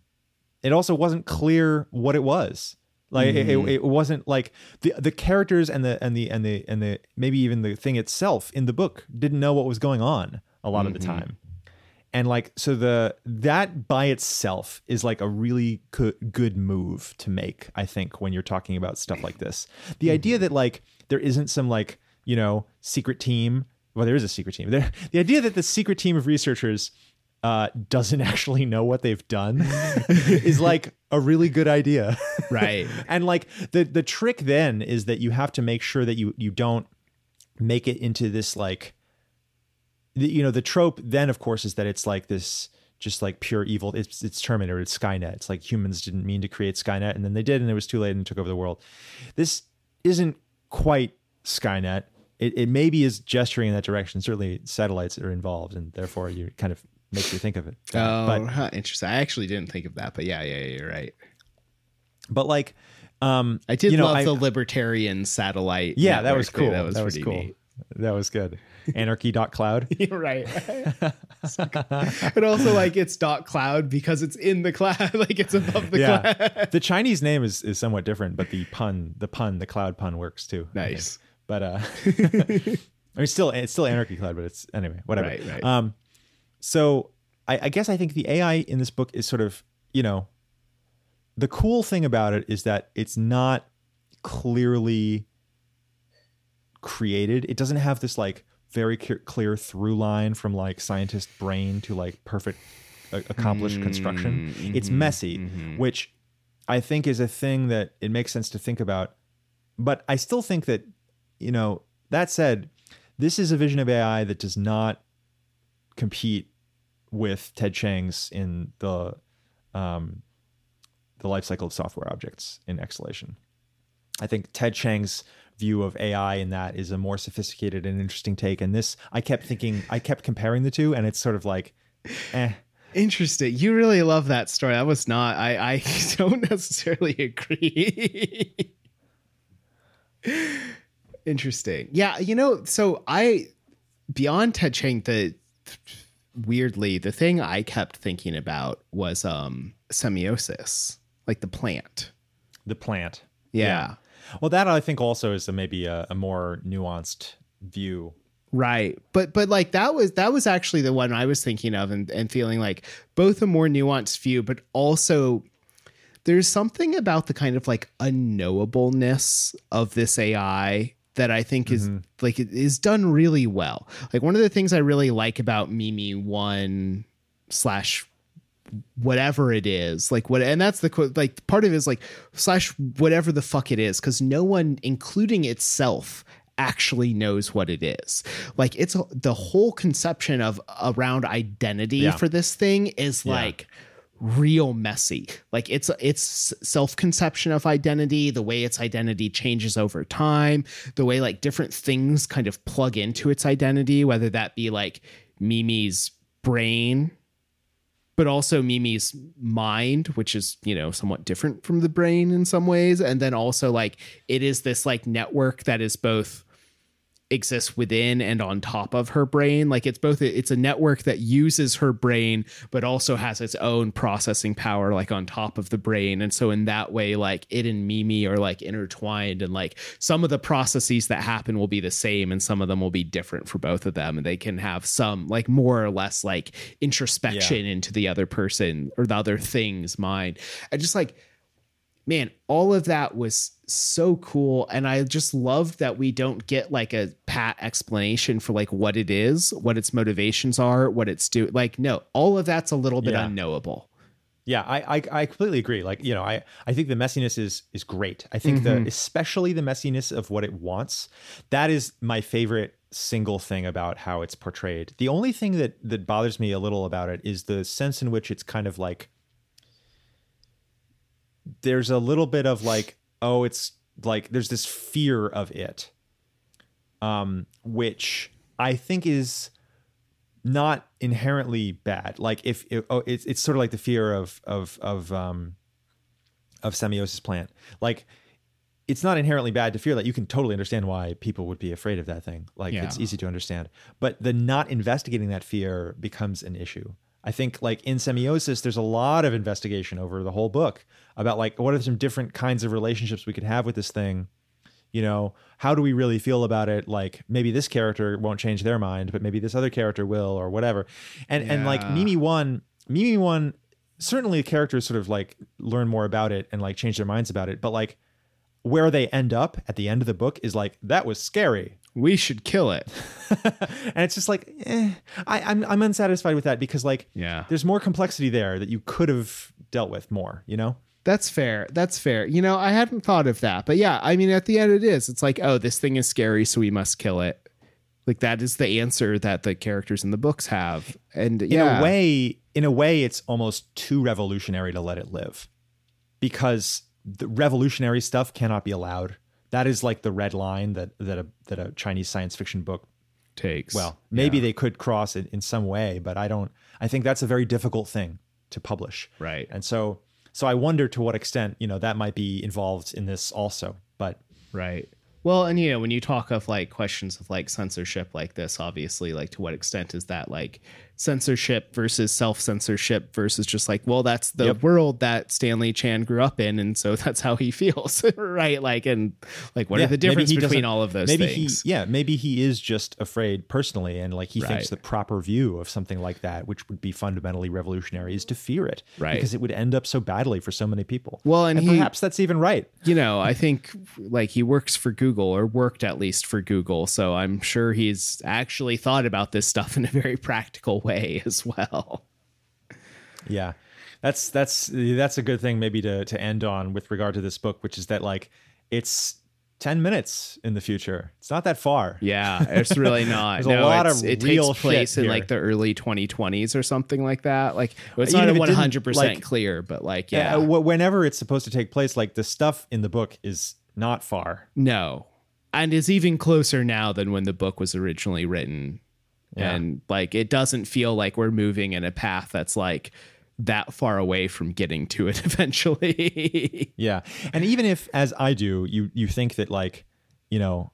it also wasn't clear what it was like it, it, mm. it wasn't like the the characters and the and the and the and the maybe even the thing itself in the book didn't know what was going on a lot of the mm-hmm. time. And like so the that by itself is like a really good good move to make i think when you're talking about stuff like this. The mm-hmm. idea that like there isn't some like you know secret team well there is a secret team. There, the idea that the secret team of researchers uh, doesn't actually know what they've done is like a really good idea.
Right.
and like the the trick then is that you have to make sure that you you don't make it into this like the, you know the trope then of course is that it's like this just like pure evil. It's it's terminator it's skynet. It's like humans didn't mean to create skynet and then they did and it was too late and took over the world. This isn't quite skynet. It, it maybe is gesturing in that direction. Certainly satellites are involved and therefore you kind of makes you think of it
Oh,
but
huh, interesting. I actually didn't think of that, but yeah, yeah, yeah, you're right.
but like um
I did
you know,
love
I-
the libertarian satellite.
Yeah, that was cool.
That was,
was
pretty
cool.
neat.
That was good. Anarchy.cloud.
You're right. but also like it's dot cloud because it's in the cloud, like it's above the
yeah.
cloud.
the Chinese name is, is somewhat different, but the pun, the pun, the cloud pun works too.
Nice.
But uh I mean still it's still Anarchy Cloud, but it's anyway, whatever.
Right, right.
Um so I, I guess I think the AI in this book is sort of, you know, the cool thing about it is that it's not clearly created. It doesn't have this like very clear, through line from like scientist brain to like perfect uh, accomplished construction. Mm, mm-hmm. It's messy, mm-hmm. which I think is a thing that it makes sense to think about. But I still think that, you know, that said, this is a vision of AI that does not compete with Ted Chiang's in the um, the life cycle of software objects in Exhalation. I think Ted Chiang's view of AI in that is a more sophisticated and interesting take. And this, I kept thinking, I kept comparing the two, and it's sort of like, eh.
Interesting. You really love that story. That was not. I I don't necessarily agree. Interesting. Yeah, you know, so I beyond Ted Chiang, the weirdly the thing I kept thinking about was um semiosis, like the plant.
The plant.
Yeah.
Well, that I think also is a, maybe a, a more nuanced view.
Right. But but like that was that was actually the one I was thinking of and, and feeling like both a more nuanced view, but also there's something about the kind of like unknowableness of this AI that I think is mm-hmm. like is done really well. Like one of the things I really like about Mimi one slash whatever it is like what and that's the quote like part of it is like slash whatever the fuck it is because no one including itself actually knows what it is like it's the whole conception of around identity
Yeah.
for this thing is
Yeah.
like real messy like it's its self-conception of identity the way its identity changes over time the way like different things kind of plug into its identity whether that be like mimi's brain but also Mimi's mind, which is, you know, somewhat different from the brain in some ways. And then also like it is this like network that is both exists within and on top of her brain. Like it's both it's a network that uses her brain but also has its own processing power like on top of the brain. And so in that way like it and mimi are like intertwined and like some of the processes that happen will be the same and some of them will be different for both of them. And they can have some like more or less like introspection into the other person or the other thing's mind. I just like man, all of that was so cool. And I just love that we don't get like a pat explanation for like what it is, what its motivations are, what it's doing. Like, no, all of that's a little bit
Yeah.
unknowable.
Yeah, I, I I completely agree. Like you know, I I think the messiness is is great. I think the mm-hmm. especially the messiness of what it wants. That is my favorite single thing about how it's portrayed. The only thing that that bothers me a little about it is the sense in which it's kind of like there's a little bit of like oh it's like there's this fear of it um which i think is not inherently bad. Like if it, oh, it's it's sort of like the fear of of of um of semiosis plant. Like it's not inherently bad to fear that. You can totally understand why people would be afraid of that thing. Like
Yeah.
it's easy to understand. But the not investigating that fear becomes an issue i think like in semiosis there's a lot of investigation over the whole book about like what are some different kinds of relationships we could have with this thing? You know how do we really feel about it? Like maybe this character won't change their mind but maybe this other character will or whatever. And and like mimi one mimi one certainly the characters sort of like learn more about it and like change their minds about it but like where they end up at the end of the book is like that was scary
We should kill it.
and it's just like eh, I, I'm I'm unsatisfied with that because like
Yeah.
there's more complexity there that you could have dealt with more you know
That's fair. That's fair. You know, I hadn't thought of that. But yeah, I mean, at the end, it is. It's like, oh, this thing is scary, so we must kill it. Like, that is the answer that the characters in the books have. And
in
yeah.
a way in a way it's almost too revolutionary to let it live because the revolutionary stuff cannot be allowed that is like the red line that that a that a chinese science fiction book
takes.
well maybe
Yeah.
they could cross it in some way but i don't i think that's a very difficult thing to publish
Right.
and so so i wonder to what extent you know that might be involved in this also but
Right. Well, and you know, when you talk of like questions of like censorship like this, obviously, like to what extent is that like censorship versus self censorship versus just like, well, that's the
Yep.
world that Stanley Chan grew up in, and so that's how he feels, right? Like, and like, what
Yeah,
are the difference between all of those
maybe
things?
he yeah maybe he is just afraid personally and like he
Right.
thinks the proper view of something like that which would be fundamentally revolutionary is to fear it
Right.
because it would end up so badly for so many people
Well, and he-
perhaps that's even right
you know, I think like he works for Google or worked at least for Google. So I'm sure he's actually thought about this stuff in a very practical way as well.
yeah that's that's that's a good thing maybe to to end on with regard to this book which is that like it's 10 minutes in the future it's not that far
Yeah, it's really not.
There's a lot of
it
real
takes place in
here.
like the early 2020s or something like that. Like it's
Even
not
if it
one
didn't,
hundred percent
like-
clear, but like
yeah
yeah,
wh- whenever it's supposed to take place like the stuff in the book is not far
no, and is even closer now than when the book was originally written.
Yeah.
And like it doesn't feel like we're moving in a path that's like that far away from getting to it eventually.
Yeah. And even if as I do, you you think that like, you know,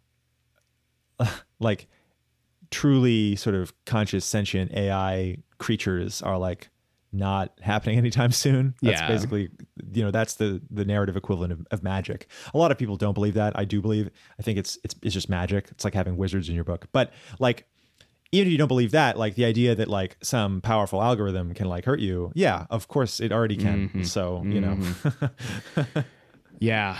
like truly sort of conscious sentient AI creatures are like not happening anytime soon. That's
Yeah.
basically you know, that's the the narrative equivalent of, of magic. A lot of people don't believe that. I do believe. I think it's it's it's just magic. It's like having wizards in your book. But like even if you don't believe that, like the idea that like some powerful algorithm can like hurt you, yeah, of course it already can. Mm-hmm. So, you know. Mm-hmm.
Yeah.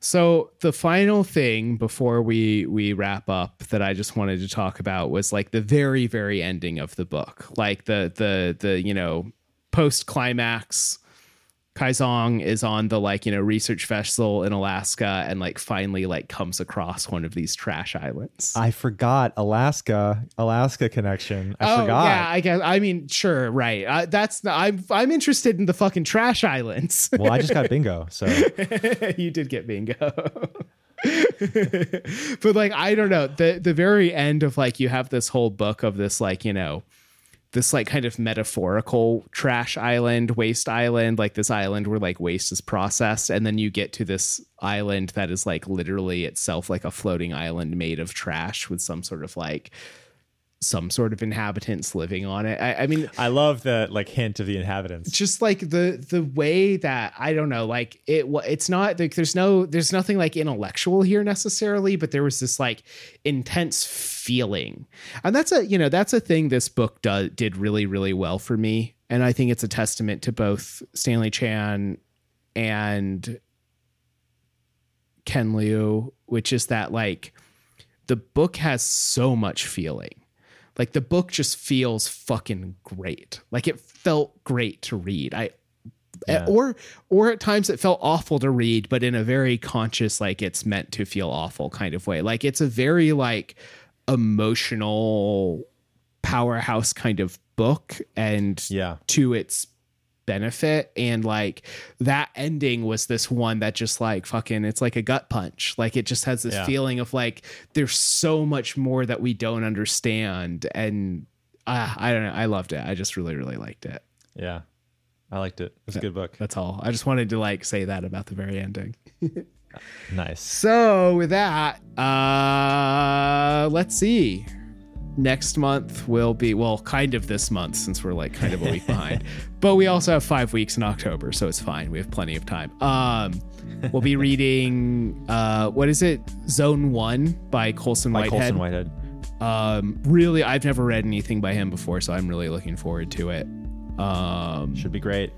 So the final thing before we we wrap up that I just wanted to talk about was like the very very ending of the book. Like the the the you know post climax Kaizong is on the like you know research vessel in Alaska and like finally like comes across one of these trash islands.
I forgot Alaska, Alaska connection. I
oh
forgot.
yeah, I guess. I mean, sure, right. Uh, that's not, I'm I'm interested in the fucking trash islands.
Well, I just got bingo. So
you did get bingo. but like I don't know, the the very end of like you have this whole book of this like, you know, this like kind of metaphorical trash island, waste island, like this island where like waste is processed and then you get to this island that is like literally itself like a floating island made of trash with some sort of like some sort of inhabitants living on it. I, I mean,
I love the like hint of the inhabitants.
just like the the way that I don't know, like it it's not like there's no there's nothing like intellectual here necessarily, but there was this like intense feeling, and that's a you know that's a thing this book do, did really really well for me, and I think it's a testament to both Stanley Chan and Ken Liu, which is that like the book has so much feeling. Like the book just feels fucking great. Like it felt great to read. I eh,
Yeah.
or or at times it felt awful to read, but in a very conscious, like it's meant to feel awful kind of way. Like it's a very like emotional powerhouse kind of book and
Yeah.
to its benefit and like that ending was this one that just like fucking it's like a gut punch like it just has this
Yeah.
feeling of like there's so much more that we don't understand and uh, i don't know i loved it i just really really liked it
Yeah. I liked it. It was a good book.
that's all i just wanted to like say that about the very ending
Nice.
so with that uh let's see next month will be well kind of this month since we're like kind of a week behind. But we also have five weeks in october so it's fine. We have plenty of time. Um we'll be reading uh what is it? Zone one by colson
By
whitehead.
Colson Whitehead.
um really i've never read anything by him before so i'm really looking forward to it. Um
Should be great.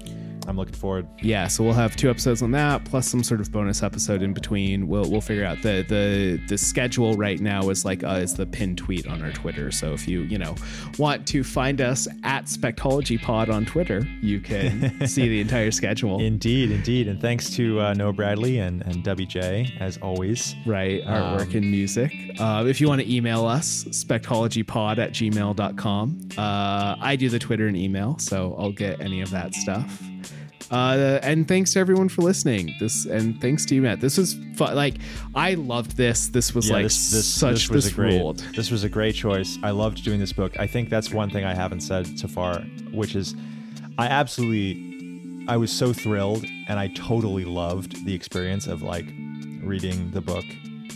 I'm looking forward.
yeah, so we'll have two episodes on that, plus some sort of bonus episode in between. We'll we'll figure out the the the schedule right now is like uh, is the pinned tweet on our Twitter. So if you you know want to find us at Spectology Pod on Twitter, you can see the entire schedule.
Indeed, indeed. And thanks to uh, Noah Bradley and, and WJ, as always.
right, artwork
Um,
and music. Uh, if you want to email us, spectologypod at gmail.com. Uh, I do the Twitter and email, so I'll get any of that stuff. Uh, and thanks to everyone for listening. This and thanks to you, Matt. This was fun. Like I loved this. This was like such
was
this,
a great,
ruled.
This was a great choice. I loved doing this book. I think that's one thing I haven't said so far, which is I absolutely I was so thrilled and I totally loved the experience of like reading the book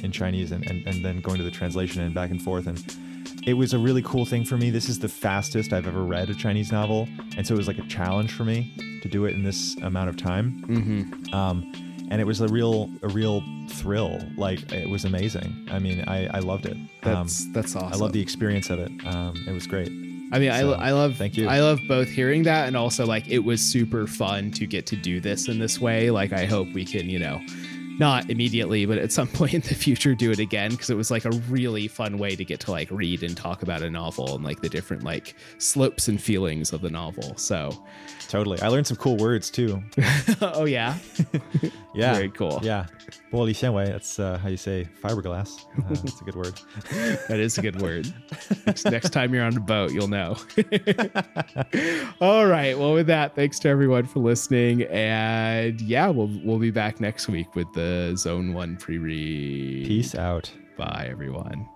in Chinese and, and, and then going to the translation and back and forth and it was a really cool thing for me. This is the fastest I've ever read a Chinese novel, and so it was like a challenge for me to do it in this amount of time.
Mm-hmm.
Um, and it was a real a real thrill. Like it was amazing. I mean, I, I loved it. Um,
That's that's awesome.
I love the experience of it. Um, it was great.
I mean,
So,
I, I love
thank you.
I love both hearing that and also like it was super fun to get to do this in this way. Like I hope we can, you know, not immediately, but at some point in the future do it again because it was like a really fun way to get to like read and talk about a novel and like the different like slopes and feelings of the novel. So,
Totally. I learned some cool words too.
oh yeah,
Yeah.
Very cool.
Yeah. Xianwei, that's uh, how you say fiberglass. Uh, that's a good word.
that is a good word. next, next time you're on a boat, you'll know. All right. Well, with that, thanks to everyone for listening, and yeah, we'll we'll be back next week with the Zone One pre-read.
Peace out.
Bye, everyone.